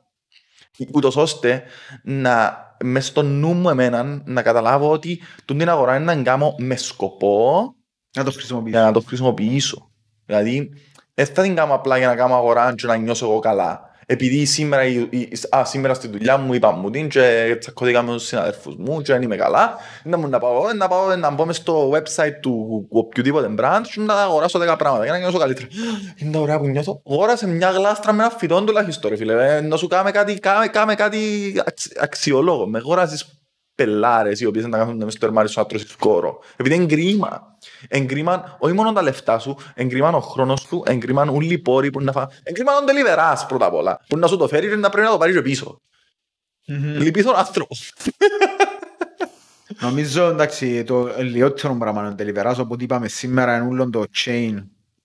B: Ούτως ώστε να μες στο νου μου εμένα να καταλάβω ότι τούτη την αγορά είναι να την κάνω με σκοπό
A: Να το
B: για
A: χρησιμοποιήσεις.
B: να το χρησιμοποιήσω. Δηλαδή, δεν θα την κάνω απλά για να κάνω αγορά και να νιώσω εγώ καλά. Επειδή σήμερα, η- η- α, σήμερα στη δουλειά μου είπα μου την και τσακώθηκα με τους συναδελφούς μου και δεν είμαι καλά, να μου να πάω, να πάω να μπω μες στο website του οποιοδήποτε brand και να αγοράσω 10 πράγματα για να νιώσω καλύτερα. Είναι τα ωραία που νιώθω. Αγόρασε μια γλάστρα με ένα φυτό τουλάχιστον ρε φίλε. Ε, Να σου κάμε κάτι, κάμε, κάμε κάτι αξι- αξιολόγο. Με αγοράσεις πελάρες οι οποίες να κάνουν μες στο ερμάρι σου να τρώσεις κόρο. Επειδή είναι κρίμα. Εγκρίμαν όχι μόνο τα λεφτά σου, εγκρίμαν ο χρόνος σου, εγκρίμαν όλοι οι πόροι που να φά... Εγκρίμαν τον τελιβεράς πρώτα απ' όλα. Που να σου το φέρει και να πρέπει να το πάρεις και πίσω.
A: Μμμ.
B: Λυπείς τον άνθρωπος.
A: Νομίζω εντάξει το λιότερο πράγμα είναι ο Deliverás οπότε είπαμε σήμερα είναι όλο το chain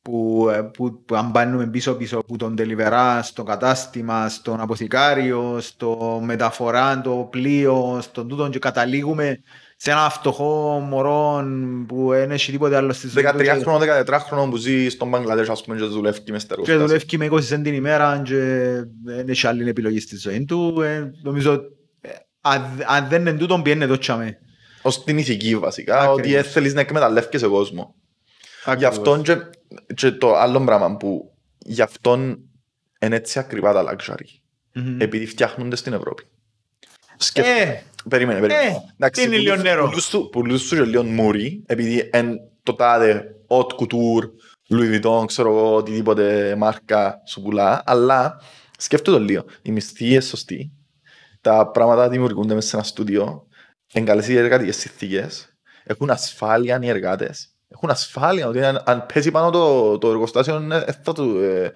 A: που, ε, που, που αν πάνουμε πίσω πίσω από τον Deliverás στο κατάστημα, στον αποθηκάριο, στο μεταφορά, το πλοίο, στον τούτον και καταλήγουμε σε ένα φτωχό μωρό που δεν έχει τίποτε άλλο στη ζωή του
B: 13
A: και-
B: χρόνο, 14 χρόνο που ζει στον Μπαγκλαντές ας πούμε και δουλεύει μες στα
A: και
B: εργοστάσια.
A: δουλεύει με 20 cent την ημέρα και δεν έχει άλλη επιλογή στη ζωή του. Ε, νομίζω ε, αν, αν δεν είναι τούτον πιένε το τσάμε.
B: Ως την ηθική βασικά,
A: Ακριβώς.
B: ότι δεν θέλεις να εκμεταλλεύκεσαι κόσμο. Γι'
A: Ακριβώς.
B: αυτόν και, και το άλλο πράγμα που γι' αυτόν είναι έτσι ακριβά τα luxury.
A: Μμμ.
B: Επειδή φτιάχνονται στην Ευρώπη. Σκέφτε-
A: Ε,
B: Περίμενε, περίμενε.
A: Ε,
B: Εντάξει,
A: είναι λίγο
B: πουλούς-
A: νερό.
B: πουλούς σου- Πουλούς σου και λίγο μούρι, επειδή εν το τάδε haute couture, Louis Vuitton, ξέρω εγώ, οτιδήποτε μάρκα σου πουλά, αλλά σκέφτομαι το λίγο. Η μισθή είναι σωστή, τα πράγματα δημιουργούνται μέσα σε ένα στούντιο, εν καλές οι εργατικές συνθήκες, έχουν ασφάλεια οι εργάτες, έχουν ασφάλεια, ότι αν, αν πέσει πάνω το, το εργοστάσιο, ε, ε, θα του, ε,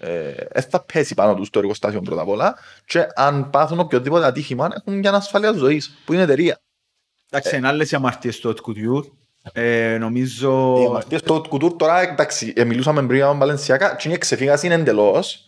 B: ε, ε, θα πέσει πάνω τους το εργοστάσιο πρώτα απ' όλα και αν πάθουν οποιοδήποτε ατύχημα έχουν για ασφάλεια της ζωής, που είναι εταιρεία.
A: Εντάξει, είναι άλλες οι αμαρτίες στο Haute Couture. Ε, νομίζω...
B: Οι αμαρτίες του Haute Couture τώρα, εντάξει, ε, μιλούσαμε πριν για τον Balenciaga και είναι ξεφύγαση είναι εντελώς.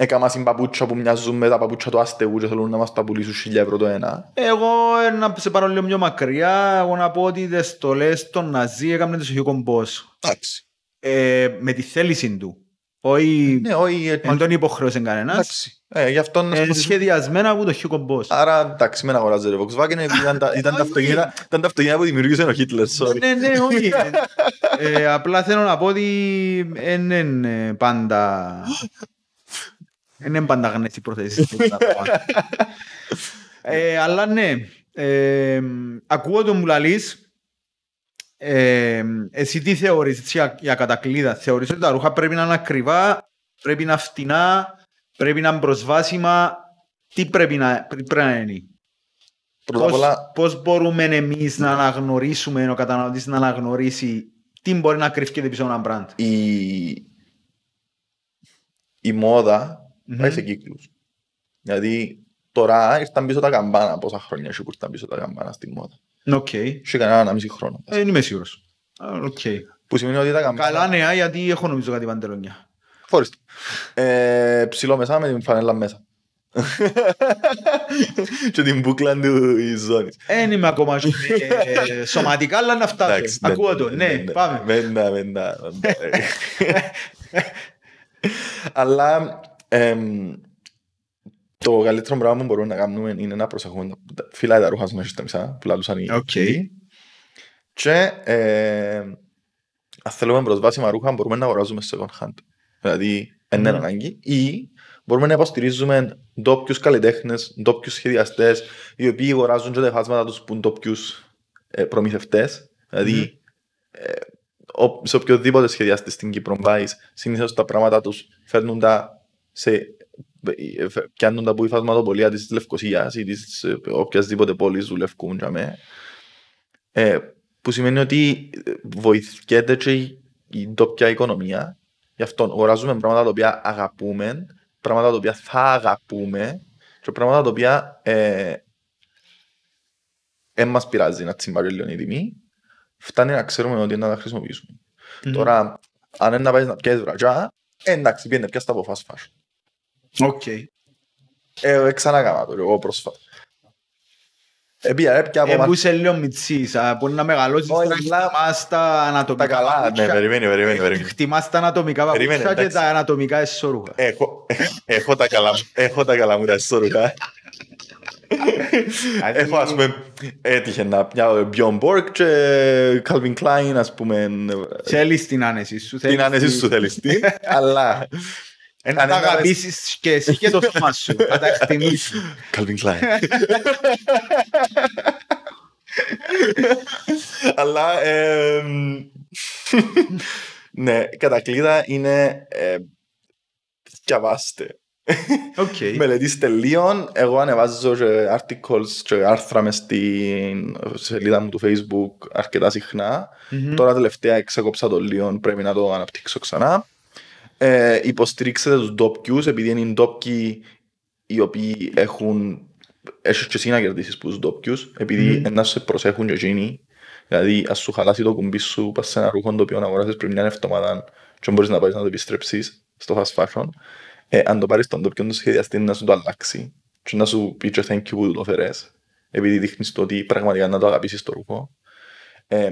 B: Έκαμα συμπαπούτσια που μοιάζουν με τα παπούτσια του αστεγού και θέλουν να μας τα πουλήσουν 1000 ευρώ το ένα.
A: Εγώ ε, να σε πάρω λίγο πιο μακριά, εγώ να πω ότι τις στολές των Ναζί έκαμε το Hugo Boss.
B: Εντάξει.
A: Ε, με τη θέληση του. Όχι,
B: Ναι, όχι, ε,
A: δεν τον υποχρέωσε κανένας.
B: εντάξει. Ε, γι' αυτό
A: Ε, σχεδιασμένα από το Hugo Boss.
B: Άρα, εντάξει, μην αγοράζετε Volkswagen, επειδή ήταν τα- ήταν τα αυτοκίνητα- ήταν τα αυτοκίνητα που δημιουργήσε ο Χίτλερ, sorry.
A: Ναι, ναι, όχι. Ε, απλά θέλω να πω ότι δεν είναι πάντα... Δεν είναι πάντα γνές οι προθέσεις. του τα πράγματα. Ε, Αλλά ναι, ε, ακούω το μου λαλείς, ε, εσύ τι θεωρείς έτσι, για, για κατακλείδα, θεωρείς ότι τα ρούχα πρέπει να είναι ακριβά, πρέπει να φτηνά, πρέπει να είναι προσβάσιμα, τι πρέπει να, τι πρέπει να είναι;
B: Πρώτα απ'
A: Πώς,
B: όλα,
A: πώς μπορούμε εμείς να αναγνωρίσουμε, ο καταναλωτής να αναγνωρίσει τι μπορεί να κρύφκεται πίσω από ένα μπραντ.
B: η, η μόδα
A: Μμμ.
B: πάει σε κύκλους. Δηλαδή, τώρα ήρθαν πίσω τα καμπάνα, πόσα χρόνια έχει που ήρθαν πίσω τα καμπάνα στη μόδα;
A: Οκ.
B: Έχει κανένα ένα μισι χρόνο.
A: Ε, Δεν είμαι σίγουρος. Α, Οκ.
B: Που σημαίνει ότι τα καμπάνα...
A: Καλά νέα γιατί έχω νομίζω κάτι παντελονιά.
B: Χωρίς. Ε, ψηλό μέσα με την φανέλα μέσα. και την μπούκλα του της ζώνης.
A: Δεν είμαι ακόμα ε, σωματικά, αλλά να φτάσω.
B: Εντάξει, δεν-
A: Ακούω το. Ναι,
B: δεν-
A: πάμε.
B: Μέντα, μέντα. Αλλά εμ, το καλύτερο πράγμα που μπορούμε να κάνουμε είναι να προσεχούμε τα φύλλα τα ρούχα μας μέσα στα μισά που λαλούσαν οι
A: Οκ.
B: οι. Και ε, αν θέλουμε προσβάσιμα ρούχα μπορούμε να αγοράζουμε σε second hand. Δηλαδή, δεν είναι
A: Μμμ.
B: ανάγκη. Ή μπορούμε να υποστηρίζουμε ντόπιους καλλιτέχνες, ντόπιους σχεδιαστές, οι οποίοι αγοράζουν και τα φάσματα τους που είναι ντόπιους προμηθευτές. Δηλαδή,
A: Μμμ.
B: ε, ο- σε οποιοδήποτε σχεδιαστή στην Κύπρο πάεις, συνήθως τα πράγματα τους φέρνουν τα σε ε, πιάνουν τα που η φασματοπολία της Λευκοσίας ή της ε, οποιασδήποτε πόλης δουλεύκουν για με. Ε, που σημαίνει ότι ε, βοηθιέται και η, η ντόπια οικονομία. Γι' αυτό αγοράζουμε πράγματα τα οποία αγαπούμε, πράγματα τα οποία θα αγαπούμε και πράγματα τα οποία ε, δεν μας πειράζει να τσιμπάρει λίγο η τιμή. Φτάνει να ξέρουμε ότι να τα χρησιμοποιήσουμε. Τώρα, αν είναι να πάει να πιέσεις βραγιά, ε, εντάξει, πιένε πια στα από fast fashion.
A: Οκ.
B: Ε, ξανακάμα το εγώ πρόσφατα. Ε, πήγα, ε, πια από
A: Ε,
B: μα-
A: που είσαι λίγο μητσής, α, μπορεί να μεγαλώσεις
B: Όχι,
A: να
B: αλλά-
A: χτιμάς τα ανατομικά
B: Τα καλά, ναι,
A: παπούτσια.
B: περιμένει, περιμένει, περιμένει.
A: Χτιμάς τα ανατομικά
B: Περίμενε,
A: παπούτσια και
B: εντάξει.
A: τα ανατομικά εσώρουχα.
B: Έχω, έχω τα καλά, μου- έχω τα καλά μου τα ιστορικά. Έχω, ας πούμε, έτυχε να πιάω Bjorn Borg και Calvin Klein, ας πούμε,
A: Θέλεις την άνεση σου.
B: την
A: θέλεις
B: άνεση
A: τη-
B: σου θέλεις τι, αλλά...
A: Ε, Να
B: αν
A: τα
B: είναι να
A: αγαπήσεις και εσύ και το σώμα σου. Να τα εκτιμήσεις.
B: Calvin Klein. Αλλά εμ, ναι, κατακλείδα είναι ε, διαβάστε.
A: Οκ.
B: Μελετήστε λίγο. Εγώ ανεβάζω και articles και άρθρα μες στην σελίδα μου του Facebook αρκετά συχνά.
A: Μμμ.
B: Τώρα τελευταία εξέκοψα το λίγο, πρέπει να το αναπτύξω ξανά. Ε, υποστηρίξτε τους ντόπιους, επειδή είναι οι ντόπιοι οι οποίοι έχουν έχεις και εσύ να κερδίσεις που τους ντόπιους, επειδή
A: Μμμ.
B: να σε προσέχουν και εκείνοι. Δηλαδή, ας σου χαλάσει το κουμπί σου, πας σε ένα ρούχο το οποίο αγοράσεις πριν μια εβδομάδα και μπορείς να πάεις να το επιστρέψεις στο fast fashion. Ε, αν το πάρεις τον ντόπιο του σχεδιαστή να σου το αλλάξει και να σου πει και thank you που του το φέρες, επειδή δείχνεις το ότι πραγματικά να το αγαπήσεις το ρούχο. Ε,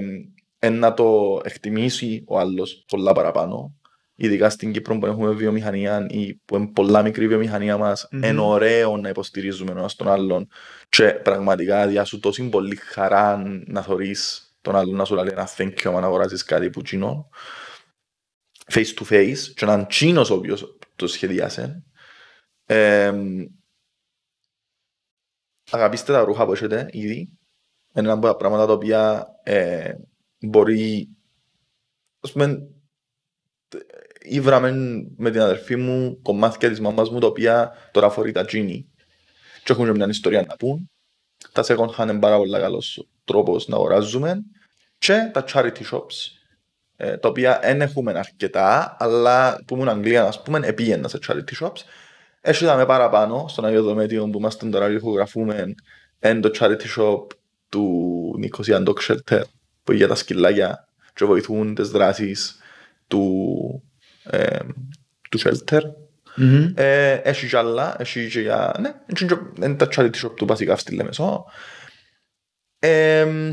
B: ε, να το εκτιμήσει ο άλλος πολλά παραπάνω. Ειδικά στην Κύπρο που έχουμε βιομηχανία ή που είναι πολλά μικρή η βιομηχανία μας,
A: Μμμ.
B: είναι ωραίο να υποστηρίζουμε ο ένας τον άλλον και πραγματικά διάσου τόση πολύ χαρά να θωρείς τον άλλον να σου λέει ένα thank you αν αγοράζεις κάτι που τσίνο face to face και να είναι τσίνος ο οποίος το σχεδίασε. Ε, αγαπήστε τα ρούχα που έχετε ήδη. Είναι ένα από τα πράγματα τα οποία ε, μπορεί ας πούμε ήβραμε με την αδερφή μου κομμάτια της μαμάς μου τα οποία τώρα φορεί τα τζίνι. Και έχουν και μια ιστορία να πούν. Τα second hand είναι πάρα πολύ καλός τρόπος να αγοράζουμε. Και τα charity shops ε, τα οποία δεν έχουμε αρκετά αλλά που ήμουν Αγγλία ας πούμε επήγαινα σε charity shops. Έτσι είδαμε παραπάνω στον Αγίο Δομέτιο που είμαστε τώρα ηχογραφούμε είναι το charity shop του Nicosia Dog Shelter που είναι για τα σκυλάκια και βοηθούν τις δράσεις του, ε, του shelter.
A: Μμμ.
B: Ε, έχει και άλλα, έχει και για... Ναι, είναι και- είναι τα charity shop του βασικά στη Λεμεσό. Ε,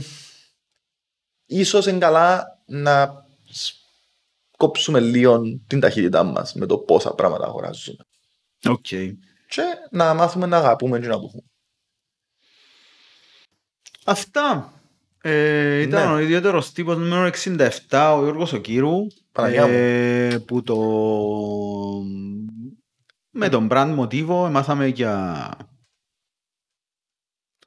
B: ίσως είναι καλά να σ- κόψουμε λίγο την ταχύτητά μας με το πόσα πράγματα αγοράζουμε.
A: Οκ.
B: Και να μάθουμε να αγαπούμε και να πούμε.
A: Αυτά. Ε, ήταν
B: Ναι.
A: ο ιδιαίτερος τύπος νούμερο 67, ο Γιώργος ο Κύρου,
B: Παναγιά μου.
A: Ε, που το... με τον brand μοτίβο μάθαμε για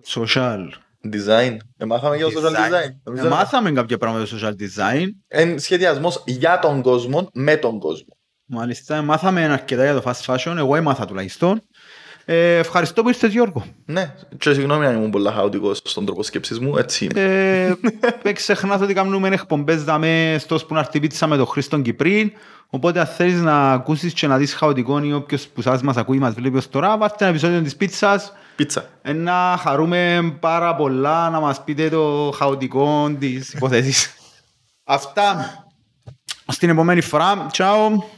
A: social
B: Design. Ε, μάθαμε για το social design. Νομίζω
A: Ε, μάθαμε κάποια πράγματα για social design.
B: Είναι σχεδιασμός για τον κόσμο, με τον κόσμο.
A: Μάλιστα, μάθαμε αρκετά για το fast fashion. Εγώ έμαθα τουλάχιστον. Ε, ευχαριστώ που ήρθες Γιώργο.
B: Ναι, και συγγνώμη αν ήμουν πολλά χαοτικός στον τρόπο σκέψης μου, έτσι είναι.
A: Ε, μην ξεχνάς ότι κάνουμε εκπομπές δαμε στο Σπουνάρτη Πίτσα με τον Χρήστον Κυπρίν. Οπότε αν θέλεις να ακούσεις και να δεις χαοτικό ή όποιος που σας μας ακούει μας βλέπει ως τώρα, βάστε ένα επεισόδιο της πίτσας.
B: Πίτσα.
A: Ε, να χαρούμε πάρα πολλά να μας πείτε το χαοτικό της υποθέσης. Αυτά. Στην επόμενη φορά. Ciao.